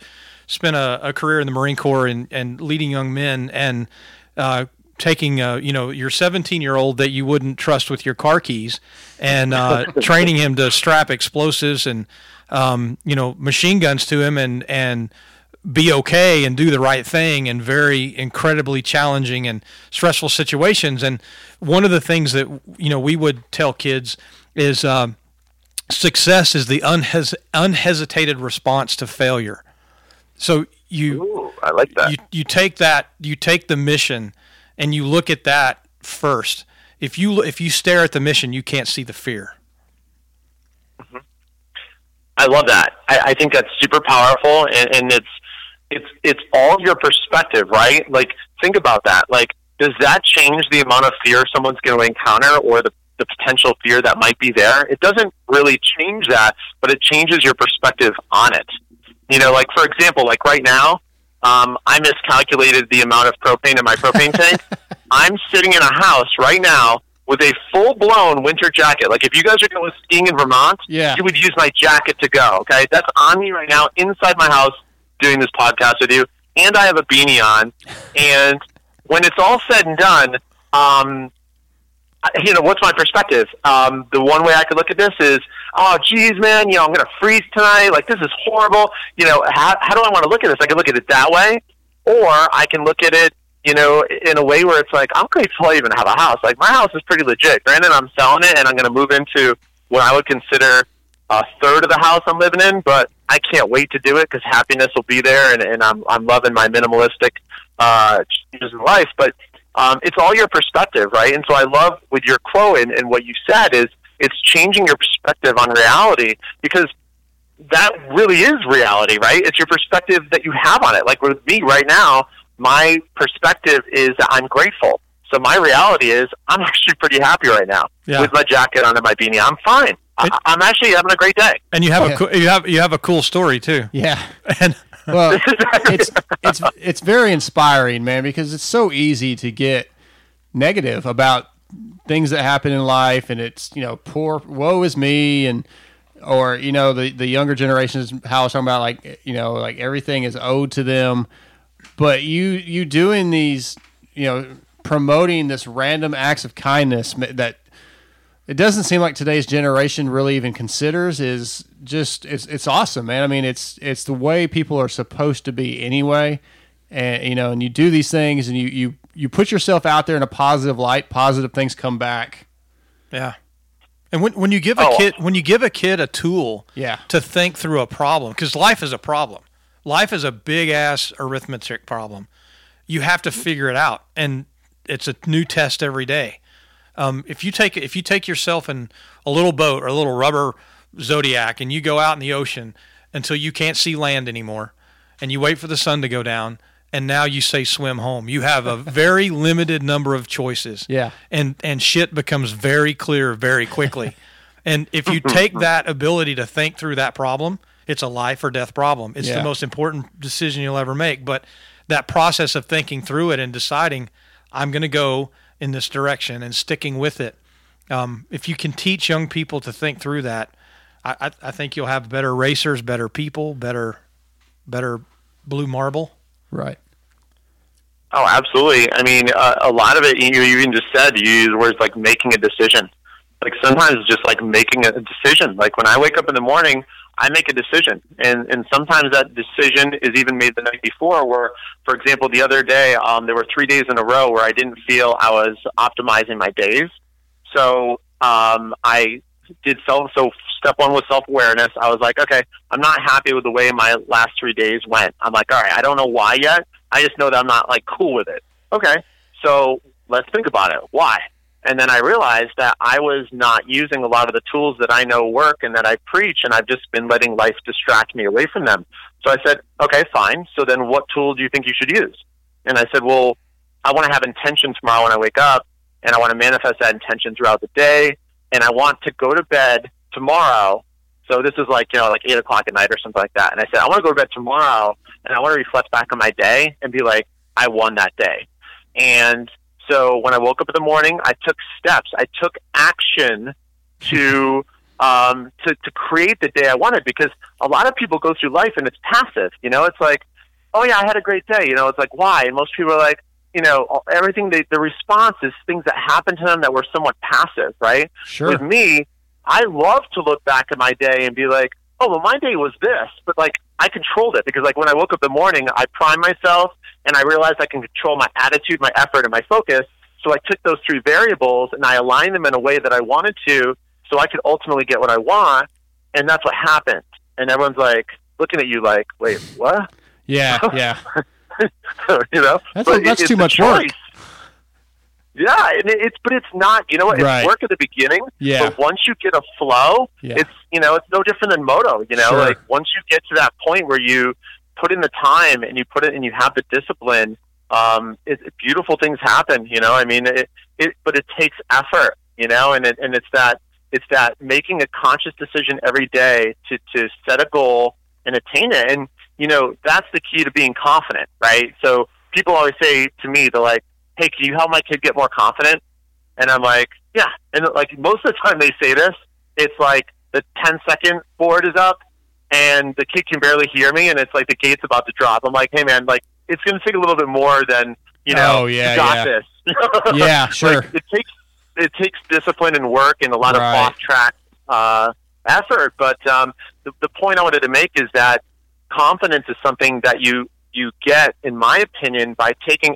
spent a, a career in the Marine Corps and, and leading young men and uh, taking, uh, you know, your 17 year old that you wouldn't trust with your car keys and uh, training him to strap explosives and, um, you know, machine guns to him and, and, be okay and do the right thing in very incredibly challenging and stressful situations. And one of the things that you know we would tell kids is um, success is the unhes- unhesitated response to failure. So you, I like that. You, you take that, you take the mission, and you look at that first. If you if you stare at the mission, you can't see the fear. I love that. I, I think that's super powerful, and, and it's it's it's all your perspective, right? Like think about that. Like, does that change the amount of fear someone's going to encounter, or the the potential fear that might be there? It doesn't really change that, but it changes your perspective on it. You know, like for example, like right now, um, I miscalculated the amount of propane in my propane tank. I'm sitting in a house right now with a full blown winter jacket. Like if you guys are going skiing in Vermont, Yeah. you would use my jacket to go. Okay, that's on me right now inside my house doing this podcast with you, and I have a beanie on. And when it's all said and done, um, you know, what's my perspective? Um, the one way I could look at this is, oh, geez, man, you know, I'm going to freeze tonight. Like, this is horrible. You know, how, how do I want to look at this? I can look at it that way, or I can look at it, you know, in a way where it's like, I'm grateful I even have a house. Like, my house is pretty legit. Granted, I'm selling it, and I'm going to move into what I would consider a third of the house I'm living in, but I can't wait to do it because happiness will be there, and, and I'm, I'm loving my minimalistic uh, changes in life. But um, it's all your perspective, right? And so I love with your quote and, and what you said is it's changing your perspective on reality because that really is reality, right? It's your perspective that you have on it. Like with me right now, my perspective is that I'm grateful. So my reality is I'm actually pretty happy right now Yeah. with my jacket on and my beanie. I'm fine. I, I'm actually having a great day. And you have a cool, you have you have a cool story too. Yeah. And well, it's it's it's very inspiring, man, because it's so easy to get negative about things that happen in life, and it's you know, poor, woe is me, and or you know, the the younger generations, how I was talking about, like you know, like everything is owed to them, but you you doing these, you know, promoting this random acts of kindness that it doesn't seem like today's generation really even considers is just it's it's awesome man i mean it's it's the way people are supposed to be anyway and you know and you do these things and you you you put yourself out there in a positive light positive things come back Yeah. And when, when you give a Oh. kid when you give a kid a tool Yeah. to think through a problem because life is a problem. Life is a big ass arithmetic problem. You have to figure it out and it's a new test every day. Um, if you take if you take yourself in a little boat or a little rubber zodiac and you go out in the ocean until you can't see land anymore and you wait for the sun to go down and now you say swim home you have a very limited number of choices Yeah. and and shit becomes very clear very quickly and if you take that ability to think through that problem it's a life or death problem it's Yeah. the most important decision you'll ever make but that process of thinking through it and deciding i'm going to go in this direction and sticking with it um, if you can teach young people to think through that I, I, I think you'll have better racers better people better better blue marble right Oh, absolutely. I mean, uh, a lot of it, you, you even just said, you use words like making a decision. Like sometimes it's just like making a decision. Like when I wake up in the morning, I make a decision. And, and sometimes that decision is even made the night before where, for example, the other day, um, there were three days in a row where I didn't feel I was optimizing my days. So, um, I did self, so step one was self-awareness. I was like, okay, I'm not happy with the way my last three days went. I'm like, all right, I don't know why yet. I just know that I'm not like cool with it. Okay. So let's think about it. Why? And then I realized that I was not using a lot of the tools that I know work and that I preach, and I've just been letting life distract me away from them. So I said, okay, fine. So then what tool do you think you should use? And I said, well, I want to have intention tomorrow when I wake up, and I want to manifest that intention throughout the day, and I want to go to bed tomorrow. So this is like, you know, like 8 o'clock at night or something like that. And I said, I want to go to bed tomorrow, and I want to reflect back on my day and be like, I won that day. And so when I woke up in the morning, I took steps. I took action to um, to to create the day I wanted because a lot of people go through life and it's passive. You know, it's like, oh yeah, I had a great day. You know, it's like why? And most people are like, you know, everything. They, the response is things that happened to them that were somewhat passive, right? Sure. With me, I love to look back at my day and be like, oh well, my day was this, but like I controlled it because like when I woke up in the morning, I primed myself and I realized I can control my attitude, my effort, and my focus. So I took those three variables and I aligned them in a way that I wanted to, so I could ultimately get what I want. And that's what happened. And everyone's like looking at you like, wait, what? Yeah, yeah. you know, That's, a, that's too much work. Yeah, and it, it's but it's not. You know what? It's Right. work at the beginning. Yeah. But once you get a flow, Yeah. it's you know it's no different than moto. You know, Sure. like once you get to that point where you put in the time and you put it and you have the discipline, um, it- beautiful things happen. You know, I mean, it, it but it takes effort. You know, and it, and it's that it's that making a conscious decision every day to to set a goal and attain it. And you know, that's the key to being confident, right? So people always say to me, they're like, "Hey, can you help my kid get more confident?" And I'm like, "Yeah." And like most of the time they say this, it's like the 10 second board is up and the kid can barely hear me and it's like the gate's about to drop. I'm like, "Hey man, like it's going to take a little bit more than, you know, Oh, yeah, you got yeah. this." Yeah, sure. Like, it takes it takes discipline and work and a lot Right. of off track uh, effort. But um, the, the point I wanted to make is that confidence is something that you you get, in my opinion, by taking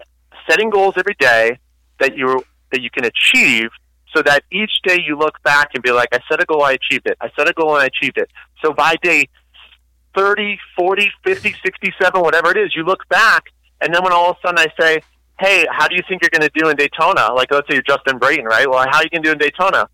setting goals every day that you that you can achieve. So that each day you look back and be like, I set a goal, I achieved it. I set a goal and I achieved it. So by day 30, 40, 50, 67, whatever it is, you look back, and then when all of a sudden I say, hey, how do you think you're going to do in Daytona? Like, let's say you're Justin Brayton, right? Well, how are you going to do in Daytona?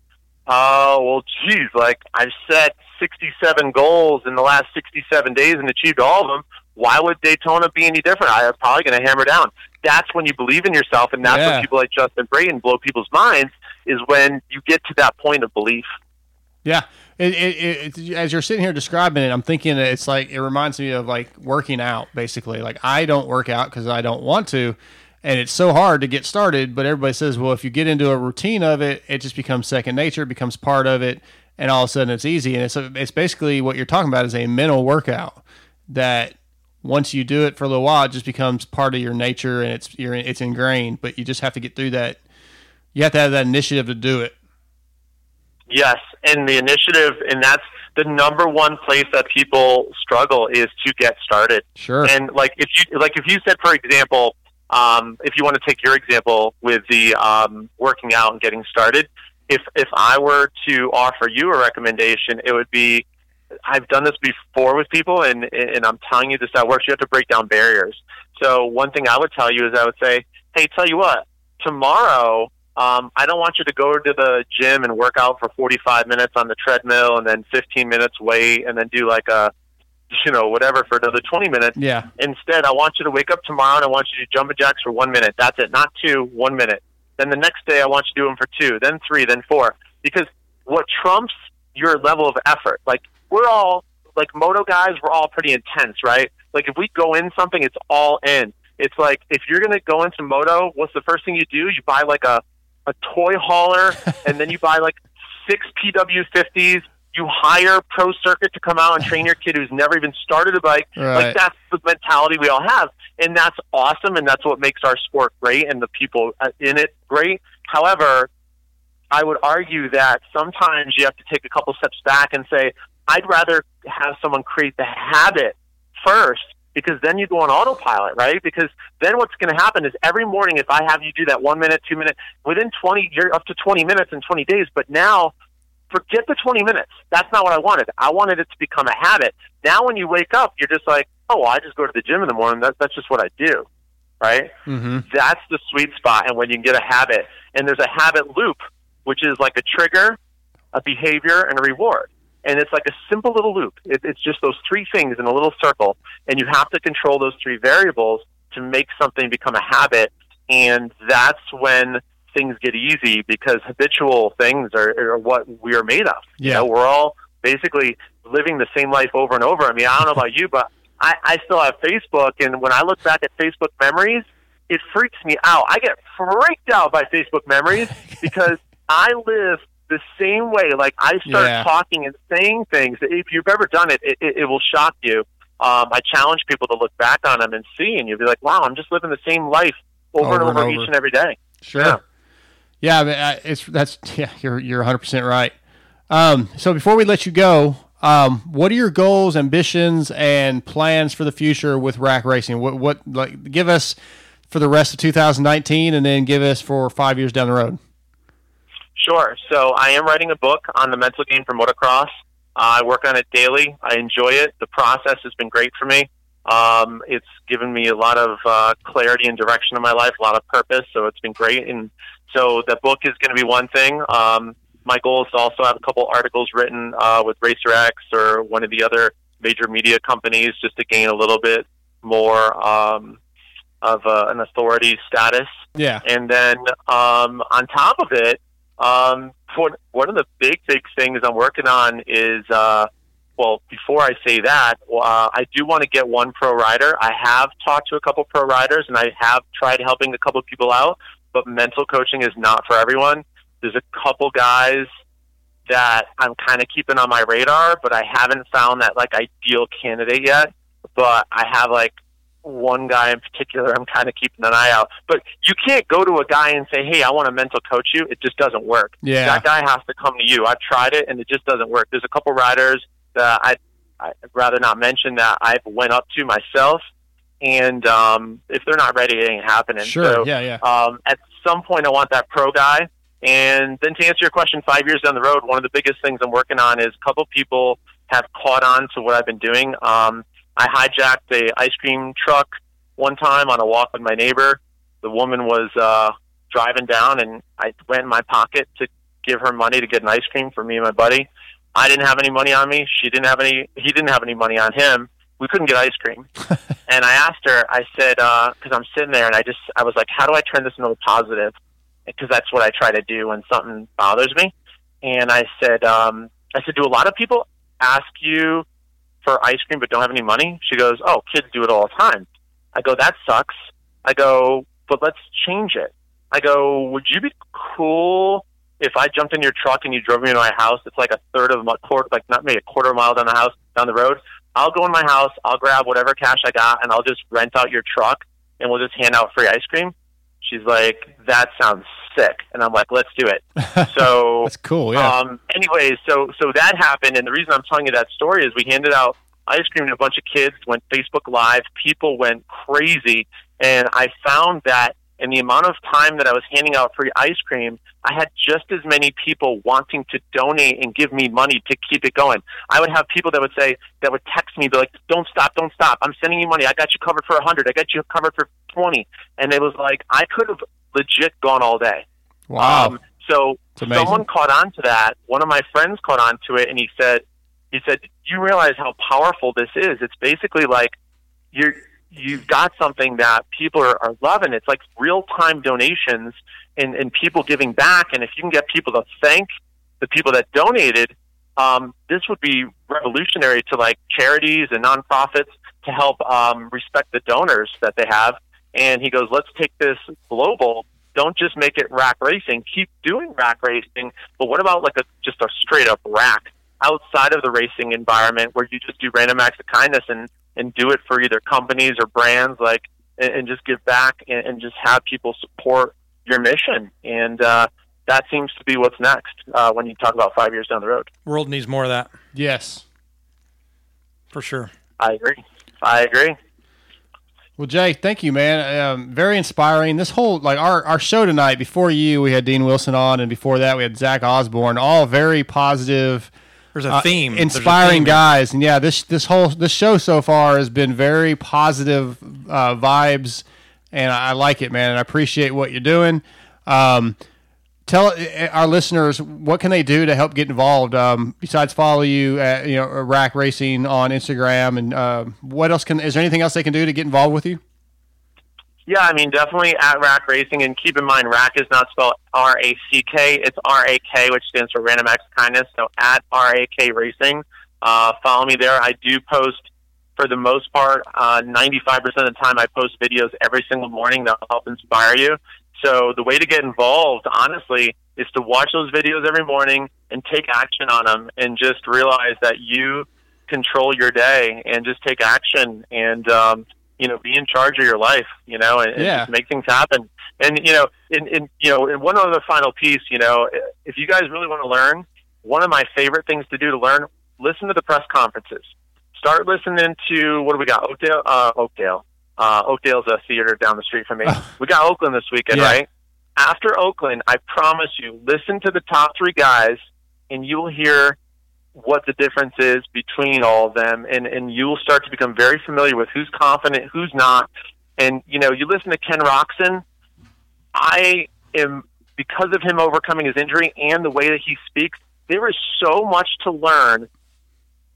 Oh, well, geez, like I've set 67 goals in the last 67 days and achieved all of them. Why would Daytona be any different? I'm probably going to hammer down. That's when you believe in yourself, and that's Yeah. when people like Justin Brayton blow people's minds. Is when you get to that point of belief. Yeah. It, it, it, as you're sitting here describing it, I'm thinking that it's like it reminds me of like working out. Basically, like I don't work out because I don't want to, and it's so hard to get started. But everybody says, well, if you get into a routine of it, it just becomes second nature, it becomes part of it, and all of a sudden it's easy. And it's it's basically what you're talking about is a mental workout that once you do it for a little while, it just becomes part of your nature and it's you're, it's ingrained. But you just have to get through that. You have to have that initiative to do it. Yes, and the initiative, and that's the number one place that people struggle is to get started. Sure. And like if you like if you said, for example, um, if you want to take your example with the um, working out and getting started, if if I were to offer you a recommendation, it would be I've done this before with people, and and I'm telling you this that works. You have to break down barriers. So one thing I would tell you is I would say, hey, tell you what, tomorrow um, I don't want you to go to the gym and work out for 45 minutes on the treadmill and then 15 minutes wait and then do like a, you know, whatever for another 20 minutes. Yeah. Instead, I want you to wake up tomorrow and I want you to do jumping jacks for one minute. That's it. Not two, one minute. Then the next day, I want you to do them for two, then three, then four. Because what trumps your level of effort, like we're all, like moto guys, we're all pretty intense, right? Like if we go in something, it's all in. It's like if you're going to go into moto, what's the first thing you do? You buy like a, a toy hauler and then you buy like six PW50s. You hire Pro Circuit to come out and train your kid who's never even started a bike. Right. Like that's the mentality we all have, and that's awesome, and that's what makes our sport great and the people uh, in it great. However, I would argue that sometimes you have to take a couple steps back and say, I'd rather have someone create the habit first because then you go on autopilot, right? Because then what's going to happen is every morning, if I have you do that one minute, two minute, within 20, you're up to 20 minutes in 20 days. But now, forget the 20 minutes. That's not what I wanted. I wanted it to become a habit. Now, when you wake up, you're just like, oh, well, I just go to the gym in the morning. That, that's just what I do, right? Mm-hmm. That's the sweet spot, and when you can get a habit, and there's a habit loop, which is like a trigger, a behavior, and a reward. And it's like a simple little loop. It, it's just those three things in a little circle, and you have to control those three variables to make something become a habit. And that's when things get easy because habitual things are, are what we are made of. You Yeah. know, we're all basically living the same life over and over. I mean, I don't know about you, but I, I still have Facebook, and when I look back at Facebook memories, it freaks me out. I get freaked out by Facebook memories because I live the same way. Like I start Yeah. talking and saying things. If you've ever done it, it, it, it will shock you. Um, I challenge people to look back on them and see, and you'll be like, "Wow, I'm just living the same life over, and Over and over, over. each and every day." Sure. Yeah. Yeah, uh, it's that's yeah, you're you're 100 percent right. Um, so before we let you go, um, what are your goals, ambitions, and plans for the future with RAK Racing? What what like give us for the rest of 2019, and then give us for five years down the road. Sure. So I am writing a book on the mental game for motocross. Uh, I work on it daily. I enjoy it. The process has been great for me. Um, it's given me a lot of uh, clarity and direction in my life, a lot of purpose. So it's been great. And so the book is going to be one thing. Um, my goal is to also have a couple articles written uh, with RacerX or one of the other major media companies just to gain a little bit more um, of uh, an authority status. Yeah. And then um, on top of it, um, one one of the big, big things I'm working on is, uh, well, before I say that, uh, I do want to get one pro rider. I have talked to a couple pro riders, and I have tried helping a couple people out, but mental coaching is not for everyone. There's a couple guys that I'm kind of keeping on my radar, but I haven't found that like ideal candidate yet. But I have like one guy in particular I'm kind of keeping an eye out. But you can't go to a guy and say, "Hey, I want to mental coach you." It just doesn't work. Yeah. that guy has to come to you. I've tried it and it just doesn't work. There's a couple riders that I I'd rather not mention that I've went up to myself, and um, if they're not ready, it ain't happening. Sure. So, Yeah, yeah. um, at some point, I want that pro guy. And then to answer your question, five years down the road, one of the biggest things I'm working on is a couple people have caught on to what I've been doing. Um, I hijacked a ice cream truck one time on a walk with my neighbor. The woman was uh, driving down, and I went in my pocket to give her money to get an ice cream for me and my buddy. I didn't have any money on me. She didn't have any. He didn't have any money on him. We couldn't get ice cream. and I asked her. I said, because I'm sitting there, and I just, I was like, how do I turn this into a positive? Because that's what I try to do when something bothers me. And I said, um, I said, do a lot of people ask you for ice cream but don't have any money? She goes, oh, kids do it all the time. I go, that sucks. I go, but let's change it. I go, would you be cool if I jumped in your truck and you drove me to my house? It's like a third of a quarter, like not maybe a quarter mile down the house, down the road. I'll go in my house, I'll grab whatever cash I got, and I'll just rent out your truck, and we'll just hand out free ice cream. She's like, that sounds sick, and I'm like, let's do it. So That's cool. Yeah. um, anyways, so so that happened, and the reason I'm telling you that story is we handed out ice cream to a bunch of kids, went Facebook Live, people went crazy, and I found that in the amount of time that I was handing out free ice cream, I had just as many people wanting to donate and give me money to keep it going. I would have people that would say that would text me, be like, "Don't stop, don't stop! I'm sending you money. I got you covered for a hundred. I got you covered for twenty. And it was like I could have legit gone all day. wow. Um, so someone caught on to that. One of my friends caught on to it, and he said, "He said, you realize how powerful this is? It's basically like you're you've got something that people are, are loving. It's like real time donations and, and people giving back. And if you can get people to thank the people that donated, um, this would be revolutionary to like charities and nonprofits to help um, respect the donors that they have. And he goes, let's take this global. Don't just make it RAK Racing. Keep doing RAK Racing. But what about like a just a straight up RAK outside of the racing environment where you just do random acts of kindness and and do it for either companies or brands like and, and just give back and, and just have people support your mission. And uh, that seems to be what's next uh, when you talk about five years down the road. World needs more of that yes. for sure. I agree. I agree. Well, Jay, thank you, man. Um, very inspiring. This whole like our, our show tonight. Before you, we had Dean Wilson on, and before that, we had Zach Osborne. All very positive. There's a uh, theme. There's a inspiring theme guys. And yeah, this this whole this show so far has been very positive uh, vibes and I, like it, man. And I appreciate what you're doing. Um, tell uh, our listeners what can they do to help get involved um, besides follow you at you know RAK Racing on instagram and uh, what else can is there anything else they can do to get involved with you Yeah, I mean, definitely at RAK Racing, and keep in mind, Rack is not spelled R A C K; it's R A K, which stands for Random Acts Kindness. So at R A K Racing, uh, follow me there. I do post, for the most part, uh, ninety-five percent of the time, I post videos every single morning that help inspire you. So the way to get involved, honestly, is to watch those videos every morning and take action on them, and just realize that you control your day and just take action and um, you know be in charge of your life you know and, and Yeah. just make things happen. And you know in, in you know in one other final piece you know if you guys really want to learn one of my favorite things to do to learn listen to the press conferences. Start listening to what do we got? Oakdale uh oakdale. Uh oakdale's a theater down the street from me. We got oakland this weekend Yeah. right? After oakland i promise you listen to the top three guys and you'll hear what the difference is between all of them and and you will start to become very familiar with who's confident who's not. And you know you listen to Ken Roczen. I am because of him overcoming his injury and the way that he speaks there is so much to learn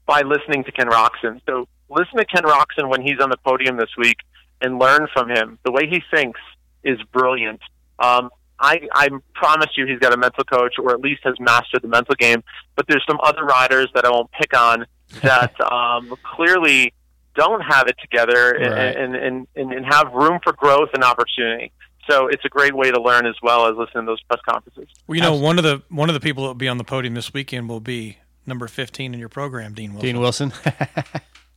by listening to Ken Roczen. So listen to Ken Roczen when he's on the podium this week and learn from him. The way he thinks is brilliant. Um, I, I promise you he's got a mental coach or at least has mastered the mental game. But there's some other riders that I won't pick on that um, clearly don't have it together and, Right. and, and, and, and have room for growth and opportunity. So it's a great way to learn as well as listening to those press conferences. Well, you know, one of the one of the people that will be on the podium this weekend will be number 15 in your program, Dean Wilson. dean wilson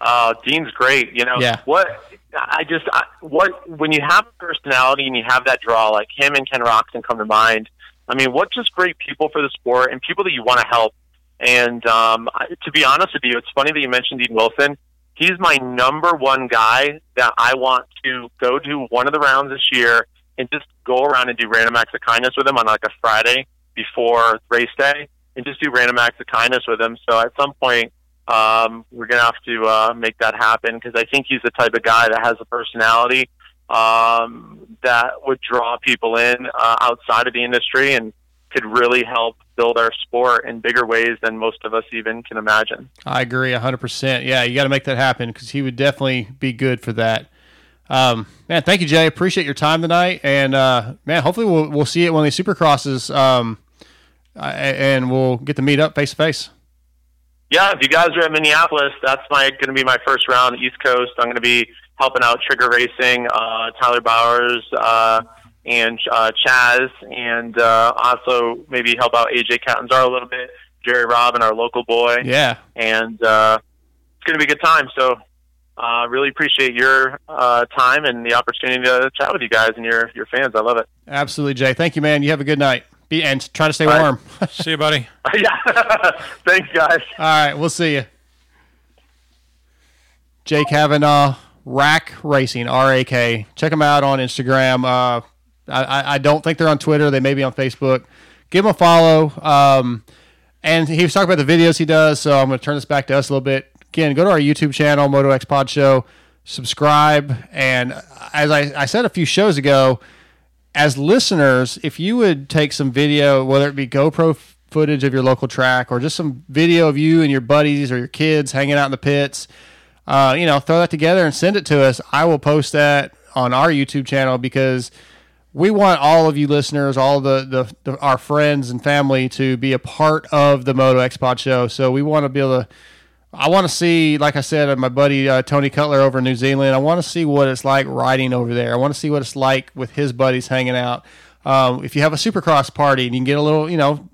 Uh, Dean's great. You know Yeah. what? I just I, what when you have a personality and you have that draw like him and Ken Roczen come to mind. I mean, what just great people for the sport and people that you want to help. And um, I, to be honest with you, it's funny that you mentioned Dean Wilson. He's my number one guy that I want to go to one of the rounds this year and just go around and do random acts of kindness with him on like a Friday before race day and just do random acts of kindness with him. So at some point, um, we're gonna have to uh, make that happen because I think he's the type of guy that has a personality um, that would draw people in uh, outside of the industry and could really help build our sport in bigger ways than most of us even can imagine. I agree 100%. Yeah, you got to make that happen because he would definitely be good for that. Um, man, thank you, Jay. Appreciate your time tonight. And, uh, man, hopefully we'll, we'll see it one of these supercrosses um, uh, and we'll get to meet up face to face. Yeah, if you guys are at Minneapolis, that's my going to be my first round East Coast. I'm going to be helping out Trigger Racing, uh, Tyler Bowers, uh, and uh, Chaz, and uh, also maybe help out AJ Catanzaro a little bit, Jerry Robin, our local boy. Yeah. and uh, it's going to be a good time. So, uh, really appreciate your uh, time and the opportunity to chat with you guys and your your fans. I love it. Absolutely, Jay. Thank you, man. You have a good night. Be, and try to stay All right. warm. See you, buddy. yeah, thanks, guys. All right, we'll see you. Jay Kavanaugh, RAK Racing, R A K. Check them out on Instagram. Uh, I- I, I don't think they're on Twitter. They may be on Facebook. Give them a follow. Um, and he was talking about the videos he does, so I'm going to turn this back to us a little bit. Again, go to our YouTube channel, Moto X Pod Show, subscribe. And as I, I said a few shows ago, as listeners, if you would take some video, whether it be GoPro f- footage of your local track or just some video of you and your buddies or your kids hanging out in the pits, uh, you know, throw that together and send it to us. I will post that on our YouTube channel because we want all of you listeners, all the, the, the our friends and family to be a part of the Moto X Pod show. So we want to be able to. I want to see, like I said, my buddy uh, Tony Cutler over in New Zealand. I want to see what it's like riding over there. I want to see what it's like with his buddies hanging out. Um, if you have a Supercross party and you can get a little, you know,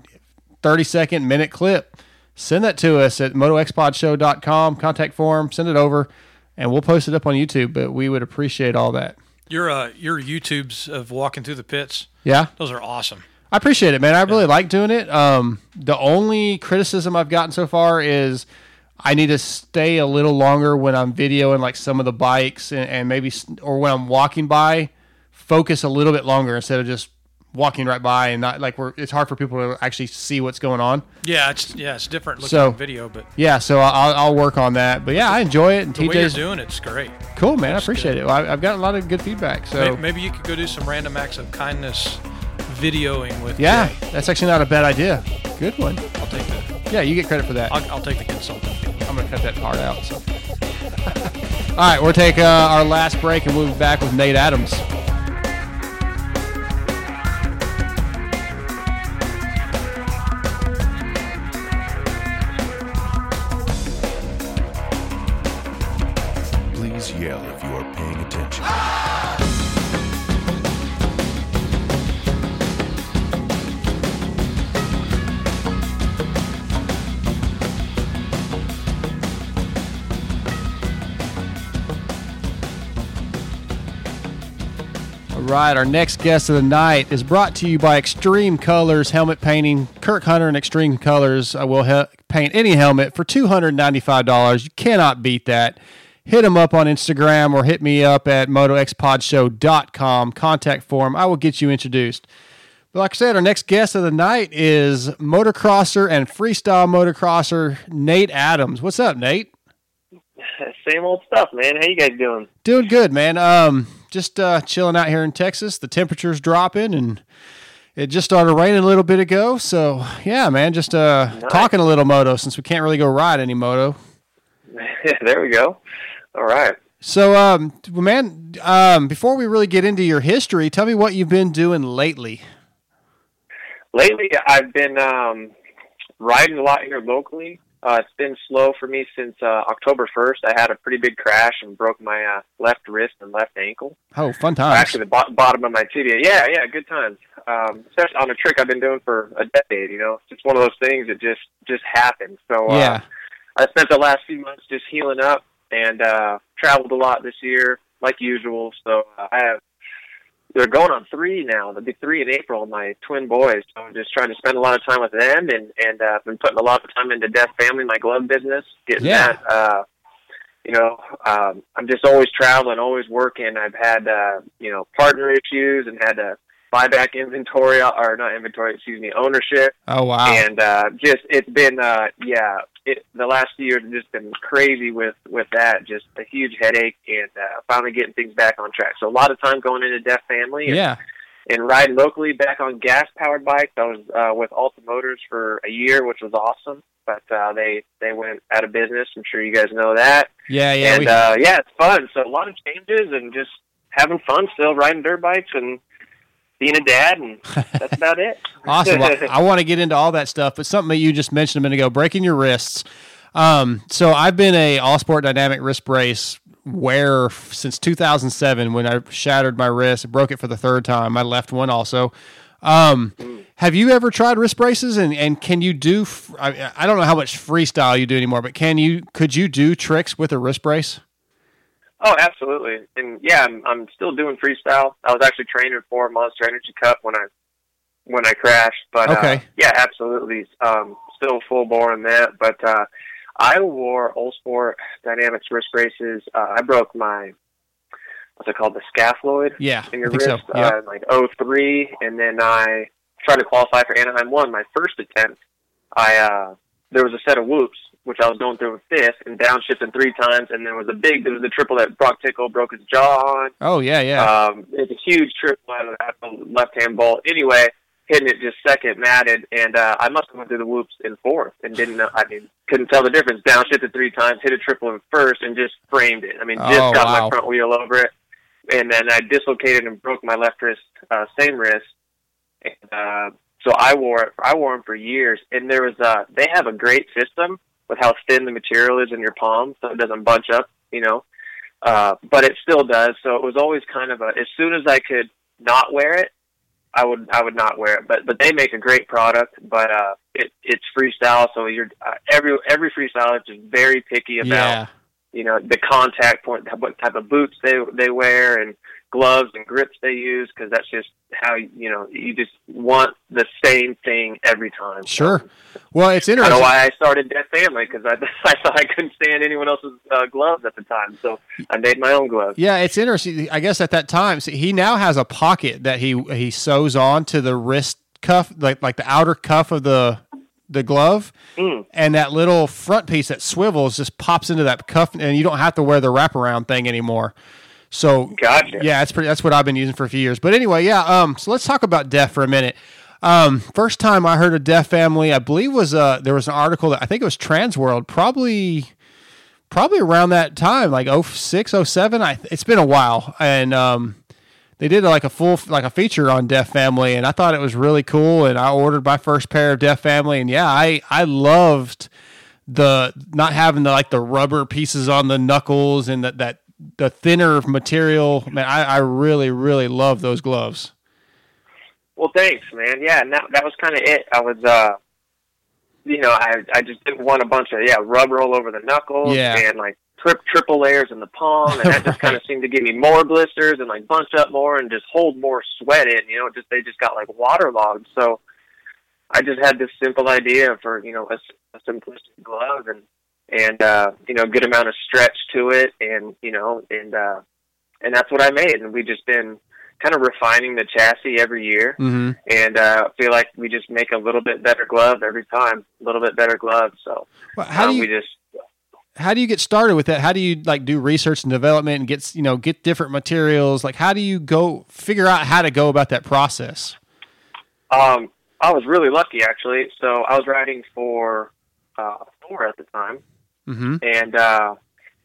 30 second minute clip, send that to us at motoxpodshow.com, contact form, send it over, and we'll post it up on YouTube. But we would appreciate all that. Your uh, your YouTubes of walking through the pits. Yeah. Those are awesome. I appreciate it, man. I really like doing it. Um, the only criticism I've gotten so far is I need to stay a little longer when I'm videoing like some of the bikes and, and maybe or when I'm walking by, focus a little bit longer instead of just walking right by and not like we're. It's hard for people to actually see what's going on. Yeah, it's yeah, it's different looking So video, but yeah, so I'll, I'll work on that. But yeah, I enjoy it. And the way you're TJ's doing it's great. cool, man. I appreciate it. Well, I, I've got a lot of good feedback. So Maybe, maybe you could go do some random acts of kindness videoing with yeah, Jay. that's actually not a bad idea. Good one. I'll take the Yeah, you get credit for that. I'll, I'll take the consultant. I'm gonna cut that part out. So. All right, we'll take uh, our last break and we'll be back with Nate Adams. Right, our next guest of the night is brought to you by Extreme Colors Helmet Painting. Kirk Hunter and Extreme Colors uh, will he- paint any helmet for $295. You cannot beat that. Hit him up on Instagram or hit me up at motoxpodshow.com. Contact form. I will get you introduced. But like I said, our next guest of the night is motocrosser and freestyle motocrosser Nate Adams. What's up, Nate? Same old stuff, man. How you guys doing? Doing good, man. Um, just uh, chilling out here in Texas. The temperature's dropping, and it just started raining a little bit ago. So yeah, man, just uh, talking a little moto since we can't really go ride any moto. there we go. All right. So, um, man, um, before we really get into your history, tell me what you've been doing lately. Lately, I've been um, riding a lot here locally. Uh, it's been slow for me since uh, October 1st. I had a pretty big crash and broke my uh, left wrist and left ankle. Oh, fun times. Actually, the bo- bottom of my tibia. Yeah, yeah, good times. Um, especially on a trick I've been doing for a decade. You know, it's just one of those things that just just happens. So uh, Yeah. I spent the last few months just healing up and uh, traveled a lot this year, like usual. So uh, I have they're going on three now. They'll be three in April. My twin boys. So I'm just trying to spend a lot of time with them, and and uh, been putting a lot of time into Deft Family, my glove business, getting Yeah. that. Uh, you know, um, I'm just always traveling, always working. I've had uh, you know partner issues and had to buy back inventory or not inventory, excuse me, ownership. Oh wow. And uh, just it's been uh, yeah, it, the last few years have just been crazy with with that. Just a huge headache, and uh, finally getting things back on track. So a lot of time going into Deft Family. And, Yeah. And riding locally back on gas powered bikes. I was uh, with Alta Motors for a year, which was awesome. But uh, they they went out of business. I'm sure you guys know that. Yeah, yeah. and we- uh, yeah, it's fun. So a lot of changes and just having fun still riding dirt bikes and being a dad, and that's about it. Awesome. Well, I want to get into all that stuff, but something that you just mentioned a minute ago, breaking your wrists. Um, so I've been a all sport dynamic wrist brace wearer since 2007 when I shattered my wrist, broke it for the third time. My left one also. Um, have you ever tried wrist braces and, and can you do, I don't know how much freestyle you do anymore, but can you, could you do tricks with a wrist brace? Oh, absolutely. And yeah, I'm, I'm still doing freestyle. I was actually training for Monster Energy Cup when I when I crashed. But uh, yeah, absolutely. Um, still full bore on that. But uh, I wore All Sport Dynamics wrist braces. Uh, I broke my what's it called, the scaphoid Yeah, in your think so. wrist uh, in like '03, and then I tried to qualify for Anaheim One. My first attempt, I uh, there was a set of whoops which I was going through fifth and downshifting three times, and there was a big there was a triple that Broc Tickle broke his jaw on. Oh yeah, yeah. Um, it's a huge triple out of at the left hand bolt. Anyway, hitting it just second matted, and uh, I must have went through the whoops in fourth and didn't know. I mean, couldn't tell the difference. Downshifted three times, hit a triple in first, and just framed it. I mean, just Oh, got wow. my front wheel over it, and then I dislocated and broke my left wrist, uh, same wrist. And, uh, so I wore it. I wore them for years, and there was uh, they have a great system with how thin the material is in your palm, so it doesn't bunch up. You know, uh, but it still does. So it was always kind of a. As soon as I could not wear it, I would I would not wear it. But but they make a great product. But uh, it it's freestyle, so you're uh, every every freestyle is just very picky about Yeah. you know the contact point, what type of boots they they wear, and gloves and grips they use because that's just how you know you just want the same thing every time. Sure. Well, it's I know interesting. why I started Deft Family because I I thought I couldn't stand anyone else's uh, gloves at the time, so I made my own gloves. Yeah, it's interesting. I guess at that time, see, he now has a pocket that he he sews on to the wrist cuff, like like the outer cuff of the the glove, Mm. and that little front piece that swivels just pops into that cuff, and you don't have to wear the wraparound thing anymore. So, gotcha. Yeah, that's pretty. That's what I've been using for a few years. But anyway, yeah. Um, so let's talk about Deft for a minute. Um, first time I heard of Deft Family, I believe was uh there was an article that I think it was Transworld, probably probably around that time, like 06, 07. I it's been a while, and um, they did like a full like a feature on Deft Family, and I thought it was really cool. And I ordered my first pair of Deft Family, and yeah, I I loved the not having the like the rubber pieces on the knuckles and that that the thinner material. Man, I, I really really love those gloves. Well, thanks, man. Yeah, and that that was kind of it. I was, uh, you know, I I just didn't want a bunch of yeah rubber all over the knuckles Yeah. and like tri- triple layers in the palm, and that just kind of seemed to give me more blisters and like bunch up more and just hold more sweat in. You know, just they just got like waterlogged. So I just had this simple idea for you know a, a simplistic glove and and uh, you know good amount of stretch to it, and you know and uh, and that's what I made, and we've just been kind of refining the chassis every year Mm-hmm. and uh, feel like we just make a little bit better glove every time, a little bit better glove. So Well, how do um, you- we just How do you get started with that? How do you like do research and development and get you know get different materials? Like how do you go figure out how to go about that process? um, I was really lucky actually. So I was riding for uh, Thor at the time, Mm-hmm. and uh,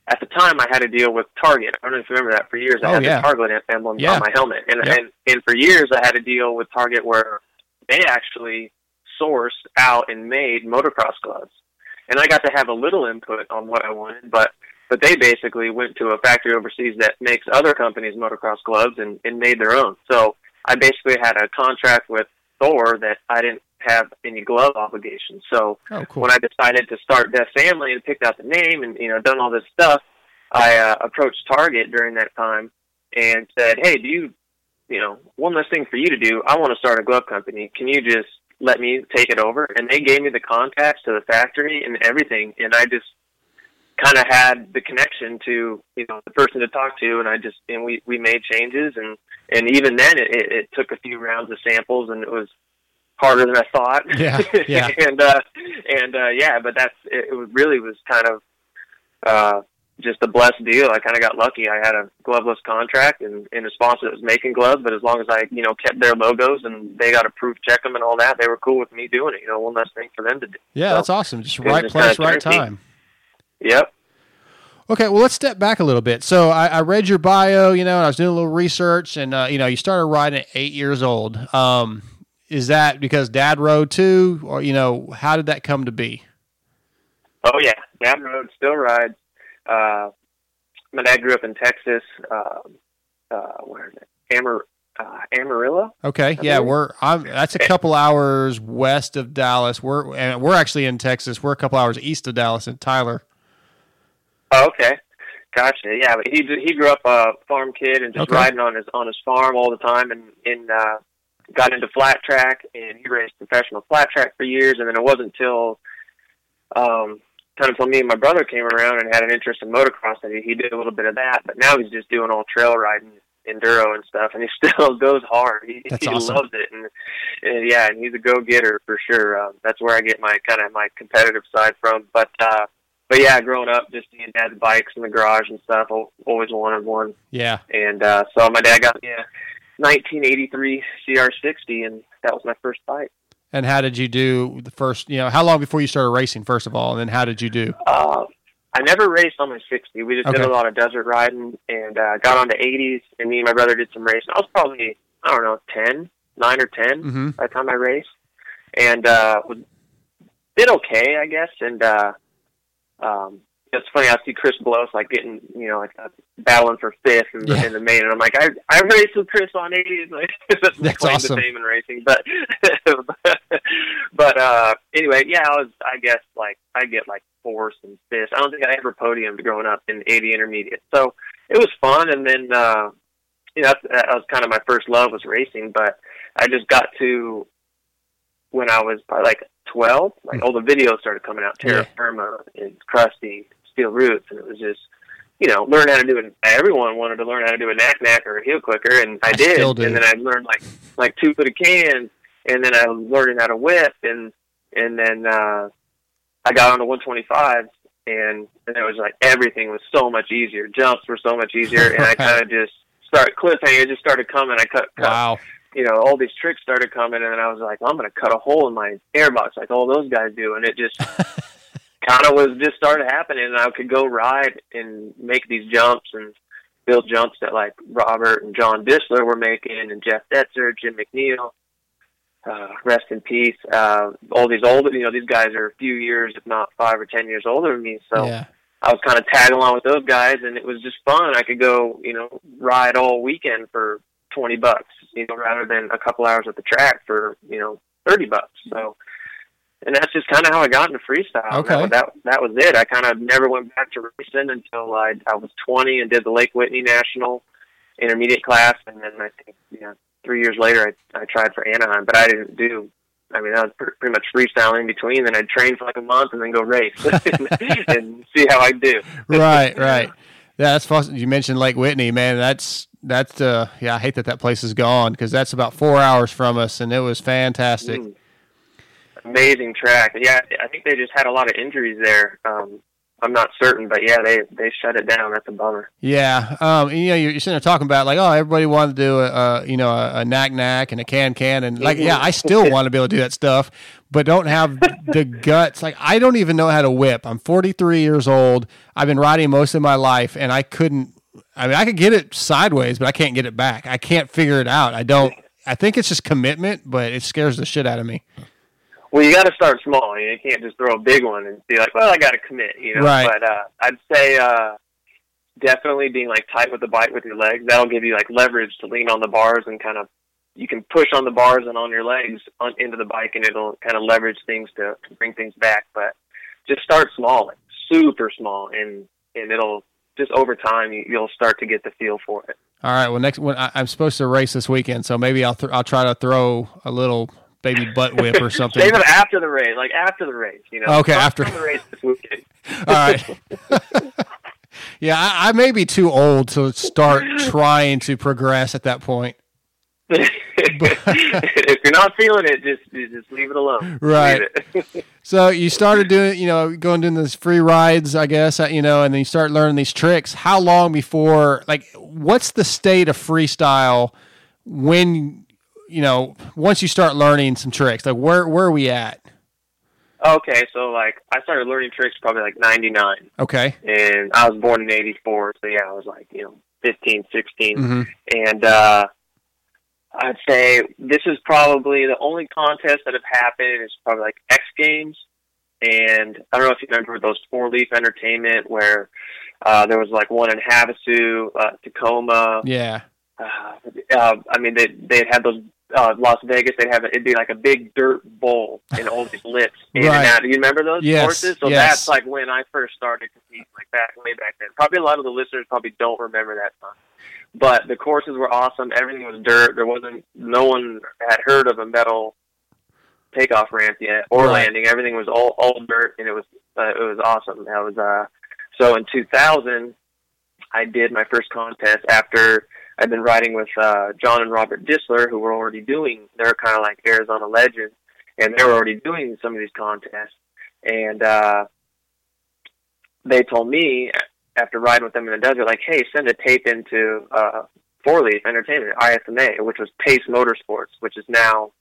at the time I had to deal with Target. I don't know if you remember that. For years I Oh, had yeah. the Target emblem Yeah. on my helmet, and, Yep. and and for years I had to deal with Target where they actually sourced out and made motocross gloves, and I got to have a little input on what I wanted, but but they basically went to a factory overseas that makes other companies motocross gloves and, and made their own. So I basically had a contract with Thor that I didn't have any glove obligations. So Oh, cool. when I decided to start Deft Family and picked out the name and you know done all this stuff, I uh, approached Target during that time and said, "Hey, do you, you know, one less thing for you to do? I want to start a glove company. Can you just let me take it over?" And they gave me the contacts to the factory and everything, and I just kind of had the connection to you know the person to talk to, and I just and we we made changes, and and even then it, it, it took a few rounds of samples, and it was harder than I thought. Yeah, yeah. and uh, and uh, yeah, but that's it, really was kind of uh, just a blessed deal. I kind of got lucky. I had a gloveless contract and in a sponsor that was making gloves, but as long as I you know kept their logos and they got approved check them and all that, they were cool with me doing it. You know, one less thing for them to do. Yeah, So, that's awesome. Just right just place, right time. Yep. Okay, well, let's step back a little bit. So I, I read your bio, you know, and I was doing a little research, and uh, you know, you started riding at eight years old. Um, is that because Dad rode too, or you know, how did that come to be? Oh yeah, Dad Road still rides. Uh, my dad grew up in Texas. Uh, uh, where is it? Amar uh, Amarillo. Okay, I yeah, believe. we're I'm, that's a couple hours west of Dallas. We're and we're actually in Texas. We're a couple hours east of Dallas in Tyler. Oh, okay. Gotcha. Yeah, but he he grew up a farm kid and just Okay. riding on his on his farm all the time, and in uh, got into flat track, and he raced professional flat track for years, and then it wasn't until um, kind of until me and my brother came around and had an interest in motocross that he, he did a little bit of that, but now he's just doing all trail riding, enduro and stuff, and he still goes hard. He, That's he awesome. loves it, and, and yeah, and he's a go getter for sure. Um, that's where I get my kind of my competitive side from, but. uh but yeah, growing up, just seeing dad's bikes in the garage and stuff, always wanted one. Yeah, And uh, so my dad got me a 1983 CR60, and that was my first bike. and how did you do the first? You know, how long before you started racing, first of all, and then how did you do? Uh, I never raced on my 60. We just did a lot of desert riding and uh, got on the 80s, and me and my brother did some racing. I was probably, I don't know, 10, 9 or 10 Mhm. by the time I raced. And uh, did okay, I guess. And uh, um, it's funny, I see Chris Blose like getting, you know, like uh, battling for fifth in the, Yeah. in the main, and I'm like, I I raced with Chris on 80s. Like, that's awesome. fame in racing, but but uh, anyway, yeah, I was, I guess, like I get like fourths and fifths. I don't think I ever podiumed growing up in 80 intermediate, so it was fun. And then uh, you know, that's, that was kind of my first love was racing. But I just got to when I was probably like 12, like all the videos started coming out, Terra Yeah. Firma and Crusty, Steel Roots, and it was just, you know, learn how to do it. Everyone wanted to learn how to do a knack knack or a heel clicker, and I, I did. And then I learned like like two foot of cans, and then I learned how to whip, and and then uh, I got on the 125, and and it was like everything was so much easier. Jumps were so much easier, and I kind of just started cliffhanger just started coming. I cut, cut Wow. you know, all these tricks started coming, and then I was like, I'm gonna cut a hole in my airbox like all those guys do, and it just kind of was just started happening, and I could go ride and make these jumps and build jumps that like Robert and John Disler were making, and Jeff Detzer, Jim McNeil. Uh, rest in peace. Uh, all these older, you know, these guys are a few years, if not five or ten years older than me. So Yeah. I was kind of tagging along with those guys, and it was just fun. I could go, you know, ride all weekend for twenty bucks, you know, rather than a couple hours at the track for you know thirty bucks. So, and that's just kind of how I got into freestyle. Okay. That, that that was it. I kind of never went back to racing until I I was twenty and did the Lake Whitney National intermediate class, and then I think you know three years later I I tried for Anaheim, but I didn't do. I mean, that was pr- pretty much freestyle in between. Then I'd train for like a month and then go race and, and see how I do. right, right. Yeah, that's fun. You mentioned Lake Whitney, man. That's that's uh yeah. I hate that that place is gone because that's about four hours from us, and it was fantastic. Mm. Amazing track. Yeah, I think they just had a lot of injuries there. Um, I'm not certain, but yeah, they they shut it down. That's a bummer. Yeah, um, you know, you're, you're sitting there talking about like, oh, everybody wanted to do a, a you know a, a knack knack and a can can, and like, yeah, I still want to be able to do that stuff, but don't have the guts. Like, I don't even know how to whip. I'm 43 years old. I've been riding most of my life, and I couldn't. I mean, I could get it sideways, but I can't get it back. I can't figure it out. I don't. I think it's just commitment, but it scares the shit out of me. Well, you got to start small. You, know, you can't just throw a big one and be like, "Well, I got to commit." You know. Right. But uh, I'd say uh, definitely being like tight with the bike with your legs. That'll give you like leverage to lean on the bars and kind of you can push on the bars and on your legs on, into the bike, and it'll kind of leverage things to, to bring things back. But just start small, like super small, and and it'll just over time you, you'll start to get the feel for it. All right. Well, next when I, I'm supposed to race this weekend, so maybe I'll th- I'll try to throw a little baby butt whip or something. Save it after the race, like after the race, you know. Okay, Not after- the race this weekend. All right. yeah, I, I may be too old to start trying to progress at that point. if you're not feeling it, just just leave it alone. Right. It. So you started doing, you know, going doing these free rides, I guess, uh, you know, and then you start learning these tricks. How long before, like, what's the state of freestyle when, you know, once you start learning some tricks? Like, where where are we at? okay, so like I started learning tricks probably like '99, Okay. and I was born in '84, so yeah, I was like you know 15, 16, Mhm. and uh, I'd say this is probably the only contest that have happened is probably like X Games, and I don't know if you remember those Four Leaf Entertainment where uh, there was like one in Havasu, uh, Tacoma. Yeah. uh, uh, I mean, they they had those uh, Las Vegas. They'd have it, it'd be like a big dirt bowl and all these lips in Right. and out. Do you remember those Yes, courses? So yes. that's like when I first started competing, like back way back then. Probably a lot of the listeners probably don't remember that time. But the courses were awesome. Everything was dirt. There wasn't no one had heard of a metal takeoff ramp yet or Right. landing. Everything was all all dirt, and it was uh, it was awesome. That was uh so in 2000, I did my first contest after I'd been riding with uh, John and Robert Disler, who were already doing. They're kind of like Arizona legends, and they were already doing some of these contests. And uh, they told me after riding with them in the desert, like, "Hey, send a tape into uh, Four Leaf Entertainment, ISMA, which was Pace Motorsports, which is now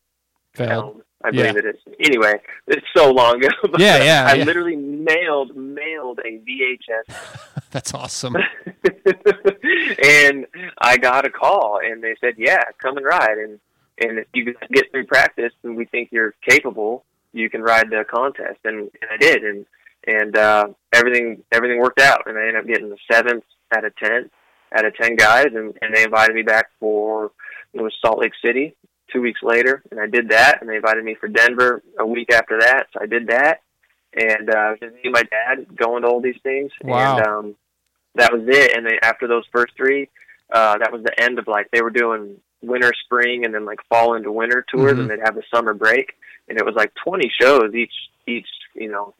Feld. I believe Yeah. it is. Anyway, it's so long ago. but Yeah, yeah, I yeah. literally mailed mailed a VHS That's awesome. and I got a call, and they said, "Yeah, come and ride, and and if you get through practice, and we think you're capable, you can ride the contest." And, and I did, and and uh, everything everything worked out, and I ended up getting the seventh out of ten out of ten guys, and and they invited me back for it was Salt Lake City two weeks later, and I did that, and they invited me for Denver a week after that, so I did that, and uh, just me and my dad going to all these things, Wow. and um, that was it. And then after those first three, Uh, that was the end of like they were doing winter, spring, and then like fall into winter tours, Mhm. and they'd have the summer break, and it was like 20 shows each each you know.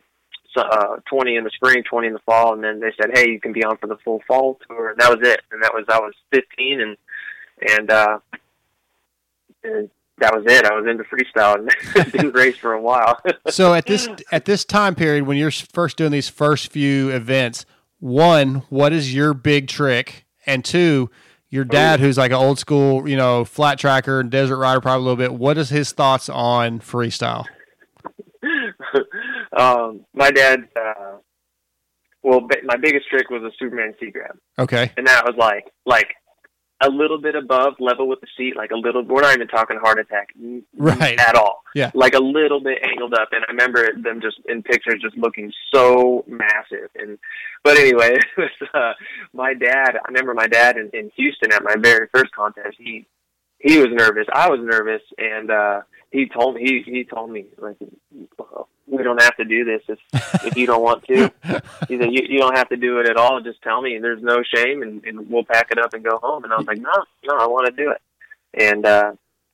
So, uh, 20 in the spring, 20 in the fall, and then they said, "Hey, you can be on for the full fall tour," and that was it. And that was I was 15, and and uh, and that was it. I was into freestyle and didn't race for a while. so at this at this time period when you're first doing these first few events, one, what is your big trick? And two, your dad, who's like an old school, you know, flat tracker and desert rider, probably a little bit. What is his thoughts on freestyle? um, my dad, uh, well, my biggest trick was a Superman C grab, Okay. and that was like like a little bit above level with the seat, like a little. We're not even talking heart attack, Right. at all. Yeah. like a little bit angled up, and I remember them just in pictures just looking so massive. And but anyway, it was, uh, my dad. I remember my dad in, in Houston at my very first contest. He he was nervous. I was nervous, and uh, he told me he he told me like we don't have to do this if if you don't want to. He said you you don't have to do it at all. Just tell me. There's no shame, and, and we'll pack it up and go home. And I was like, no, no, I want to do it. And uh,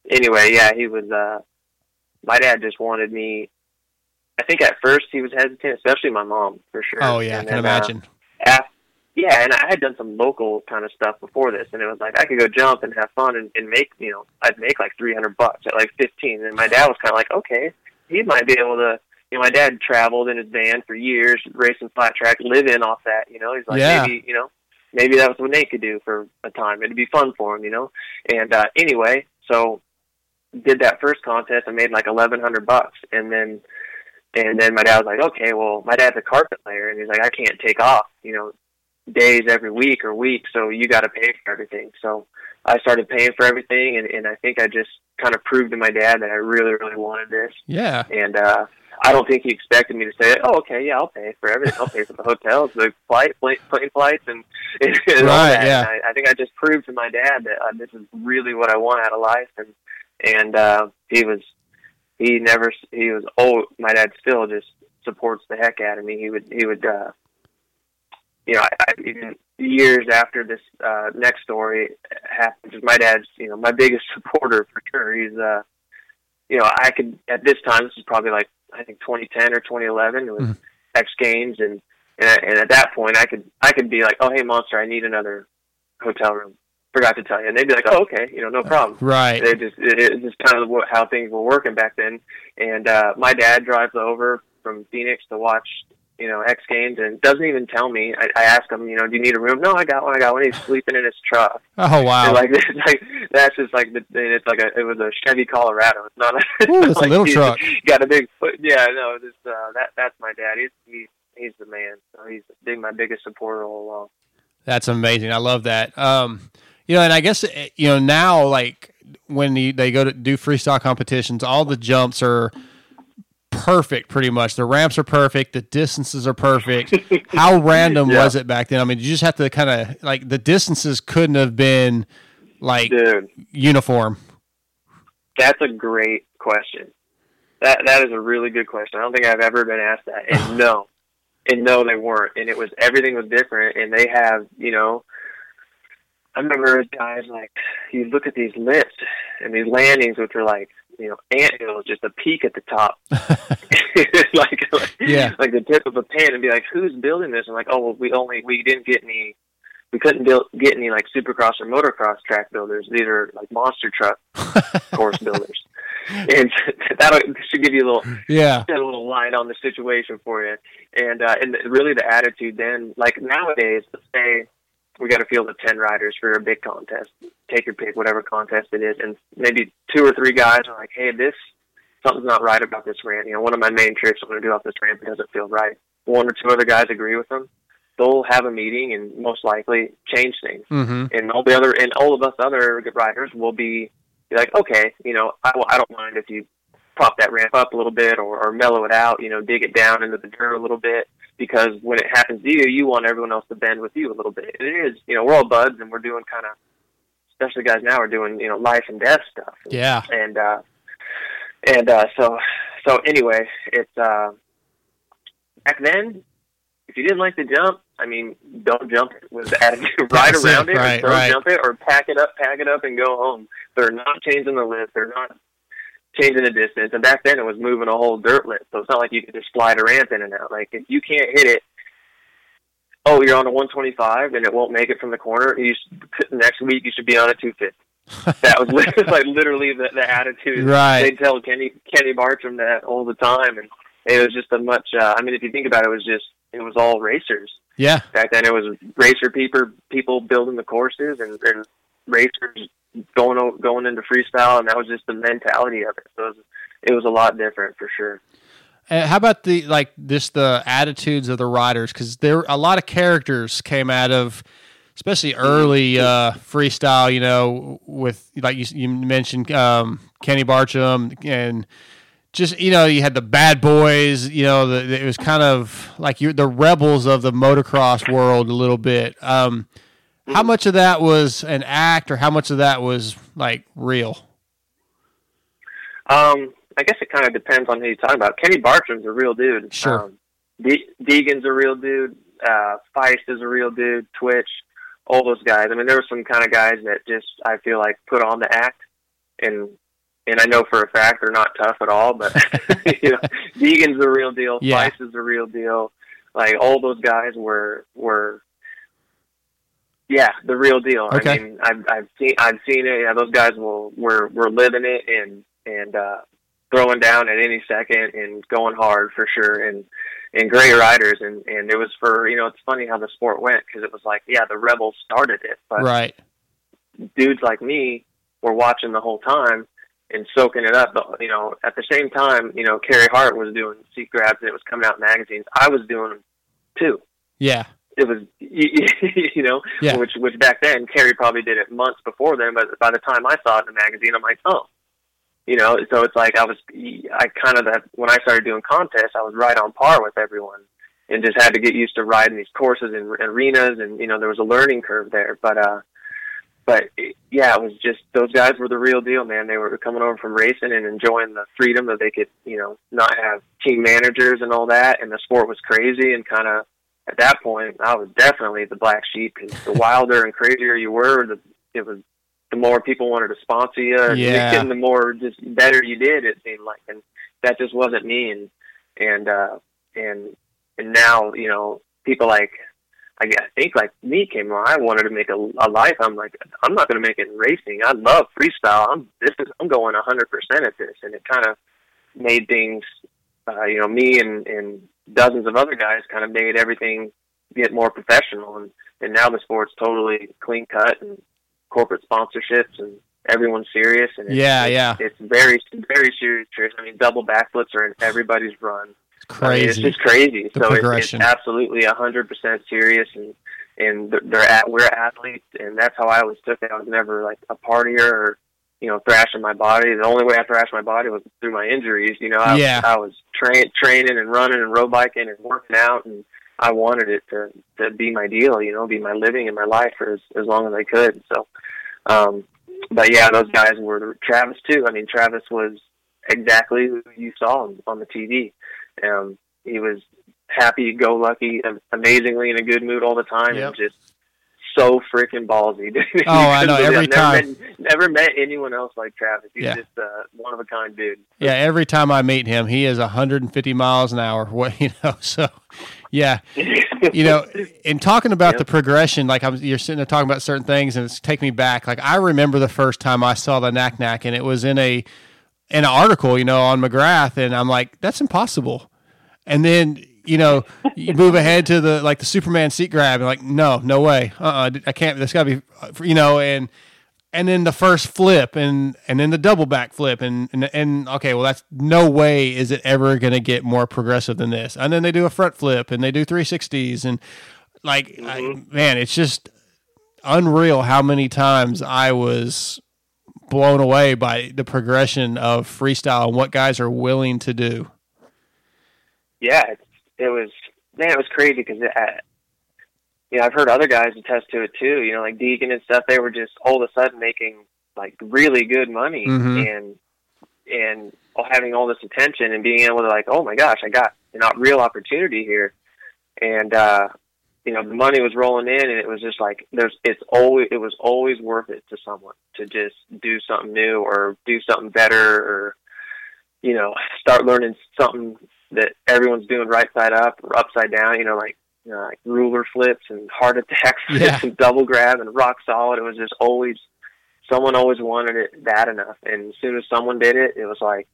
anyway, yeah, he was. Uh, my dad just wanted me. I think at first he was hesitant, especially my mom for sure. Oh yeah, I can then, uh, imagine. yeah, and I had done some local kind of stuff before this, and it was like I could go jump and have fun and, and make, you know, I'd make like three hundred bucks at like fifteen, and my dad was kind of like, okay, he might be able to. You know, my dad traveled in his van for years, racing flat track, living off that. You know, he's like, Yeah. maybe, you know, maybe that was what Nate could do for a time. It'd be fun for him, you know. And uh anyway, so did that first contest. I made like eleven hundred bucks, and then and then my dad was like, okay, well, my dad's a carpet layer, and he's like, I can't take off, you know, days every week or week, so you got to pay for everything. So I started paying for everything, and, and I think I just kind of proved to my dad that I really, really wanted this. Yeah. And uh, I don't think he expected me to say, "Oh, okay, yeah, I'll pay for everything. I'll pay for the hotels, the flight, plane, plane flights, and, and all Right, that." yeah. And I, I think I just proved to my dad that uh, this is really what I want out of life, and and uh, he was he never he was oh my dad still just supports the heck out of me. He would he would uh, you know I, I, even years after this uh, next story happens, my dad's you know my biggest supporter for sure. He's uh you know I could at this time this is probably like I think 2010 or 2011 it was X Games and and, and at that point I could I could be like oh hey monster I need another hotel room. Forgot to tell you. And they'd be like oh okay you know no problem. Right. they just it, it's just kind of how things were working back then. And uh my dad drives over from Phoenix to watch you know X Games and doesn't even tell me I, I ask him you know do you need a room no I got one I got one he's sleeping in his truck Oh wow. and like like that's just like the it's like a it was a Chevy Colorado. It's not a Ooh, it's a like little truck. Got a big foot. Yeah, no, this uh, that that's my dad. He's he's he's the man. So he's big my biggest supporter all along. That's amazing. I love that. Um, you know, and I guess eh, you know now, like when you, they go to do freestyle competitions, all the jumps are perfect. Pretty much, the ramps are perfect, the distances are perfect. How random Yeah. was it back then? I mean, you just have to kind of like the distances couldn't have been like uniform. That's a great question. That that is a really good question. I don't think I've ever been asked that. And no, and no, they weren't. And it was everything was different. And they have, you know, I remember guys like you look at these lifts and these landings, which are like you know ant hills, just a peak at the top, like like, Yeah. like the tip of a pen, and be like, who's building this? And like, oh, well, we only we didn't get any. We couldn't build, get any like supercross or motocross track builders. These are like monster truck course builders, and that should give you a little Yeah. a little light on the situation for you. And uh, and really the attitude then, like nowadays, let's say we got a field of ten riders for a big contest. Take your pick, whatever contest it is, and maybe two or three guys are like, "Hey, this something's not right about this ramp." You know, one of my main tricks I'm going to do off this ramp it doesn't feel right. One or two other guys agree with them. They'll have a meeting and most likely change things Mm-hmm. and all the other and all of us other good riders will be, be like, okay, you know, I, I don't mind if you prop that ramp up a little bit or, or mellow it out, you know, dig it down into the dirt a little bit because when it happens to you, you want everyone else to bend with you a little bit. And it is, you know, we're all buds and we're doing kind of, especially guys now are doing, you know, life and death stuff. Yeah. And uh, and uh, so so anyway, it's uh, back then. If you didn't like the jump, I mean, don't jump it with the attitude. Ride it, around it, right, don't right. jump it, or pack it up, pack it up, and go home. They're not changing the lift. They're not changing the distance. And back then, it was moving a whole dirt lift, so it's not like you could just slide a ramp in and out. Like if you can't hit it, oh, you're on a 125 and it won't make it from the corner. You should, next week you should be on a 250. that was like literally the, the attitude. Right. They tell Kenny Kenny Bartram that all the time, and it was just a much. Uh, I mean, if you think about it, it was just it was all racers. Yeah. Back then, it was racer people people building the courses and, and racers going going into freestyle, and that was just the mentality of it. So it was, it was a lot different for sure. Uh, how about the like this the attitudes of the riders? Because there a lot of characters came out of, especially early uh, freestyle. You know, with like you, you mentioned um, Kenny Bartram and just you know you had the bad boys. You know, the, it was kind of like you the rebels of the motocross world a little bit. Um, how much of that was an act, or how much of that was like real? Um, I guess it kind of depends on who you're talking about. Kenny Bartram's a real dude. Sure. Um, De- Deegan's a real dude. Uh, Feist is a real dude. Twitch, all those guys. I mean, there were some kind of guys that just I feel like put on the act, and and I know for a fact they're not tough at all. But you know, Deegan's a real deal. Yeah. Feist is a real deal. Like all those guys were were. Yeah, the real deal. Okay. I mean, I've I've seen I've seen it. Yeah, those guys will were were living it and and uh throwing down at any second and going hard for sure and and great riders and and it was for you know it's funny how the sport went because it was like yeah the rebels started it but right. dudes like me were watching the whole time and soaking it up but you know at the same time you know Carey Hart was doing seat grabs and it was coming out in magazines I was doing them too Yeah. It was you know Yeah. which which back then Carey probably did it months before then but by the time I saw it in the magazine I'm like oh. You know so it's like I was I kind of that when I started doing contests I was right on par with everyone and just had to get used to riding these courses and arenas and you know there was a learning curve there. But uh but yeah it was just those guys were the real deal man. They were coming over from racing and enjoying the freedom that they could you know not have team managers and all that and the sport was crazy and kind of at that point, I was definitely the black sheep because the wilder and crazier you were, the it was the more people wanted to sponsor you, and Yeah. the more just better you did. It seemed like, and that just wasn't me. And and uh, and and now you know people like I guess- I think like me came along. I wanted to make a, a life. I'm like I'm not going to make it in racing. I love freestyle. I'm this is I'm going 100 percent at this, and it kind of made things. Uh, you know, me and and dozens of other guys kind of made everything get more professional, and and now the sport's totally clean cut and corporate sponsorships and everyone's serious and it's, Yeah, it's, yeah. it's very very serious. I mean, double backflips are in everybody's run. I mean, it's just crazy. The so it's, it's absolutely a hundred percent serious, and and they're- they're at we're athletes, and that's how I always took it. I was never like a partier or you know thrashing my body. The only way I thrashed my body was through my injuries. You know, I, Yeah. I was train training and running and road biking and working out, and I wanted it to to be my deal. You know, be my living and my life for as as long as I could. So, um, but yeah, those guys were Travis too. I mean, Travis was exactly who you saw on, on the TV. Um, he was happy, go lucky, am- amazingly in a good mood all the time, Yep. and just so freaking ballsy. dude. Oh, I know, every time. Met, never met anyone else like Travis. He's Yeah. just uh, one of a kind dude. Yeah, every time I meet him, he is 150 miles an hour. What you know? So, yeah, you know, in talking about the progression, like I'm, you're sitting there talking about certain things, and it's taking me back. Like I remember the first time I saw the knack knack, and it was in a in an article, you know, on McGrath, and I'm like, that's impossible. And then you know, you move ahead to the like the Superman seat grab, and like, no, no way, uh, uh I can't. That's got to be, uh, you know, and and then the first flip and and then the double back flip and and, and okay well that's no way is it ever going to get more progressive than this. And then they do a front flip and they do 360s and like I, man it's just unreal how many times i was blown away by the progression of freestyle and what guys are willing to do. Yeah, it, it was man, it was crazy because you know I've heard other guys attest to it too. You know, like Deegan and stuff. They were just all of a sudden making like really good money Mhm. and and having all this attention and being able to like, oh my gosh, I got know real opportunity here. And uh you know the money was rolling in, and it was just like there's it's always it was always worth it to someone to just do something new or do something better or you know start learning something that everyone's doing right side up or upside down. You know, like you know, like ruler flips and heart attack flips Yeah. and double grab and rock solid. It was just always someone always wanted it bad enough, and as soon as someone did it, it was like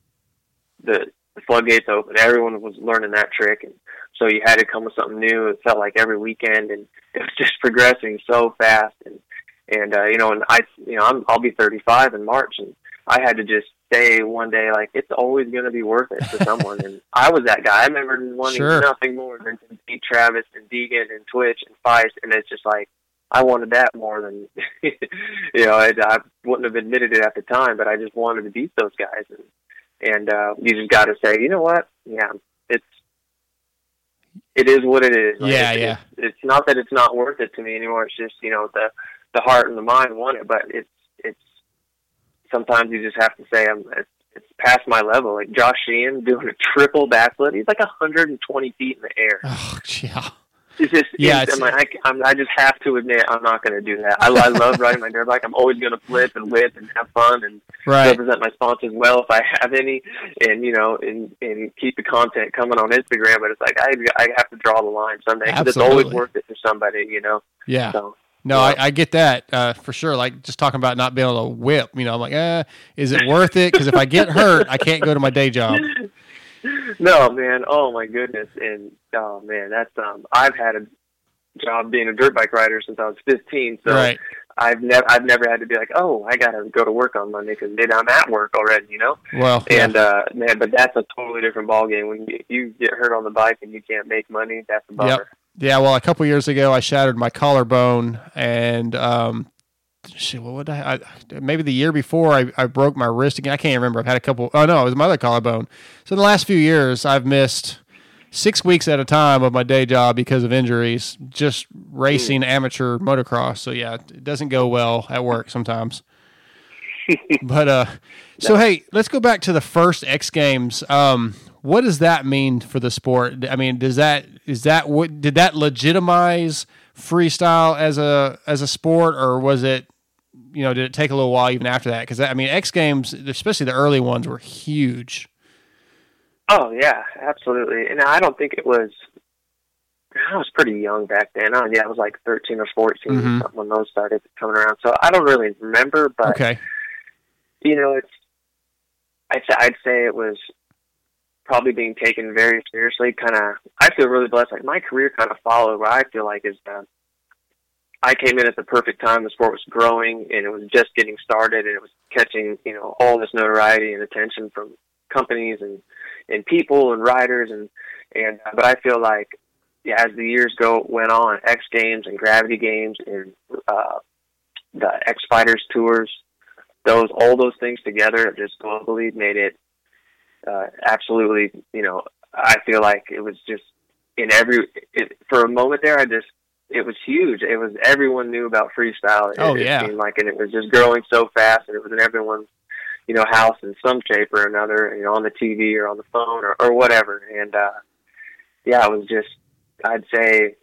the, the floodgates open. Everyone was learning that trick, and so you had to come with something new. It felt like every weekend, and it was just progressing so fast. And and uh, you know, and I, you know, I'm, I'll be 35 in March, and I had to just say one day, like, it's always going to be worth it to someone. and I was that guy. I remember wanting Sure. nothing more than to beat Travis and Deegan and Twitch and Feist, and it's just like. I wanted that more than, you know, I, I wouldn't have admitted it at the time, but I just wanted to beat those guys. And, and uh, you just got to say, you know what? Yeah, it's it is what it is. Like, Yeah, it's, yeah. It's, it's not that it's not worth it to me anymore. It's just you know the the heart and the mind want it, but it's sometimes you just have to say I'm it's, it's past my level. Like Josh Sheehan doing a triple backflip, he's like 120 feet in the air. Oh, yeah. It's just Yeah, it's, it's- I'm like, I, I'm, I just have to admit I'm not going to do that. I, I love riding my dirt bike. I'm always going to flip and whip and have fun and Right. represent my sponsors well if I have any, and you know, and and keep the content coming on Instagram. But it's like I I have to draw the line someday 'cause it's always worth it for somebody, you know. Yeah. So, No, I, I get that uh, for sure. Like just talking about not being able to whip, you know, I'm like, eh, is it worth it? Because if I get hurt, I can't go to my day job. no, man. Oh my goodness. And oh man, that's um. I've had a job being a dirt bike rider since I was 15. So Right. I've never I've never had to be like, oh, I gotta go to work on Monday because I'm at work already. You know. Well, yeah. And uh, man, but that's a totally different ball game. When you, you get hurt on the bike and you can't make money, that's a bummer. Yep. Yeah. Well, a couple years ago, I shattered my collarbone, and um, shit, what would I, I? Maybe the year before, I, I broke my wrist again. I can't remember. I've had a couple. Oh no, it was my other collarbone. So the last few years, I've missed six weeks at a time of my day job because of injuries, just racing amateur motocross. So yeah, it doesn't go well at work sometimes. but uh, so hey, let's go back to the first X Games. Um, what does that mean for the sport? I mean, does that is that what did that legitimize freestyle as a as a sport, or was it? You know, did it take a little while even after that? Because I mean, X Games, especially the early ones, were huge. Oh yeah, absolutely. And I don't think it was. I was pretty young back then. Oh yeah, I was like thirteen or 14 or Mhm. something when those started coming around. So I don't really remember, but Okay. you know, it's. I'd say, I'd say it was probably being taken very seriously. Kind of, I feel really blessed. Like my career kind of followed what I feel like is that I came in at the perfect time. The sport was growing and it was just getting started, and it was catching you know all this notoriety and attention from companies and and people and riders and and. Uh, but I feel like yeah, as the years go went on, X Games and Gravity Games and uh, the X Fighters tours, those all those things together just globally made it uh, absolutely. You know, I feel like it was just in every it, for a moment there. I just it was huge. It was everyone knew about freestyle. It, Oh, it yeah. seemed like, and it was just growing so fast, and it was in everyone's you know house in some shape or another. You know, on the TV or on the phone or or whatever. And uh, yeah, it was just I'd say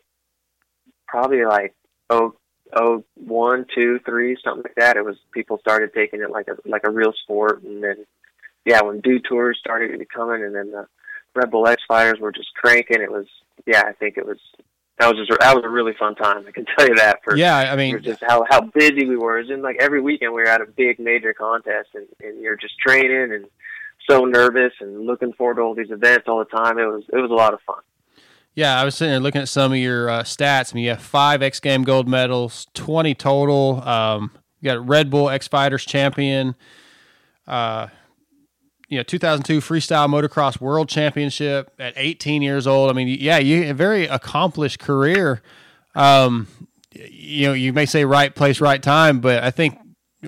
probably like oh oh one two three something like that. It was people started taking it like a like a real sport, and then yeah, when Dew Tours started to be coming, and then the Red Bull X Fighters were just cranking. It was yeah, I think it was that was just that was a really fun time. I can tell you that for Yeah, I mean- just how how busy we were. It was in like every weekend we were at a big major contest, and and you're just training and so nervous and looking forward to all these events all the time. It was it was a lot of fun. Yeah, I was sitting there looking at some of your uh, stats. I mean, you have five X Game gold medals, twenty total. Um, you got Red Bull X Fighters champion. Uh, you know, 2002 freestyle motocross world championship at 18 years old. I mean, yeah, you a very accomplished career. Um, you know, you may say right place, right time, but I think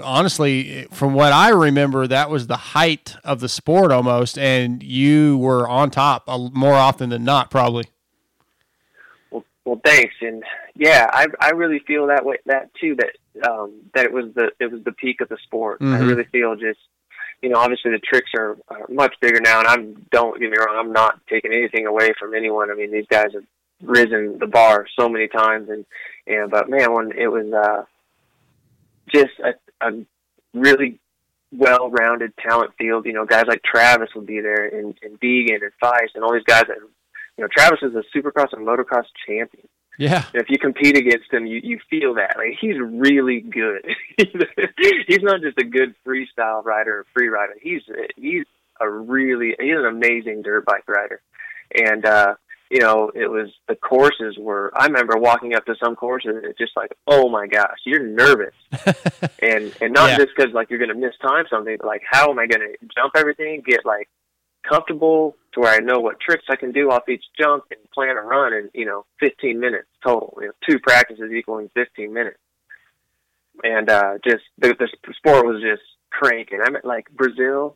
honestly, from what I remember, that was the height of the sport almost, and you were on top more often than not, probably. Well, well, thanks, and yeah, I I really feel that way that too. That um that it was the it was the peak of the sport. I Mhm. really feel just you know obviously the tricks are, are much bigger now, and I'm don't get me wrong, I'm not taking anything away from anyone. I mean these guys have risen the bar so many times, and and but man, when it was uh, just a, a really well-rounded talent field. You know, guys like Travis would be there, and, and Deegan and Feist, and all these guys. That, you know, Travis is a Supercross and motocross champion. Yeah. And if you compete against him, you you feel that like he's really good. he's not just a good freestyle rider or free rider. He's he's a really he's an amazing dirt bike rider, and uh, you know it was the courses were. I remember walking up to some courses and it's just like, oh my gosh, you're nervous, and and not Yeah. just because like you're gonna miss time something, but like how am I gonna jump everything, get like comfortable to where I know what tricks I can do off each jump and plan a run in, you know, 15 minutes total. You know, two practices equaling 15 minutes. And, uh, just, the, the sport was just cranking. I mean, like Brazil,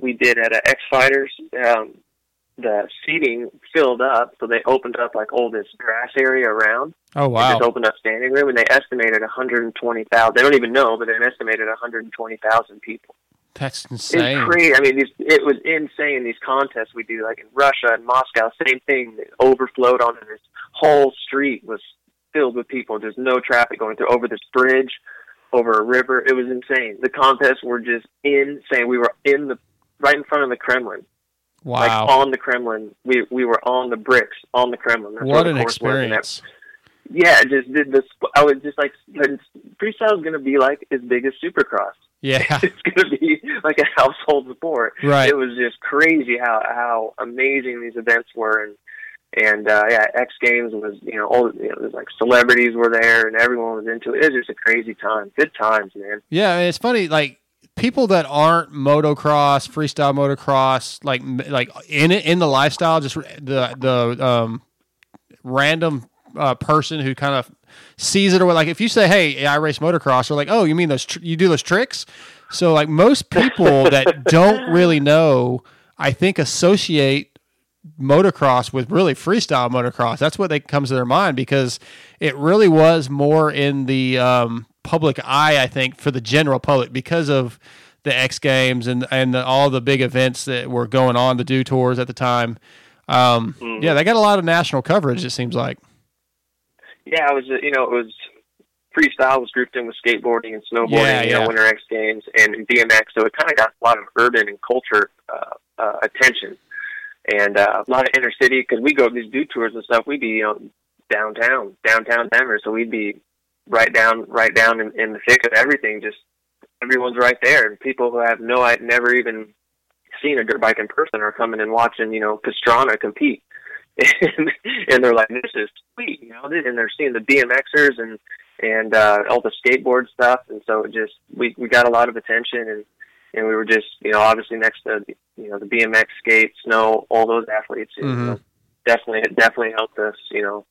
we did at a X Fighters, um, the seating filled up, so they opened up like all this grass area around. Oh, wow. just opened up standing room, and they estimated 120,000. They don't even know, but they estimated 120,000 people. That's insane. It's crazy. I mean, these, it was insane. These contests we do, like in Russia and Moscow, same thing. It overflowed onto this whole street was filled with people. There's no traffic going through over this bridge, over a river. It was insane. The contests were just insane. We were in the right in front of the Kremlin. Like Wow. on the Kremlin, we we were on the bricks on the Kremlin. That's What an the was, that- experience. yeah, just did this. I was just like, freestyle is going to be like as big as Supercross. Yeah. it's going to be like a household sport. Right. It was just crazy how how amazing these events were, and and uh, yeah, X Games was you know all you know, it was like celebrities were there and everyone was into it. It was just a crazy time. Good times, man. Yeah, I mean, it's funny. Like people that aren't motocross, freestyle motocross, like like in it in the lifestyle, just the the um, random uh, person who kind of sees it or like if you say, "Hey, I race motocross," they're like, "Oh, you mean those? Tr- you do those tricks?" So like most people that don't really know, I think associate motocross with really freestyle motocross. That's what they comes to their mind because it really was more in the um, public eye. I think for the general public because of the X Games and and the, all the big events that were going on, the Dew Tours at the time. Um, Mhm. Yeah, they got a lot of national coverage. It seems like. Yeah, it was you know it was freestyle was grouped in with skateboarding and snowboarding, Yeah, you yeah. know, Winter X Games and BMX, so it kind of got a lot of urban and culture uh, uh, attention, and uh, a lot of inner city because we go to these Dew Tours and stuff. We'd be you know downtown, downtown Denver, so we'd be right down, right down in, in the thick of everything. Just everyone's right there, and people who have no, I'd never even seen a dirt bike in person are coming and watching, you know, Pastrana compete. And, and they're like, this is sweet, you know, and they're seeing the BMXers and, and, uh, all the skateboard stuff. And so it just, we, we got a lot of attention and, and we were just, you know, obviously next to, you know, the BMX skate, snow, all those athletes, you know, definitely, it definitely helped us, you know,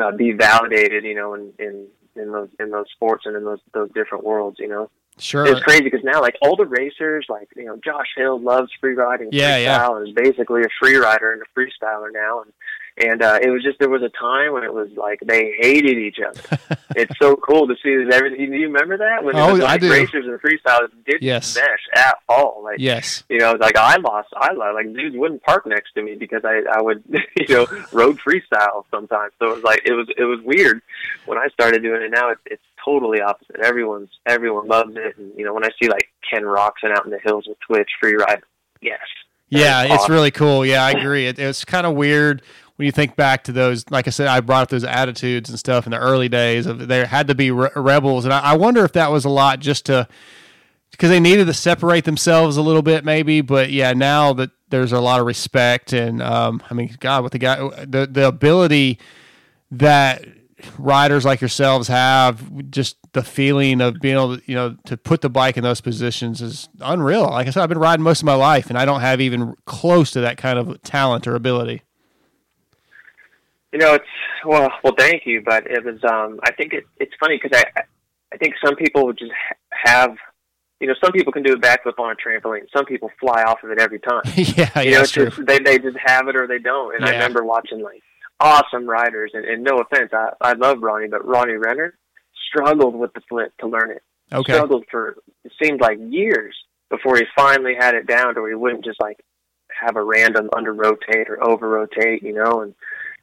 uh, be validated, you know, in, in, in those, in those sports and in those, those different worlds, you know. Sure. It's crazy because now, like all the racers, like you know, Josh Hill loves free riding, Yeah, yeah. freestyle, and is basically a free rider and a freestyler now. And and uh, it was just there was a time when it was like they hated each other. it's so cool to see that everything. Do you remember that when Oh, was I like do. racers and freestylers didn't Yes. mesh at all? Like Yes. you know, like I lost, I lost, like dudes wouldn't park next to me because I, I would, you know, rode freestyle sometimes. So it was like, it was, it was weird when I started doing it. Now it's, it's totally opposite. Everyone's, everyone loves it. And, you know, when I see like Ken Roczen out in the hills with Twitch free ride, yes. Yeah, That is it's awesome. really cool. Yeah, I agree. It, it's kind of weird when you think back to those. Like I said, I brought up those attitudes and stuff in the early days. Of there had to be re- rebels, and I, I wonder if that was a lot just to because they needed to separate themselves a little bit, maybe. But yeah, now that there's a lot of respect, and um, I mean, God, with the guy, the the ability that riders like yourselves have, just the feeling of being able to, you know, to put the bike in those positions is unreal. Like I said, I've been riding most of my life, and I don't have even close to that kind of talent or ability. You know, it's well, well, thank you, but it was. um I think it, it's funny because I, I think some people would just have, you know, some people can do a backflip on a trampoline. Some people fly off of it every time. yeah, you yeah, know, it's true. just they they just have it or they don't. And I remember watching like awesome riders, and, and no offense, I I love Ronnie, but Ronnie Renner struggled with the flip to learn it. Okay. Struggled for it seemed like years before he finally had it down to where he wouldn't just like have a random under rotate or over rotate, you know, and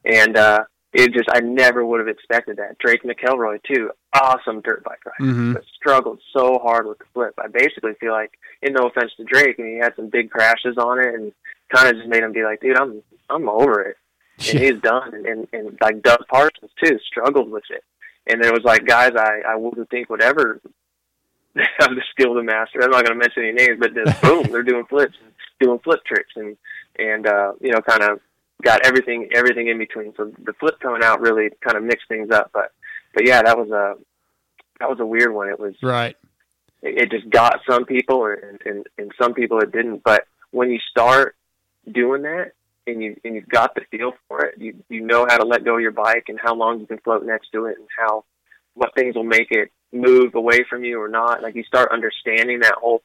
and uh, it just I never would have expected that. Drake McElroy too, awesome dirt bike rider, Mhm. but struggled so hard with the flip. I basically feel like, and no offense to Drake, and he had some big crashes on it, and kind of just made him be like, dude, I'm I'm over it, and he's done. And, and and like Doug Parsons too, struggled with it. And there was like guys I I wouldn't think would ever have the skill to master. I'm not going to mention any names, but just boom, they're doing flips, doing flip tricks, and and uh, you know, kind of got everything everything in between. So the flip coming out really kind of mixed things up. But but yeah, that was a that was a weird one. It was Right. it, it just got some people, and, and and some people it didn't. But when you start doing that, and you and you've got the feel for it, you you know how to let go of your bike and how long you can float next to it, and how what things will make it move away from you or not. Like you start understanding that whole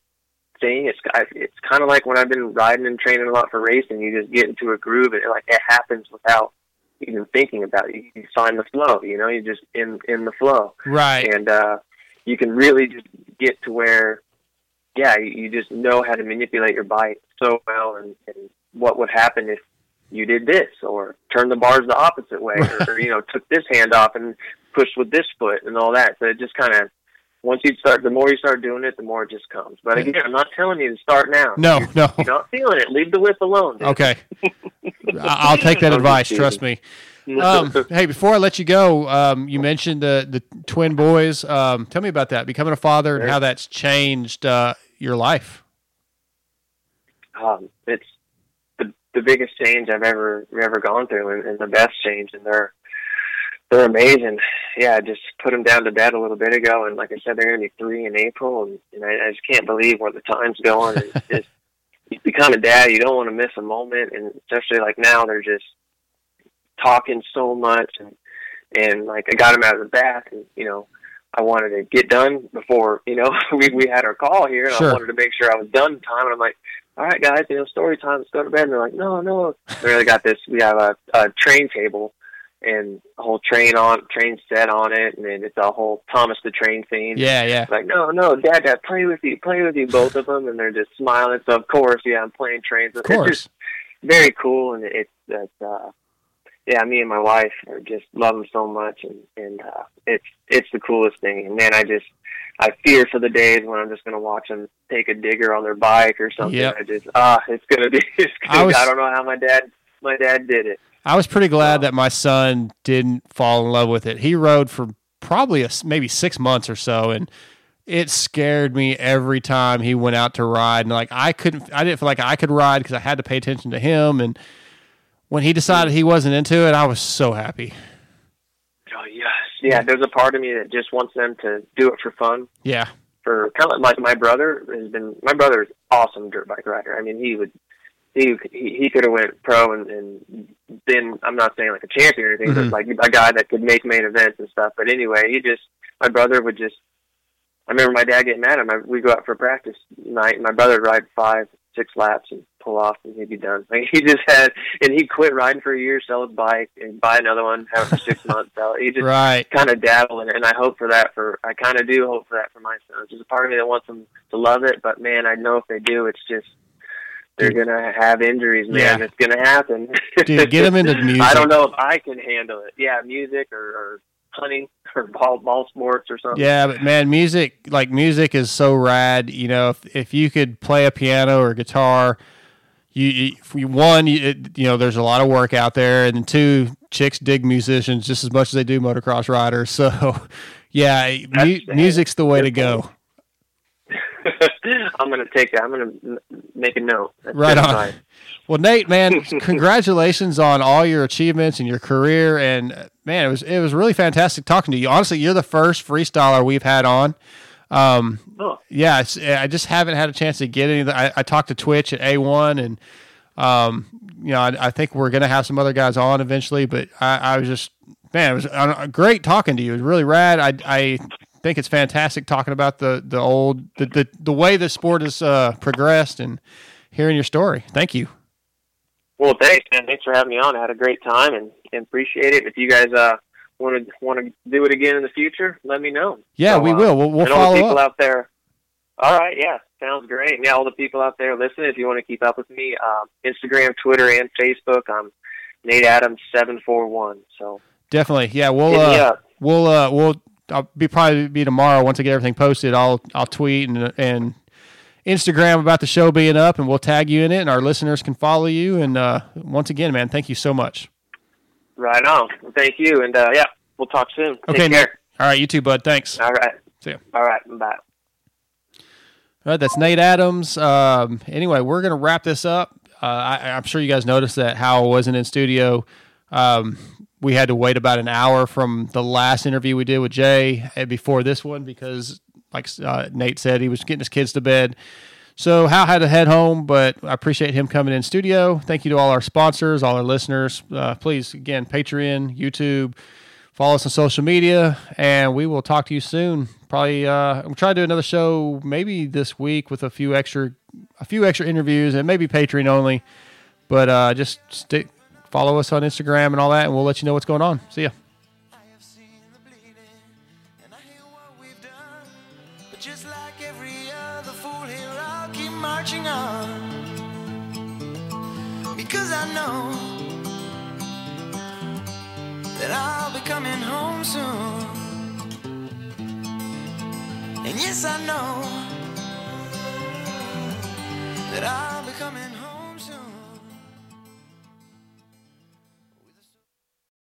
thing. It's it's kind of like when I've been riding and training a lot for racing. You just get into a groove, and it, like it happens without even thinking about it. You, you find the flow. You know, you just in in the flow Right. and uh, you can really just get to where, yeah, you, you just know how to manipulate your bike so well, and, and what would happen if you did this or turned the bars the opposite way, or, or you know took this hand off and pushed with this foot and all that. So it just kind of once you start, the more you start doing it, the more it just comes. But again, I'm not telling you to start now. No, no. You're not feeling it. Leave the whip alone. dude. Okay. I'll take that advice. Trust me. Um, hey, before I let you go, um, you mentioned the the twin boys. Um, tell me about that, becoming a father, and how that's changed uh, your life. um, it's the the biggest change I've ever ever gone through, and, and the best change. And they're they're amazing. Yeah, I just put them down to bed a little bit ago, and like I said, they're going to be three in April, and, and I, I just can't believe where the time's going. And it's just you become a dad, you don't want to miss a moment, and especially like now, they're just talking so much, and and like I got them out of the bath, and you know. I wanted to get done before, you know, we we had our call here, and Sure. I wanted to make sure I was done in time. And I'm like, all right, guys, you know, story time. Let's go to bed. And they're like, no, no. We really got this. We have a, a train table and a whole train on train set on it, and then it's a whole Thomas the Train theme. Yeah, yeah. Like, no, no, Dad, Dad, play with you, play with you, both of them, and they're just smiling. So of course, yeah, I'm playing trains. Of It's course. just very cool, and it's it's uh, yeah, me and my wife are just love them so much, and and uh, it's it's the coolest thing. And man, I just I fear for the days when I'm just gonna watch them take a digger on their bike or something. Yep. I just ah, it's gonna be. It's gonna, I, was- I don't know how my dad my dad did it. I was pretty glad that my son didn't fall in love with it. He rode for probably a s maybe six months or so, and it scared me every time he went out to ride. And like I couldn't, I didn't feel like I could ride because I had to pay attention to him. And when he decided he wasn't into it, I was so happy. Oh yes, yeah. There's a part of me that just wants them to do it for fun. Yeah, for kind of like my brother has been. My brother's awesome dirt bike rider. I mean, he would. He he, could have went pro and, and been. I'm not saying like a champion or anything, Mhm. but like a guy that could make main events and stuff. But anyway, he just. My brother would just. I remember my dad getting mad at him. I, we go out for practice night, and my brother would ride five, six laps and pull off, and he'd be done. Like he just had, and he quit riding for a year, sell his bike, and buy another one, have it for six months. Sell it. He just Right. kind of dabble in it, and I hope for that for. I kind of do hope for that for my sons. There's a part of me that wants them to love it, but man, I know if they do, it's just they're gonna have injuries, man. Yeah. It's gonna happen. Dude, get them into music. I don't know if I can handle it. Yeah, music or, or hunting or ball ball sports or something. Yeah, but man, music like music is so rad. You know, if if you could play a piano or guitar, you, you if you- one, you, it, you know, there's a lot of work out there, and two, chicks dig musicians just as much as they do motocross riders. So, yeah, mu- music's the way to go. I'm gonna take that. I'm gonna make a note. That's Right on. Well, Nate, man, congratulations on all your achievements and your career. And uh, man, it was it was really fantastic talking to you. Honestly, you're the first freestyler we've had on. Um, Oh. yeah, it's, I just haven't had a chance to get any. I, I talked to Twitch at A1, and um, you know, I, I think we're gonna have some other guys on eventually. But I, I was just man, it was uh, great talking to you. It was really rad. I I think it's fantastic talking about the the old the the, the way the sport has uh, progressed and hearing your story. Thank you. Well, thanks, man. Thanks for having me on. I had a great time and, and appreciate it. If you guys uh want to want to do it again in the future, let me know. Yeah, we uh, will. We'll- we'll and all the follow people up. out there. All right, yeah, sounds great. And yeah, all the people out there listening, if you want to keep up with me, um, Instagram, Twitter, and Facebook, I'm Nate Adams seven four one. So Definitely, yeah. We'll uh, we'll uh, we'll I'll be probably be tomorrow once I get everything posted. I'll I'll tweet and and Instagram about the show being up, and we'll tag you in it, and our listeners can follow you. And uh, once again, man, thank you so much. right on. Thank you, and uh, yeah, we'll talk soon. Okay, Take Nate. care. All right, you too, bud. Thanks. All right. See ya. All right. Bye. All right, that's Nate Adams. Um, anyway, we're going to wrap this up. Uh, I, I'm sure you guys noticed that Howell wasn't in studio. Um, we had to wait about an hour from the last interview we did with Jay before this one because, like uh, Nate said, he was getting his kids to bed. So Hal had to head home, but I appreciate him coming in studio. Thank you to all our sponsors, all our listeners. Uh, please, again, Patreon, YouTube, follow us on social media, and we will talk to you soon. Probably, uh, I'm trying to do another show maybe this week with a few extra, a few extra interviews, and maybe Patreon only. But uh, just stick, follow us on Instagram and all that, and we'll let you know what's going on. See ya. But just like every other fool here, I'll keep marching on. Because I know that I'll be coming home soon. And yes, I know that I'll be coming home.